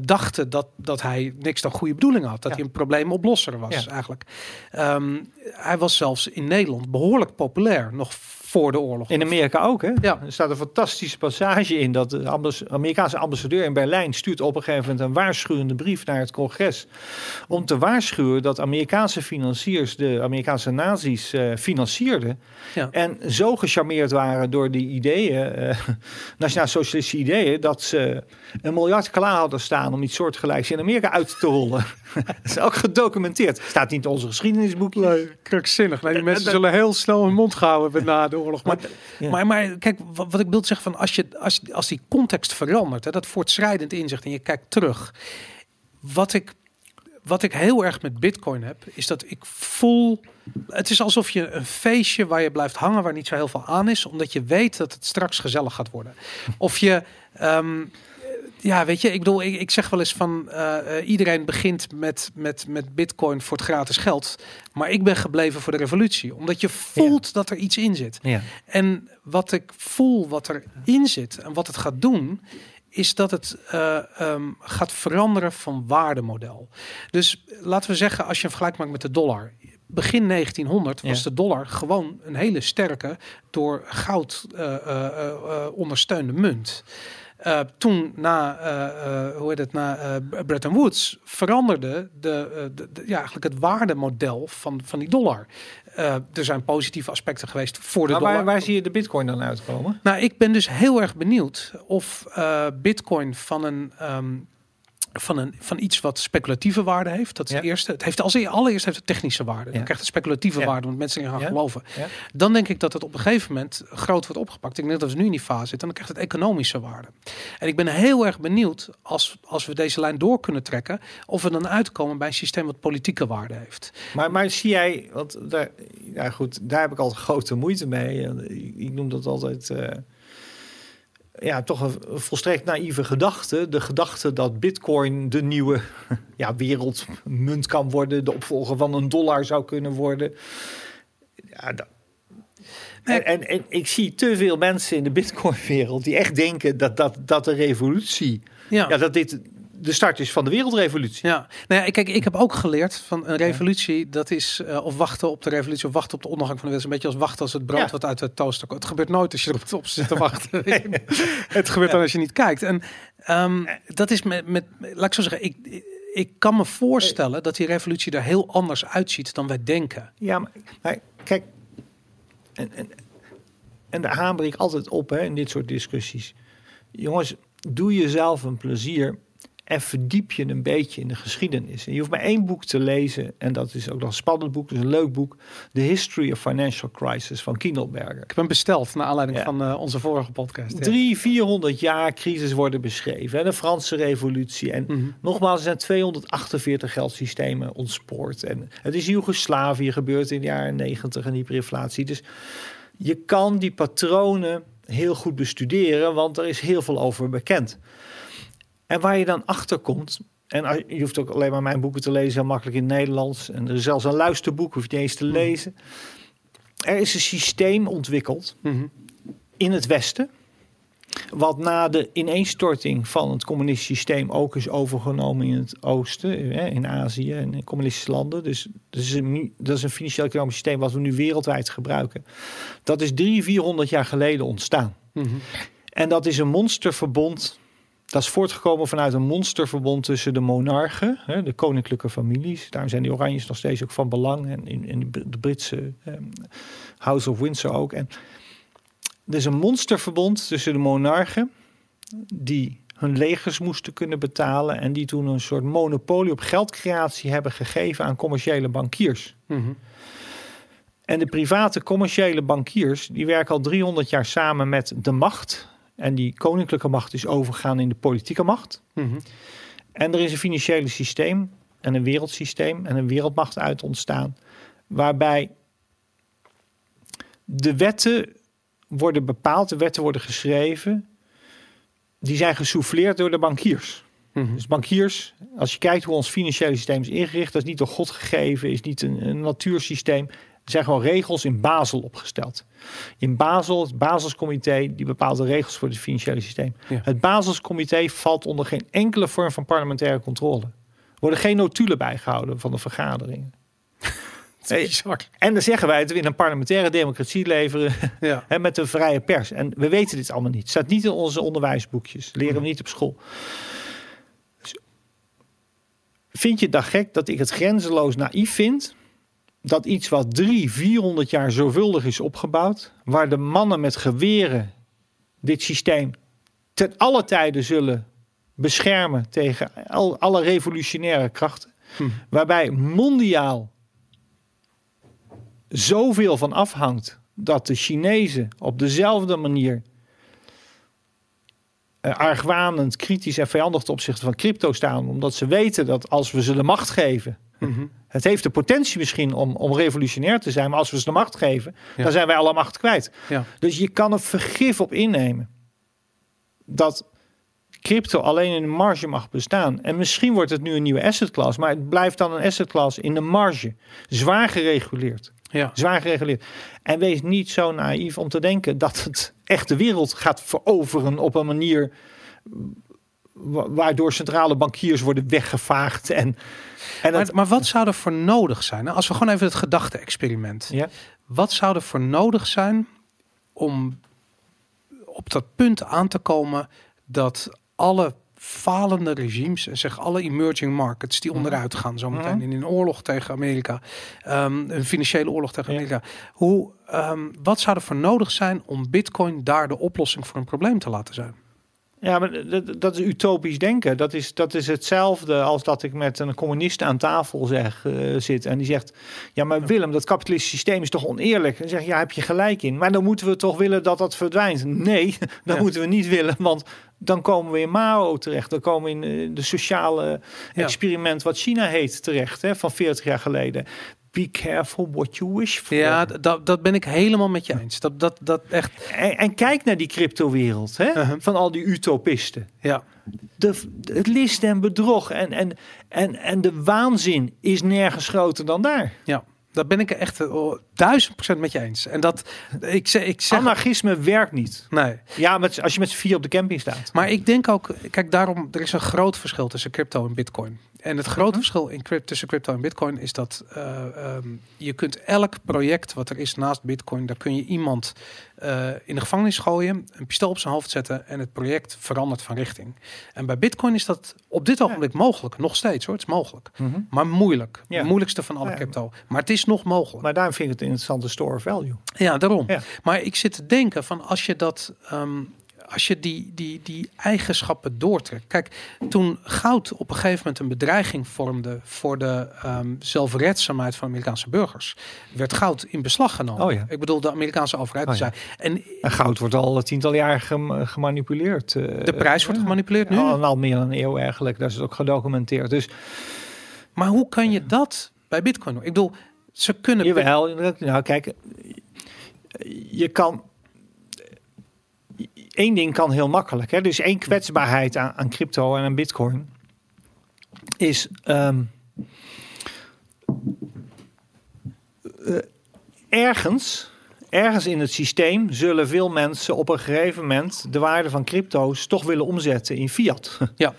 [SPEAKER 1] dachten dat, dat hij niks dan goede bedoelingen had. Dat
[SPEAKER 3] Ja.
[SPEAKER 1] hij een probleemoplosser was
[SPEAKER 3] Ja.
[SPEAKER 1] eigenlijk. Ehm, hij was zelfs in Nederland behoorlijk populair, nog voor de oorlog.
[SPEAKER 3] In Amerika ook, hè?
[SPEAKER 1] Ja.
[SPEAKER 3] Er staat een fantastische passage in dat de Amerikaanse ambassadeur in Berlijn stuurt op een gegeven moment een waarschuwende brief naar het congres. Om te waarschuwen dat Amerikaanse financiers de Amerikaanse nazi's eh, financierden.
[SPEAKER 1] Ja.
[SPEAKER 3] En zo gecharmeerd waren door die ideeën, eh nationaal-socialistische ideeën, dat ze een miljard klaar hadden staan om iets soortgelijks in Amerika uit te rollen. dat is ook gedocumenteerd. Staat niet in onze geschiedenisboekjes.
[SPEAKER 1] Nee, krankzinnig. Nee, die mensen zullen heel snel hun mond gehouden hebben na de oorlog. Maar,
[SPEAKER 3] Ja.
[SPEAKER 1] maar, maar kijk, wat, wat ik wil zeggen van als, je, als, als die context verandert, hè, dat voortschrijdend inzicht en je kijkt terug. Wat ik, wat ik heel erg met Bitcoin heb, is dat ik voel. Het is alsof je een feestje waar je blijft hangen, waar niet zo heel veel aan is, omdat je weet dat het straks gezellig gaat worden. Of je. ehm, ja, weet je, ik bedoel, ik, ik zeg wel eens van eh, eh, iedereen begint met, met, met Bitcoin voor het gratis geld. Maar ik ben gebleven voor de revolutie, omdat je voelt dat er iets in zit.
[SPEAKER 3] Ja.
[SPEAKER 1] En wat ik voel, wat erin zit en wat het gaat doen, is dat het eh, ehm, gaat veranderen van waardemodel. Dus laten we zeggen, als je een vergelijk maakt met de dollar. Begin 1900 was
[SPEAKER 3] Ja.
[SPEAKER 1] de dollar gewoon een hele sterke, door goud eh, ondersteunde munt. Eh, toen na, eh, hoe heet het, na Bretton Woods veranderde de, de, de- ja, eigenlijk het waardemodel van, van die dollar. Er zijn positieve aspecten geweest voor de
[SPEAKER 3] Maar
[SPEAKER 1] dollar.
[SPEAKER 3] waar, waar zie je de bitcoin dan uitkomen?
[SPEAKER 1] Nou, ik ben dus heel erg benieuwd of Bitcoin van een. ehm, van, een, van iets wat speculatieve waarde heeft. Dat is
[SPEAKER 3] Ja.
[SPEAKER 1] het eerste. Het heeft als allereerst heeft het technische waarde. Dan
[SPEAKER 3] Ja.
[SPEAKER 1] krijgt het speculatieve
[SPEAKER 3] Ja.
[SPEAKER 1] waarde, want mensen gaan geloven. Dan denk ik dat het op een gegeven moment groot wordt opgepakt. Ik denk dat we nu in die fase zitten. En dan krijgt het economische waarde. En ik ben heel erg benieuwd als, als we deze lijn door kunnen trekken. Of we dan uitkomen bij een systeem wat politieke waarde heeft.
[SPEAKER 3] Maar, maar zie jij, want daar, ja goed, daar heb ik altijd grote moeite mee. Ik noem dat altijd, eh, ja, toch een volstrekt naïeve gedachte. De gedachte dat bitcoin de nieuwe ja, wereldmunt kan worden. De opvolger van een dollar zou kunnen worden. Ja, dat, en, en, en ik zie te veel mensen in de bitcoin-wereld die echt denken dat, dat, dat de revolutie,
[SPEAKER 1] Ja.
[SPEAKER 3] ja, dat dit de start is van de wereldrevolutie.
[SPEAKER 1] Ja, nou ja, kijk, ik heb ook geleerd van een revolutie, dat is eh, of wachten op de revolutie of wachten op de ondergang van de wereld. Een beetje als wachten als het brood
[SPEAKER 3] Ja.
[SPEAKER 1] wat uit de toaster komt. Het gebeurt nooit als je erop op zit te wachten. het gebeurt dan als je niet kijkt. En ehm, dat is met, met, laat ik zo zeggen, ik, ik kan me voorstellen dat die revolutie er heel anders uitziet dan wij denken.
[SPEAKER 3] Ja, maar, maar kijk, en, en, en daar hamer ik altijd op hè, in dit soort discussies. Jongens, doe jezelf een plezier en verdiep je een beetje in de geschiedenis. En je hoeft maar één boek te lezen, en dat is ook nog een spannend boek, dus een leuk boek. The History of Financial Crisis van Kindelberger.
[SPEAKER 1] Ik heb hem besteld naar aanleiding
[SPEAKER 3] Ja.
[SPEAKER 1] van eh, onze vorige podcast. ja.
[SPEAKER 3] Drie, 400 jaar crisis worden beschreven. En de Franse revolutie. En
[SPEAKER 1] Mhm.
[SPEAKER 3] nogmaals, er zijn 248 geldsystemen ontspoord. En het is Joegoslavië gebeurd in de jaren 90 en hyperinflatie. Dus je kan die patronen heel goed bestuderen, want er is heel veel over bekend. En waar je dan achter komt. En als- je hoeft ook alleen maar mijn boeken te lezen, heel makkelijk in het Nederlands. En er is zelfs een luisterboek, hoef je niet eens te lezen. Er is een systeem ontwikkeld
[SPEAKER 1] Mhm.
[SPEAKER 3] in het Westen. Wat na de ineenstorting van het communistische systeem ook is overgenomen in het Oosten, in Azië en in communistische landen. Dus dat is een, dat is een financieel economisch systeem wat we nu wereldwijd gebruiken. Dat is drie, 400 jaar geleden ontstaan.
[SPEAKER 1] Mhm.
[SPEAKER 3] En dat is een monsterverbond. Dat is voortgekomen vanuit een monsterverbond tussen de monarchen, hè, de koninklijke families. Daarom zijn die Oranjes nog steeds ook van belang. En in, in de Britse ehm, House of Windsor ook. En er is een monsterverbond tussen de monarchen, die hun legers moesten kunnen betalen. En die toen een soort monopolie op geldcreatie hebben gegeven aan commerciële bankiers.
[SPEAKER 1] Mhm.
[SPEAKER 3] En de private commerciële bankiers, die werken al 300 jaar samen met de macht. En die koninklijke macht is overgegaan in de politieke macht.
[SPEAKER 1] Mhm.
[SPEAKER 3] En er is een financiële systeem en een wereldsysteem en een wereldmacht uit ontstaan. Waarbij de wetten worden bepaald, de wetten worden geschreven. Die zijn gesouffleerd door de bankiers.
[SPEAKER 1] Mhm.
[SPEAKER 3] Dus bankiers, als je kijkt hoe ons financiële systeem is ingericht, dat is niet door God gegeven, is niet een, een natuursysteem. Er zijn gewoon regels in Basel opgesteld. In Basel, het Baselscomité, die bepaalt de regels voor het financiële systeem.
[SPEAKER 1] Ja.
[SPEAKER 3] Het Baselscomité valt onder geen enkele vorm van parlementaire controle. Er worden geen notulen bijgehouden van de vergaderingen. En dan zeggen wij dat we in een parlementaire democratie leveren
[SPEAKER 1] Ja.
[SPEAKER 3] hè, met een vrije pers. En we weten dit allemaal niet. Het staat niet in onze onderwijsboekjes. Leren we niet op school. Dus vind je het dan gek dat ik het grenzeloos naïef vind? Dat iets wat drie, 400 jaar zorgvuldig is opgebouwd, waar de mannen met geweren dit systeem ten alle tijden zullen beschermen tegen al, alle revolutionaire krachten,
[SPEAKER 1] Hm.
[SPEAKER 3] waarbij mondiaal zoveel van afhangt dat de Chinezen op dezelfde manier eh, argwanend, kritisch en vijandig ten opzichte van crypto staan, omdat ze weten dat als we ze de macht geven,
[SPEAKER 1] Mhm.
[SPEAKER 3] Het heeft de potentie misschien om, om revolutionair te zijn, maar als we ze de macht geven,
[SPEAKER 1] Ja.
[SPEAKER 3] dan zijn wij alle macht kwijt.
[SPEAKER 1] Ja.
[SPEAKER 3] Dus je kan er vergif op innemen dat crypto alleen in de marge mag bestaan. En misschien wordt het nu een nieuwe asset class, maar het blijft dan een asset class in de marge. Zwaar gereguleerd.
[SPEAKER 1] Ja.
[SPEAKER 3] Zwaar gereguleerd. En wees niet zo naïef om te denken dat het echt de wereld gaat veroveren op een manier waardoor centrale bankiers worden weggevaagd. En, en
[SPEAKER 1] Maar,
[SPEAKER 3] het,
[SPEAKER 1] maar wat zou er voor nodig zijn? hè? Als we gewoon even het gedachte-experiment.
[SPEAKER 3] ja,
[SPEAKER 1] Wat zou er voor nodig zijn om op dat punt aan te komen dat alle falende regimes en zeg alle emerging markets die onderuit gaan zometeen
[SPEAKER 3] Mhm.
[SPEAKER 1] in een oorlog tegen Amerika, ehm, een financiële oorlog tegen
[SPEAKER 3] Ja.
[SPEAKER 1] Amerika. Hoe, ehm, wat zou er voor nodig zijn om Bitcoin daar de oplossing voor een probleem te laten zijn?
[SPEAKER 3] Ja, maar dat, dat is utopisch denken. Dat is, dat is hetzelfde als dat ik met een communist aan tafel zeg, eh, zit. En die zegt, ja maar Willem, dat kapitalistische systeem is toch oneerlijk? En zeg ja, heb je gelijk in. Maar dan moeten we toch willen dat dat verdwijnt. Nee, dat
[SPEAKER 1] Ja.
[SPEAKER 3] moeten we niet willen. Want dan komen we in Mao terecht. Dan komen we in eh, de sociale
[SPEAKER 1] Ja.
[SPEAKER 3] experiment wat China heet terecht. Hè, van 40 jaar geleden. Be careful what you wish for.
[SPEAKER 1] Ja, dat, dat ben ik helemaal met je eens. Dat, dat, dat echt,
[SPEAKER 3] En, en kijk naar die cryptowereld. Hè,
[SPEAKER 1] Uh-huh.
[SPEAKER 3] Van al die utopisten.
[SPEAKER 1] ja.
[SPEAKER 3] de, het list en bedrog en, en, en, en de waanzin is nergens groter dan daar.
[SPEAKER 1] Ja, daar ben ik echt eh, oh, duizend procent met je eens. En dat, ik zeg, ik zeg
[SPEAKER 3] Anarchisme werkt niet.
[SPEAKER 1] nee.
[SPEAKER 3] Ja, met, als je met z'n vier op de camping staat.
[SPEAKER 1] Maar ik denk ook, kijk, daarom, er is een groot verschil tussen crypto en bitcoin. En het grote verschil in crypt, tussen crypto en bitcoin is dat eh, ehm, je kunt elk project wat er is naast bitcoin, daar kun je iemand eh, in de gevangenis gooien, een pistool op zijn hoofd zetten en het project verandert van richting. En bij bitcoin is dat op dit ogenblik mogelijk, nog steeds hoor, het is mogelijk. Maar moeilijk,
[SPEAKER 3] Ja.
[SPEAKER 1] het moeilijkste van alle
[SPEAKER 3] Ja.
[SPEAKER 1] crypto. Maar het is nog mogelijk.
[SPEAKER 3] Maar daarom vind ik het een interessante store of value.
[SPEAKER 1] Ja, daarom. Maar ik zit te denken van als je dat, ehm, als je die, die, die eigenschappen doortrekt. Kijk, toen goud op een gegeven moment een bedreiging vormde voor de ehm, zelfredzaamheid van Amerikaanse burgers, werd goud in beslag genomen.
[SPEAKER 3] Oh ja.
[SPEAKER 1] Ik bedoel, de Amerikaanse overheid
[SPEAKER 3] Oh ja.
[SPEAKER 1] zei. En
[SPEAKER 3] En goud wordt al tientallen jaar gem- gemanipuleerd. eh,
[SPEAKER 1] de prijs wordt gemanipuleerd nu.
[SPEAKER 3] Al, al meer dan een eeuw eigenlijk. Dat is ook gedocumenteerd. Dus
[SPEAKER 1] Maar hoe kan je dat bij Bitcoin doen? Ik bedoel, ze kunnen.
[SPEAKER 3] Jawel, nou kijk, je kan. Eén ding kan heel makkelijk. Hè? Dus één kwetsbaarheid aan, aan crypto en aan bitcoin is. ehm, eh, ergens, ergens in het systeem zullen veel mensen op een gegeven moment de waarde van crypto's toch willen omzetten in fiat.
[SPEAKER 1] Ja,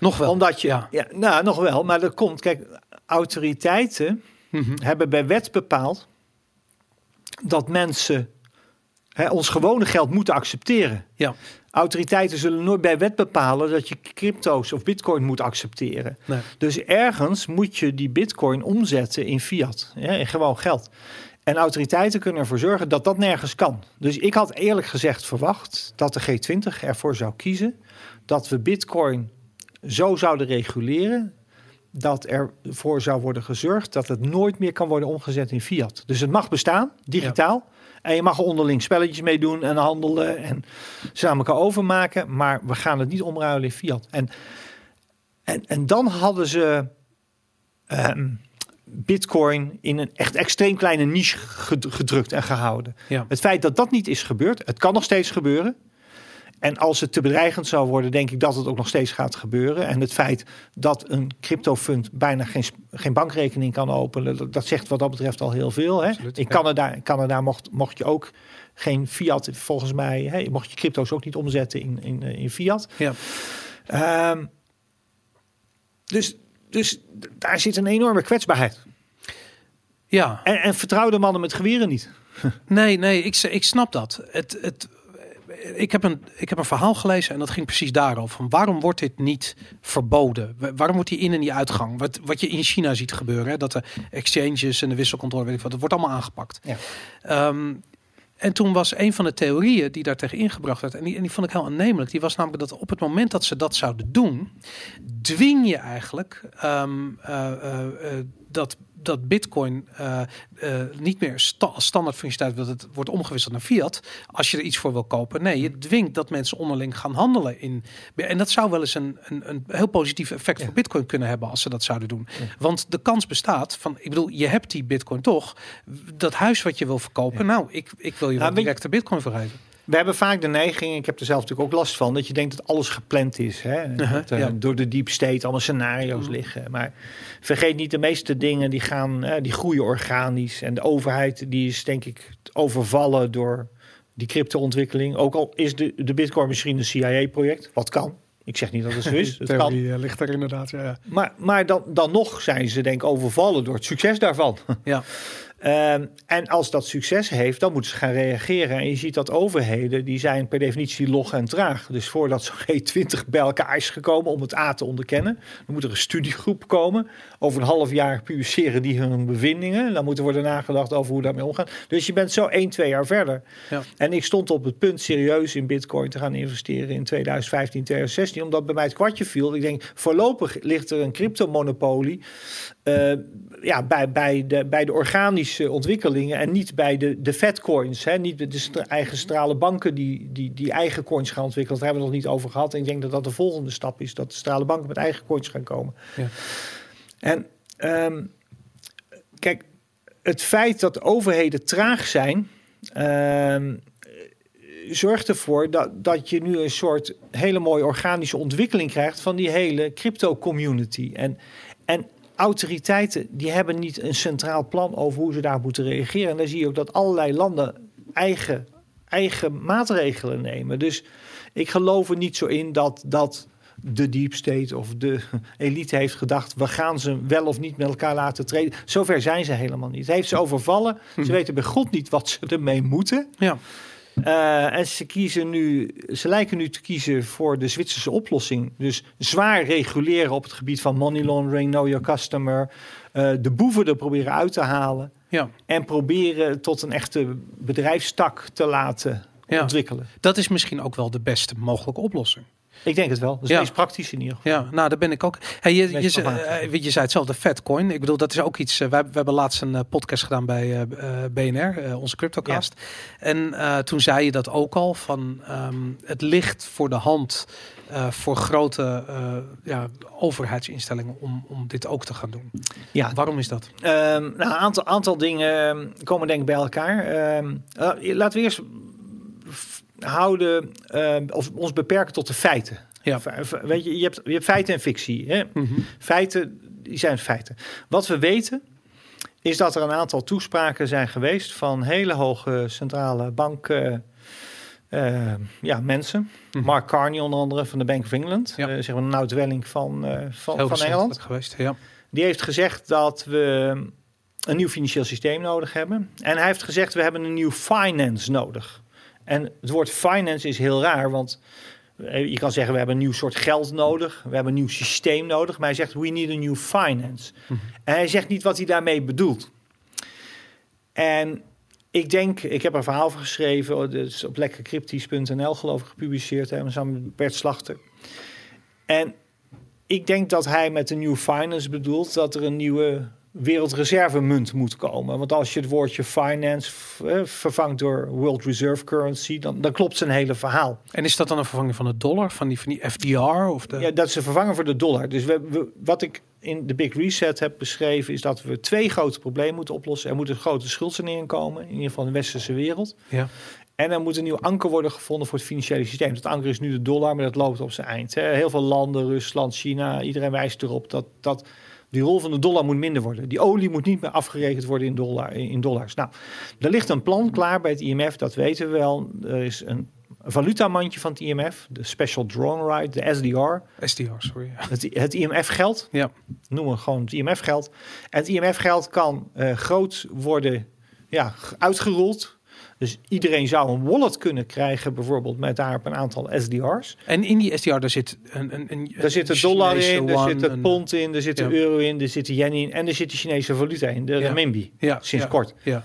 [SPEAKER 1] nog wel.
[SPEAKER 3] Omdat je,
[SPEAKER 1] Ja.
[SPEAKER 3] ja. nou nog wel, maar dat komt, kijk, autoriteiten
[SPEAKER 1] Mhm.
[SPEAKER 3] hebben bij wet bepaald dat mensen hè, ons gewone geld moeten accepteren.
[SPEAKER 1] Ja,
[SPEAKER 3] Autoriteiten zullen nooit bij wet bepalen dat je crypto's of bitcoin moet accepteren.
[SPEAKER 1] nee.
[SPEAKER 3] Dus ergens moet je die bitcoin omzetten in fiat, hè, in gewoon geld. En autoriteiten kunnen ervoor zorgen dat dat nergens kan. Dus ik had eerlijk gezegd verwacht dat de G20 ervoor zou kiezen dat we Bitcoin zo zouden reguleren dat ervoor zou worden gezorgd dat het nooit meer kan worden omgezet in fiat. Dus het mag bestaan, digitaal. En je mag er onderling spelletjes mee doen en handelen en aan elkaar overmaken. Maar we gaan het niet omruilen in fiat. En, en, en dan hadden ze ehm, Bitcoin in een echt extreem kleine niche ged- gedrukt en gehouden.
[SPEAKER 1] Ja.
[SPEAKER 3] Het feit dat dat niet is gebeurd, het kan nog steeds gebeuren. En als het te bedreigend zou worden, denk ik dat het ook nog steeds gaat gebeuren. En het feit dat een cryptofund bijna geen, geen bankrekening kan openen, dat, dat zegt wat dat betreft al heel veel. Hè?
[SPEAKER 1] Absoluut,
[SPEAKER 3] in. Canada, in Canada mocht, mocht je ook geen fiat, volgens mij, hè, mocht je crypto's ook niet omzetten in, in, eh, in fiat.
[SPEAKER 1] Ja.
[SPEAKER 3] Ehm, dus, dus daar zit een enorme kwetsbaarheid.
[SPEAKER 1] ja,
[SPEAKER 3] En, en vertrouw de mannen met geweren niet.
[SPEAKER 1] Nee, nee, ik, ik snap dat. Het, het, ik, heb een, ik heb een verhaal gelezen en dat ging precies daarover. Van waarom wordt dit niet verboden? Wa- Waarom wordt die in- en die uitgang? Wat, wat je in China ziet gebeuren, hè, dat de exchanges en de wisselcontrole, weet ik wat, dat wordt allemaal aangepakt.
[SPEAKER 3] Ja.
[SPEAKER 1] Ehm, en toen was een van de theorieën die daar tegen ingebracht werd, en die, en die vond ik heel aannemelijk, die was namelijk dat op het moment dat ze dat zouden doen, dwing je eigenlijk eh, eh, dat, dat Bitcoin eh, eh, niet meer sta standaard functionaliteit, dat het wordt omgewisseld naar fiat, als je er iets voor wil kopen. Nee, je dwingt dat mensen onderling gaan handelen in. En dat zou wel eens een, een, een heel positief effect voor Bitcoin kunnen hebben als ze dat zouden doen. Want de kans bestaat van, ik bedoel, je hebt die Bitcoin toch. Dat huis wat je wil verkopen, nou, ik, ik wil je
[SPEAKER 3] Nou,
[SPEAKER 1] wel direct de Bitcoin vergeven.
[SPEAKER 3] We hebben vaak de neiging, ik heb er zelf natuurlijk ook last van, dat je denkt dat alles gepland is. Hè? Dat, eh,
[SPEAKER 1] ja.
[SPEAKER 3] Door de deep state allemaal scenario's liggen. Maar vergeet niet, de meeste dingen die gaan, eh, die groeien organisch. En de overheid die is denk ik overvallen door die crypto-ontwikkeling. Ook al is de, de bitcoin misschien een CIA-project, wat kan. Ik zeg niet dat het zo is, het kan.
[SPEAKER 1] Eh, ligt er inderdaad, ja. ja.
[SPEAKER 3] Maar, maar dan, dan nog zijn ze denk ik overvallen door het succes daarvan.
[SPEAKER 1] ja.
[SPEAKER 3] Ehm, en als dat succes heeft, dan moeten ze gaan reageren. En je ziet dat overheden, die zijn per definitie log en traag. Dus voordat zo'n G20 bij elkaar is gekomen om het A te onderkennen, dan moet er een studiegroep komen. Over een half jaar publiceren die hun bevindingen. Dan moet er worden nagedacht over hoe daarmee omgaan. Dus je bent zo 1, 2 jaar verder.
[SPEAKER 1] Ja.
[SPEAKER 3] En ik stond op het punt serieus in bitcoin te gaan investeren in 2015, 2016. Omdat bij mij het kwartje viel. Ik denk, voorlopig ligt er een cryptomonopolie eh, ja, bij, bij, de, bij de organische ontwikkelingen en niet bij de, de fatcoins. Hè? Niet de, de eigen strale banken die, die, die eigen coins gaan ontwikkelen. Daar hebben we het nog niet over gehad. En ik denk dat dat de volgende stap is. Dat de strale banken met eigen coins gaan komen.
[SPEAKER 1] Ja.
[SPEAKER 3] En ehm, kijk, het feit dat overheden traag zijn... ehm, zorgt ervoor dat, dat je nu een soort hele mooie organische ontwikkeling krijgt van die hele crypto-community. En, en autoriteiten die hebben niet een centraal plan over hoe ze daar moeten reageren. En dan zie je ook dat allerlei landen eigen, eigen maatregelen nemen. Dus ik geloof er niet zo in dat, dat de deep state of de elite heeft gedacht... we gaan ze wel of niet met elkaar laten treden. Zover zijn ze helemaal niet. Het heeft ze overvallen. Ze weten bij God niet wat ze ermee moeten.
[SPEAKER 1] ja.
[SPEAKER 3] Uh, en ze kiezen nu, ze lijken nu te kiezen voor de Zwitserse oplossing. Dus zwaar reguleren op het gebied van money laundering, know your customer. Uh, de boeven er proberen uit te halen.
[SPEAKER 1] ja.
[SPEAKER 3] En proberen tot een echte bedrijfstak te laten
[SPEAKER 1] Ja.
[SPEAKER 3] ontwikkelen.
[SPEAKER 1] Dat is misschien ook wel de beste mogelijke oplossing.
[SPEAKER 3] Ik denk het wel. Dat is
[SPEAKER 1] Ja.
[SPEAKER 3] meest praktisch in ieder geval.
[SPEAKER 1] Ja, nou, daar ben ik ook. Hey, je, je,
[SPEAKER 3] pragmatisch.
[SPEAKER 1] eh, weet je zei hetzelfde, Fatcoin. Ik bedoel, dat is ook iets. eh, wij, we hebben laatst een eh, podcast gedaan bij BNR, onze CryptoCast. En toen zei je dat ook al van het het ligt voor de hand voor grote eh, ja, overheidsinstellingen om, om dit ook te gaan doen.
[SPEAKER 3] Ja.
[SPEAKER 1] Waarom is dat?
[SPEAKER 3] Ehm, nou, een aantal, aantal dingen ehm, komen denk ik bij elkaar. Ehm, eh, laten we eerst houden, ehm, of ons beperken tot de feiten.
[SPEAKER 1] Ja.
[SPEAKER 3] Weet je, je hebt, je hebt feiten en fictie. Hè?
[SPEAKER 1] Mhm.
[SPEAKER 3] Feiten, die zijn feiten. Wat we weten, is dat er een aantal toespraken zijn geweest van hele hoge centrale bank. eh, eh, ja, mensen.
[SPEAKER 1] Mhm.
[SPEAKER 3] Mark Carney onder andere van de Bank of England.
[SPEAKER 1] Ja.
[SPEAKER 3] eh, zeg maar een oud-welling van, eh, van,
[SPEAKER 1] Heel
[SPEAKER 3] van Engeland.
[SPEAKER 1] geweest. Ja.
[SPEAKER 3] Die heeft gezegd dat we een nieuw financieel systeem nodig hebben. En hij heeft gezegd we hebben een nieuw finance nodig. En het woord finance is heel raar, want eh, je kan zeggen we hebben een nieuw soort geld nodig. We hebben een nieuw systeem nodig. Maar hij zegt we need a new finance. En hij zegt niet wat hij daarmee bedoelt. En ik denk, ik heb een verhaal over geschreven, oh, dus op lekkercryptisch.nl geloof ik gepubliceerd, hè, samen met Bert Slachter. En ik denk dat hij met de New Finance bedoelt dat er een nieuwe wereldreservemunt moet komen. Want als je het woordje finance eh, vervangt door World Reserve Currency, dan, dan klopt zijn hele verhaal.
[SPEAKER 1] En is dat dan een vervanging van de dollar, van die, van die FDR? Of de...
[SPEAKER 3] Ja, dat is een vervanger voor de dollar. Dus we, we- wat ik in de Big Reset heb beschreven, is dat we twee grote problemen moeten oplossen. Er moet een grote schuldsanering komen, in ieder geval in de westerse wereld.
[SPEAKER 1] Ja.
[SPEAKER 3] En er moet een nieuw anker worden gevonden voor het financiële systeem. Dat anker is nu de dollar, maar dat loopt op zijn eind. Heel veel landen, Rusland, China, iedereen wijst erop dat, dat die rol van de dollar moet minder worden. Die olie moet niet meer afgerekend worden in, dollar, in dollars. Nou, er ligt een plan klaar bij het IMF, dat weten we wel. Er is een valutamandje van het IMF, de Special Drone Right, de SDR.
[SPEAKER 1] SDR, sorry.
[SPEAKER 3] Het, het IMF-geld,
[SPEAKER 1] Ja.
[SPEAKER 3] noemen we gewoon het IMF-geld. En het IMF-geld kan eh, groot worden ja, uitgerold. Dus iedereen zou een wallet kunnen krijgen, bijvoorbeeld met daarop een aantal SDR's.
[SPEAKER 1] En in die SDR, daar zit een... een, een
[SPEAKER 3] Daar zit de dollar
[SPEAKER 1] Chinese
[SPEAKER 3] in, er zit de
[SPEAKER 1] een-
[SPEAKER 3] pond in, er zit de
[SPEAKER 1] Ja.
[SPEAKER 3] euro in, er zit de yen in en er zit de Chinese valuta in, de
[SPEAKER 1] Ja.
[SPEAKER 3] renminbi,
[SPEAKER 1] Ja,
[SPEAKER 3] sinds
[SPEAKER 1] ja,
[SPEAKER 3] kort.
[SPEAKER 1] Ja.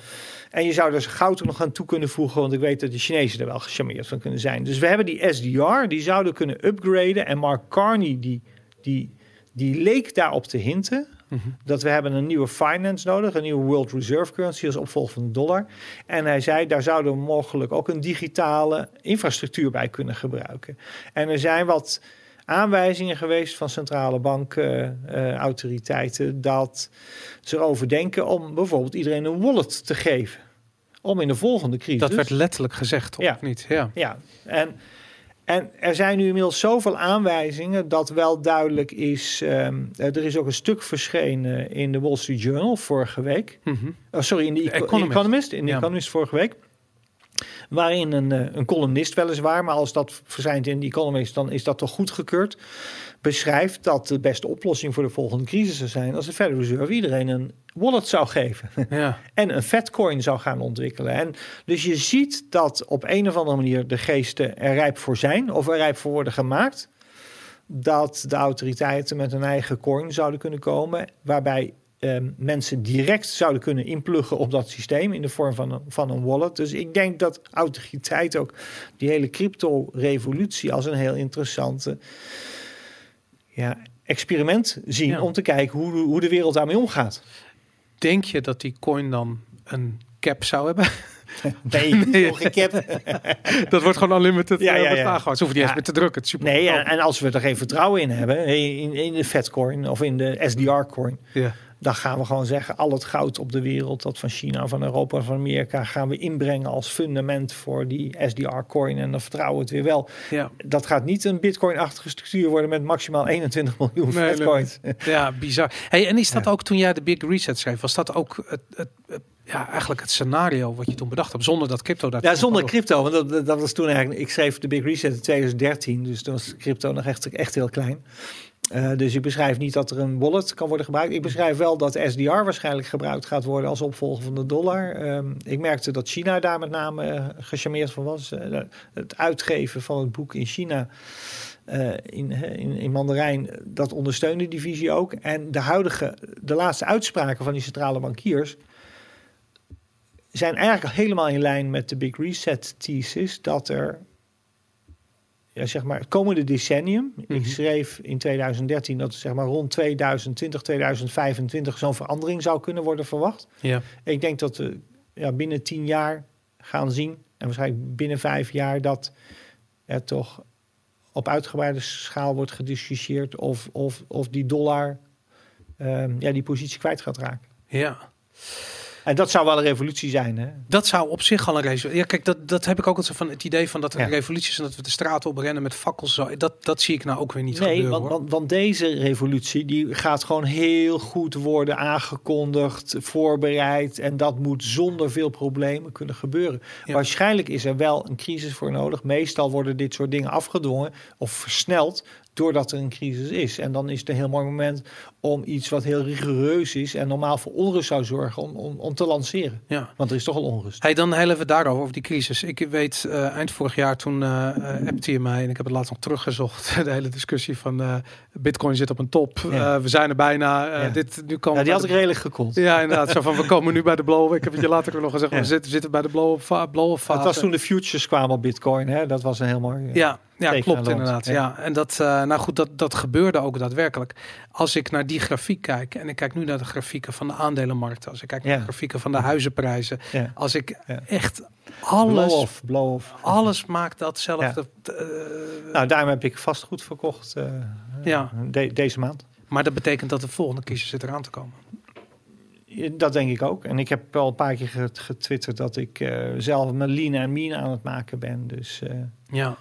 [SPEAKER 3] En je zou dus goud er nog aan toe kunnen voegen, want ik weet dat de Chinezen er wel gecharmeerd van kunnen zijn. Dus we hebben die SDR, die zouden kunnen upgraden. En Mark Carney, die, die, die leek daarop te hinten Dat we hebben een nieuwe finance nodig, een nieuwe World Reserve Currency als opvolger van de dollar. En hij zei, daar zouden we mogelijk ook een digitale infrastructuur bij kunnen gebruiken. En er zijn wat aanwijzingen geweest van centrale bankautoriteiten dat ze erover denken om bijvoorbeeld iedereen een wallet te geven. Om in de volgende crisis.
[SPEAKER 1] Dat werd letterlijk gezegd?
[SPEAKER 3] Ja.
[SPEAKER 1] Of niet? Ja.
[SPEAKER 3] Ja, en, en er zijn nu inmiddels zoveel aanwijzingen dat wel duidelijk is. ehm, er is ook een stuk verschenen in de Wall Street Journal vorige week.
[SPEAKER 1] Mhm.
[SPEAKER 3] Oh, sorry, in de, Eco-
[SPEAKER 1] Economist.
[SPEAKER 3] Economist. In de
[SPEAKER 1] Ja.
[SPEAKER 3] Economist vorige week. Waarin een, eh, een columnist weliswaar, maar als dat verschijnt in de Economist, dan is dat toch goedgekeurd. Beschrijft dat de beste oplossing voor de volgende crisis zou zijn als de Federal Reserve iedereen een wallet zou geven.
[SPEAKER 1] Ja.
[SPEAKER 3] en een Fatcoin zou gaan ontwikkelen. En dus je ziet dat op een of andere manier de geesten er rijp voor zijn of er rijp voor worden gemaakt. Dat de autoriteiten met een eigen coin zouden kunnen komen, waarbij ehm, mensen direct zouden kunnen inpluggen op dat systeem in de vorm van een, van een wallet. Dus ik denk dat autoriteiten ook die hele crypto-revolutie als een heel interessante ja, experiment zien
[SPEAKER 1] Ja.
[SPEAKER 3] om te kijken hoe, hoe de wereld daarmee omgaat.
[SPEAKER 1] Denk je dat die coin dan een cap zou hebben?
[SPEAKER 3] Nee,
[SPEAKER 1] Nee.
[SPEAKER 3] cap.
[SPEAKER 1] dat wordt gewoon unlimited
[SPEAKER 3] Ja,
[SPEAKER 1] ja,
[SPEAKER 3] ja, ja.
[SPEAKER 1] Ze hoeven niet eens meer te drukken. Het is super
[SPEAKER 3] Nee, en, als we er geen vertrouwen in hebben, in, in de Fatcoin of in de SDR-coin,
[SPEAKER 1] ja.
[SPEAKER 3] Dan gaan we gewoon zeggen: al het goud op de wereld, dat van China, van Europa, van Amerika, gaan we inbrengen als fundament voor die SDR-coin. En dan vertrouwen we het weer wel.
[SPEAKER 1] Ja.
[SPEAKER 3] Dat gaat niet een Bitcoin-achtige structuur worden met maximaal 21 miljoen
[SPEAKER 1] Nee, ja, bizar. Hey, en is dat
[SPEAKER 3] Ja.
[SPEAKER 1] ook toen jij de Big Reset schreef, was dat ook het, het, het- ja, eigenlijk het scenario wat je toen bedacht hebt, zonder dat crypto daar
[SPEAKER 3] Ja, zonder crypto. Want dat- dat, dat was toen eigenlijk. Ik schreef de Big Reset in 2013, dus toen was crypto nog echt, echt heel klein. Eh, dus ik beschrijf niet dat er een wallet kan worden gebruikt. Ik beschrijf wel dat SDR waarschijnlijk gebruikt gaat worden als opvolger van de dollar. Ehm, ik merkte dat China daar met name eh, gecharmeerd van was. Eh, het uitgeven van het boek in China. in, in, in Mandarijn, dat ondersteunde die visie ook. En de huidige, de laatste uitspraken van die centrale bankiers zijn eigenlijk helemaal in lijn met de Big Reset thesis dat er, ja, zeg maar, het komende decennium,
[SPEAKER 1] Mhm.
[SPEAKER 3] ik schreef in 2013 dat zeg maar rond 2020, 2025 zo'n verandering zou kunnen worden verwacht.
[SPEAKER 1] Ja.
[SPEAKER 3] Ik denk dat we ja, binnen tien jaar gaan zien, en waarschijnlijk binnen vijf jaar, dat er toch op uitgebreide schaal wordt gediscussieerd of, of, of die dollar ehm, ja, die positie kwijt gaat raken.
[SPEAKER 1] ja.
[SPEAKER 3] En dat zou wel een revolutie zijn, hè?
[SPEAKER 1] Dat zou op zich al een revolutie. Ja, kijk, dat, dat heb ik ook altijd van het idee van dat er
[SPEAKER 3] Ja.
[SPEAKER 1] revolutie is en dat we de straat op rennen met fakkels. Zo. Dat, dat zie ik nou ook weer niet
[SPEAKER 3] Nee,
[SPEAKER 1] gebeuren.
[SPEAKER 3] want, want, want deze revolutie die gaat gewoon heel goed worden aangekondigd, voorbereid. En dat moet zonder veel problemen kunnen gebeuren.
[SPEAKER 1] Ja.
[SPEAKER 3] Waarschijnlijk is er wel een crisis voor nodig. Meestal worden dit soort dingen afgedwongen of versneld doordat er een crisis is. En dan is het een heel mooi moment om iets wat heel rigoureus is en normaal voor onrust zou zorgen om, om, om te lanceren.
[SPEAKER 1] Ja.
[SPEAKER 3] Want er is toch al onrust.
[SPEAKER 1] Hey, dan heel even daarover, over die crisis. Ik weet, eh, eind vorig jaar toen eh, appte je mij en ik heb het laatst nog teruggezocht. De hele discussie van Bitcoin zit op een top.
[SPEAKER 3] Ja.
[SPEAKER 1] We zijn er bijna.
[SPEAKER 3] Ja.
[SPEAKER 1] dit, nu komen
[SPEAKER 3] Ja, die had ik redelijk gekold.
[SPEAKER 1] Ja, inderdaad. Zo van, we komen nu bij de blow. Ik heb het je later ook nog gezegd. We zitten, zitten bij de blow blow blow
[SPEAKER 3] Het was toen de futures kwamen op Bitcoin. Hè? Dat was een heel mooi.
[SPEAKER 1] Ja, ja klopt inderdaad. Ja.
[SPEAKER 3] Ja.
[SPEAKER 1] En dat, nou goed, dat, dat gebeurde ook daadwerkelijk. Als ik naar die grafiek kijk, en ik kijk nu naar de grafieken van de aandelenmarkten, als ik kijk naar de grafieken van de huizenprijzen, als ik echt
[SPEAKER 3] Blow
[SPEAKER 1] alles,
[SPEAKER 3] off, blow off.
[SPEAKER 1] alles maakt datzelfde. eh,
[SPEAKER 3] Nou, daarom heb ik vastgoed verkocht eh,
[SPEAKER 1] Ja.
[SPEAKER 3] de- deze maand.
[SPEAKER 1] maar dat betekent dat de volgende kiezer zit eraan te komen.
[SPEAKER 3] Dat denk ik ook. En ik heb wel een paar keer get- getwitterd dat ik eh, zelf mijn lean en mean aan het maken ben. Dus
[SPEAKER 1] Ja,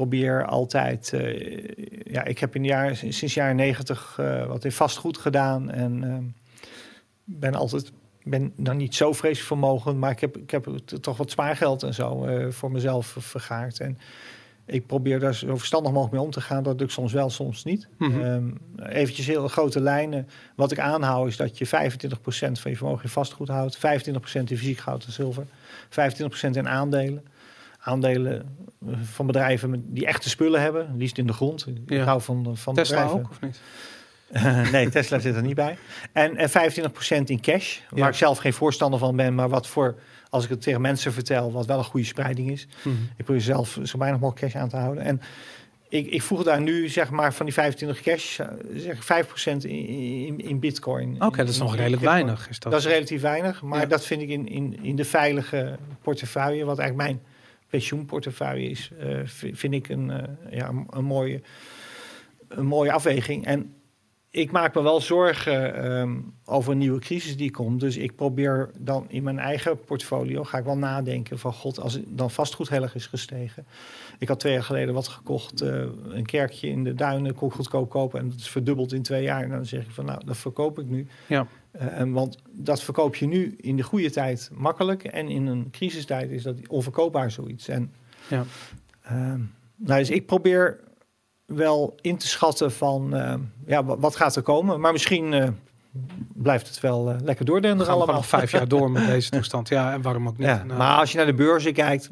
[SPEAKER 3] probeer altijd. eh, ja, ik heb in de jaren, sinds jaren negentig eh, wat in vastgoed gedaan. En ehm, ben altijd. ben dan niet zo vreselijk vermogen, maar ik heb, ik heb toch wat spaargeld en zo eh, voor mezelf vergaard. En ik probeer daar zo verstandig mogelijk mee om te gaan. Dat doe ik soms wel, soms niet. Ehm, eventjes heel grote lijnen. Wat ik aanhoud is dat je 25% van je vermogen in vastgoed houdt. 25% in fysiek goud en zilver. 25% in aandelen. Aandelen eh, van bedrijven die echte spullen hebben. Liefst in de grond. Ik
[SPEAKER 1] Ja.
[SPEAKER 3] hou van, van
[SPEAKER 1] Tesla
[SPEAKER 3] bedrijven.
[SPEAKER 1] ook of niet?
[SPEAKER 3] nee, Tesla zit er niet bij. En, en 25% in cash. Waar
[SPEAKER 1] Ja.
[SPEAKER 3] ik zelf geen voorstander van ben. Maar wat voor, als ik het tegen mensen vertel, wat wel een goede spreiding is.
[SPEAKER 1] Mhm.
[SPEAKER 3] Ik probeer zelf zo weinig mogelijk cash aan te houden. En ik, ik voeg daar nu zeg maar van die 25 cash, eh, zeg ik 5% in, in, in bitcoin.
[SPEAKER 1] Oké, dat is nog redelijk weinig. Is dat?
[SPEAKER 3] Dat is relatief weinig, maar
[SPEAKER 1] Ja.
[SPEAKER 3] dat vind ik in, in, in de veilige portefeuille, wat eigenlijk mijn pensioenportefeuille is, eh, vi- vind ik een, eh, ja, een, mooie, een mooie afweging. En ik maak me wel zorgen ehm, over een nieuwe crisis die komt. Dus ik probeer dan in mijn eigen portfolio, ga ik wel nadenken van god, als het dan vastgoed heel erg is gestegen. Ik had twee jaar geleden wat gekocht, eh, een kerkje in de duinen, kon ik goedkoop kopen en dat is verdubbeld in twee jaar. En dan zeg ik van nou, dat verkoop ik nu.
[SPEAKER 1] Ja.
[SPEAKER 3] En want dat verkoop je nu in de goede tijd makkelijk en in een crisistijd is dat onverkoopbaar zoiets. En
[SPEAKER 1] Ja.
[SPEAKER 3] Ehm, nou, dus ik probeer wel in te schatten van ehm, ja, wa- wat gaat er komen. Maar misschien eh, blijft het wel eh, lekker
[SPEAKER 1] We
[SPEAKER 3] doordenderen
[SPEAKER 1] gaan
[SPEAKER 3] allemaal.
[SPEAKER 1] nog vijf jaar door met deze toestand. Ja, en waarom ook niet?
[SPEAKER 3] Ja,
[SPEAKER 1] Nou,
[SPEAKER 3] maar als je naar de beurzen kijkt.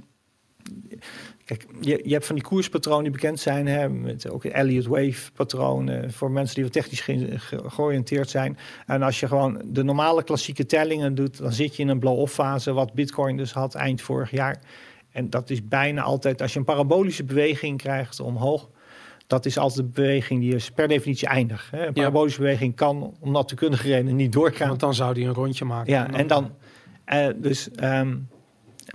[SPEAKER 3] Kijk, je, je hebt van die koerspatronen die bekend zijn. Hè, met ook Elliott Wave patronen. Voor mensen die wat technisch ge- ge- georiënteerd zijn. En als je gewoon de normale klassieke tellingen doet. Dan zit je in een blow-off fase. Wat Bitcoin dus had eind vorig jaar. En dat is bijna altijd. Als je een parabolische beweging krijgt omhoog. Dat is altijd een beweging die is per definitie eindig. Hè. Een parabolische beweging kan om natuurkundige redenen niet doorgaan.
[SPEAKER 1] Want dan zou die een rondje maken.
[SPEAKER 3] Ja, en dan. eh, dus, ehm,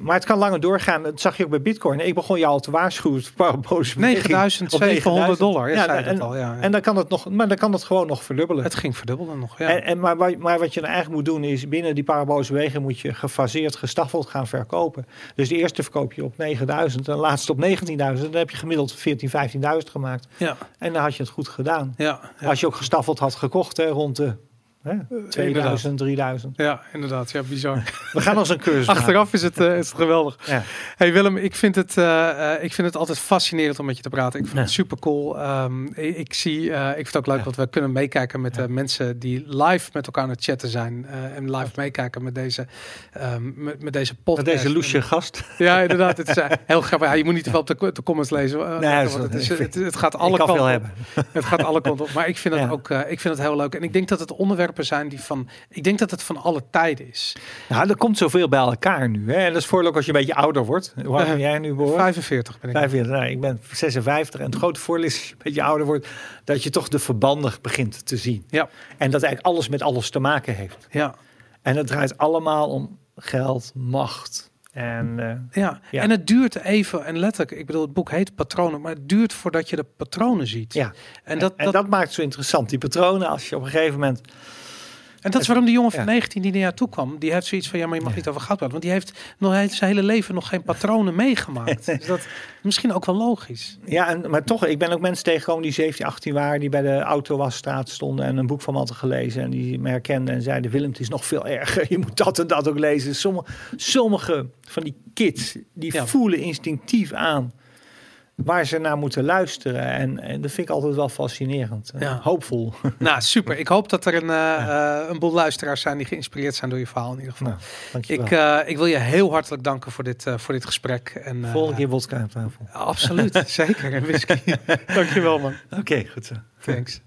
[SPEAKER 3] maar het kan langer doorgaan. Dat zag je ook bij Bitcoin. Ik begon je al te waarschuwen. voor parabolische beweging op
[SPEAKER 1] 9700 dollar. Ja,
[SPEAKER 3] Ja, en-
[SPEAKER 1] dat al. Ja, ja.
[SPEAKER 3] En dan kan het nog, maar dan kan het gewoon nog verdubbelen.
[SPEAKER 1] het ging verdubbelen nog. Ja.
[SPEAKER 3] En, en, maar, maar wat je dan eigenlijk moet doen is binnen die parabolische beweging moet je gefaseerd, gestaffeld gaan verkopen. Dus de eerste verkoop je op 9000 en de laatste op 19.000. Dan heb je gemiddeld 14, 15.000 gemaakt.
[SPEAKER 1] ja,
[SPEAKER 3] En dan had je het goed gedaan.
[SPEAKER 1] ja, ja.
[SPEAKER 3] Als je ook gestaffeld had gekocht hè, rond de hè, 2000, 3000.
[SPEAKER 1] ja, inderdaad. Ja, bizar.
[SPEAKER 3] We gaan ons een cursus maken.
[SPEAKER 1] Achteraf is het, eh, is het geweldig.
[SPEAKER 3] Ja.
[SPEAKER 1] Hey Willem, ik vind, het, eh, eh, ik vind het altijd fascinerend om met je te praten. Ik vind
[SPEAKER 3] Ja.
[SPEAKER 1] het super cool. Ehm, ik, ik zie, eh, ik vind het ook leuk dat we kunnen meekijken met de mensen die live met elkaar aan het chatten zijn. eh, en live meekijken met deze, ehm, met, met deze
[SPEAKER 3] Met
[SPEAKER 1] podcast.
[SPEAKER 3] deze loesje gast.
[SPEAKER 1] Ja, inderdaad. Het is eh, heel grappig. Ja, je moet niet te veel op de, de comments lezen. eh,
[SPEAKER 3] Nee,
[SPEAKER 1] het,
[SPEAKER 3] is-
[SPEAKER 1] het, het gaat alle kanten op.
[SPEAKER 3] hebben.
[SPEAKER 1] Het gaat alle kanten op. Maar ik vind het
[SPEAKER 3] Ja.
[SPEAKER 1] ook eh, ik vind het heel leuk. En ik denk dat het onderwerpen zijn die van. Ik denk dat het van alle tijden is.
[SPEAKER 3] Nou, er komt zoveel bij elkaar nu. Hè? En dat is ook als je een beetje ouder wordt. Hoe oud
[SPEAKER 1] Eh,
[SPEAKER 3] ben jij nu, Boris?
[SPEAKER 1] 45 ben ik.
[SPEAKER 3] 45. Nou, ik ben 56. En het grote voordeel is als je een beetje ouder wordt... dat je toch de verbanden begint te zien.
[SPEAKER 1] Ja,
[SPEAKER 3] En dat eigenlijk alles met alles te maken heeft.
[SPEAKER 1] ja.
[SPEAKER 3] En het draait allemaal om geld, macht. En eh,
[SPEAKER 1] Ja.
[SPEAKER 3] Ja.
[SPEAKER 1] en het duurt even, en letterlijk, ik bedoel, het boek heet Patronen, maar het duurt voordat je de patronen ziet.
[SPEAKER 3] ja,
[SPEAKER 1] En dat,
[SPEAKER 3] en
[SPEAKER 1] dat,
[SPEAKER 3] dat maakt het zo interessant. Die patronen, als je op een gegeven moment...
[SPEAKER 1] en dat is waarom die jongen van
[SPEAKER 3] Ja.
[SPEAKER 1] 19 die naar jou toe kwam, die heeft zoiets van, ja, maar je mag niet over goud praten, want die heeft nog hij- zijn hele leven nog geen patronen meegemaakt. dus dat misschien ook wel logisch.
[SPEAKER 3] Ja, en, maar toch, ik ben ook mensen tegengekomen die 17, 18 waren... die bij de autowasstraat stonden en een boek van me hadden gelezen... en die me herkenden en zeiden... Willem, het is nog veel erger. Je moet dat en dat ook lezen. Sommige, sommige van die kids, die
[SPEAKER 1] Ja.
[SPEAKER 3] voelen instinctief aan... waar ze naar moeten luisteren. En, en dat vind ik altijd wel fascinerend.
[SPEAKER 1] Ja.
[SPEAKER 3] Hoopvol.
[SPEAKER 1] Nou, super. Ik hoop dat er een, eh, eh, een boel luisteraars zijn die geïnspireerd zijn door je verhaal in ieder geval.
[SPEAKER 3] Nou, dankjewel.
[SPEAKER 1] ik, eh, ik wil je heel hartelijk danken voor dit, voor dit gesprek. En,
[SPEAKER 3] Volgende keer wodka aan tafel.
[SPEAKER 1] Absoluut, zeker. En whisky. Dankjewel man.
[SPEAKER 3] Oké, goed zo.
[SPEAKER 1] Thanks.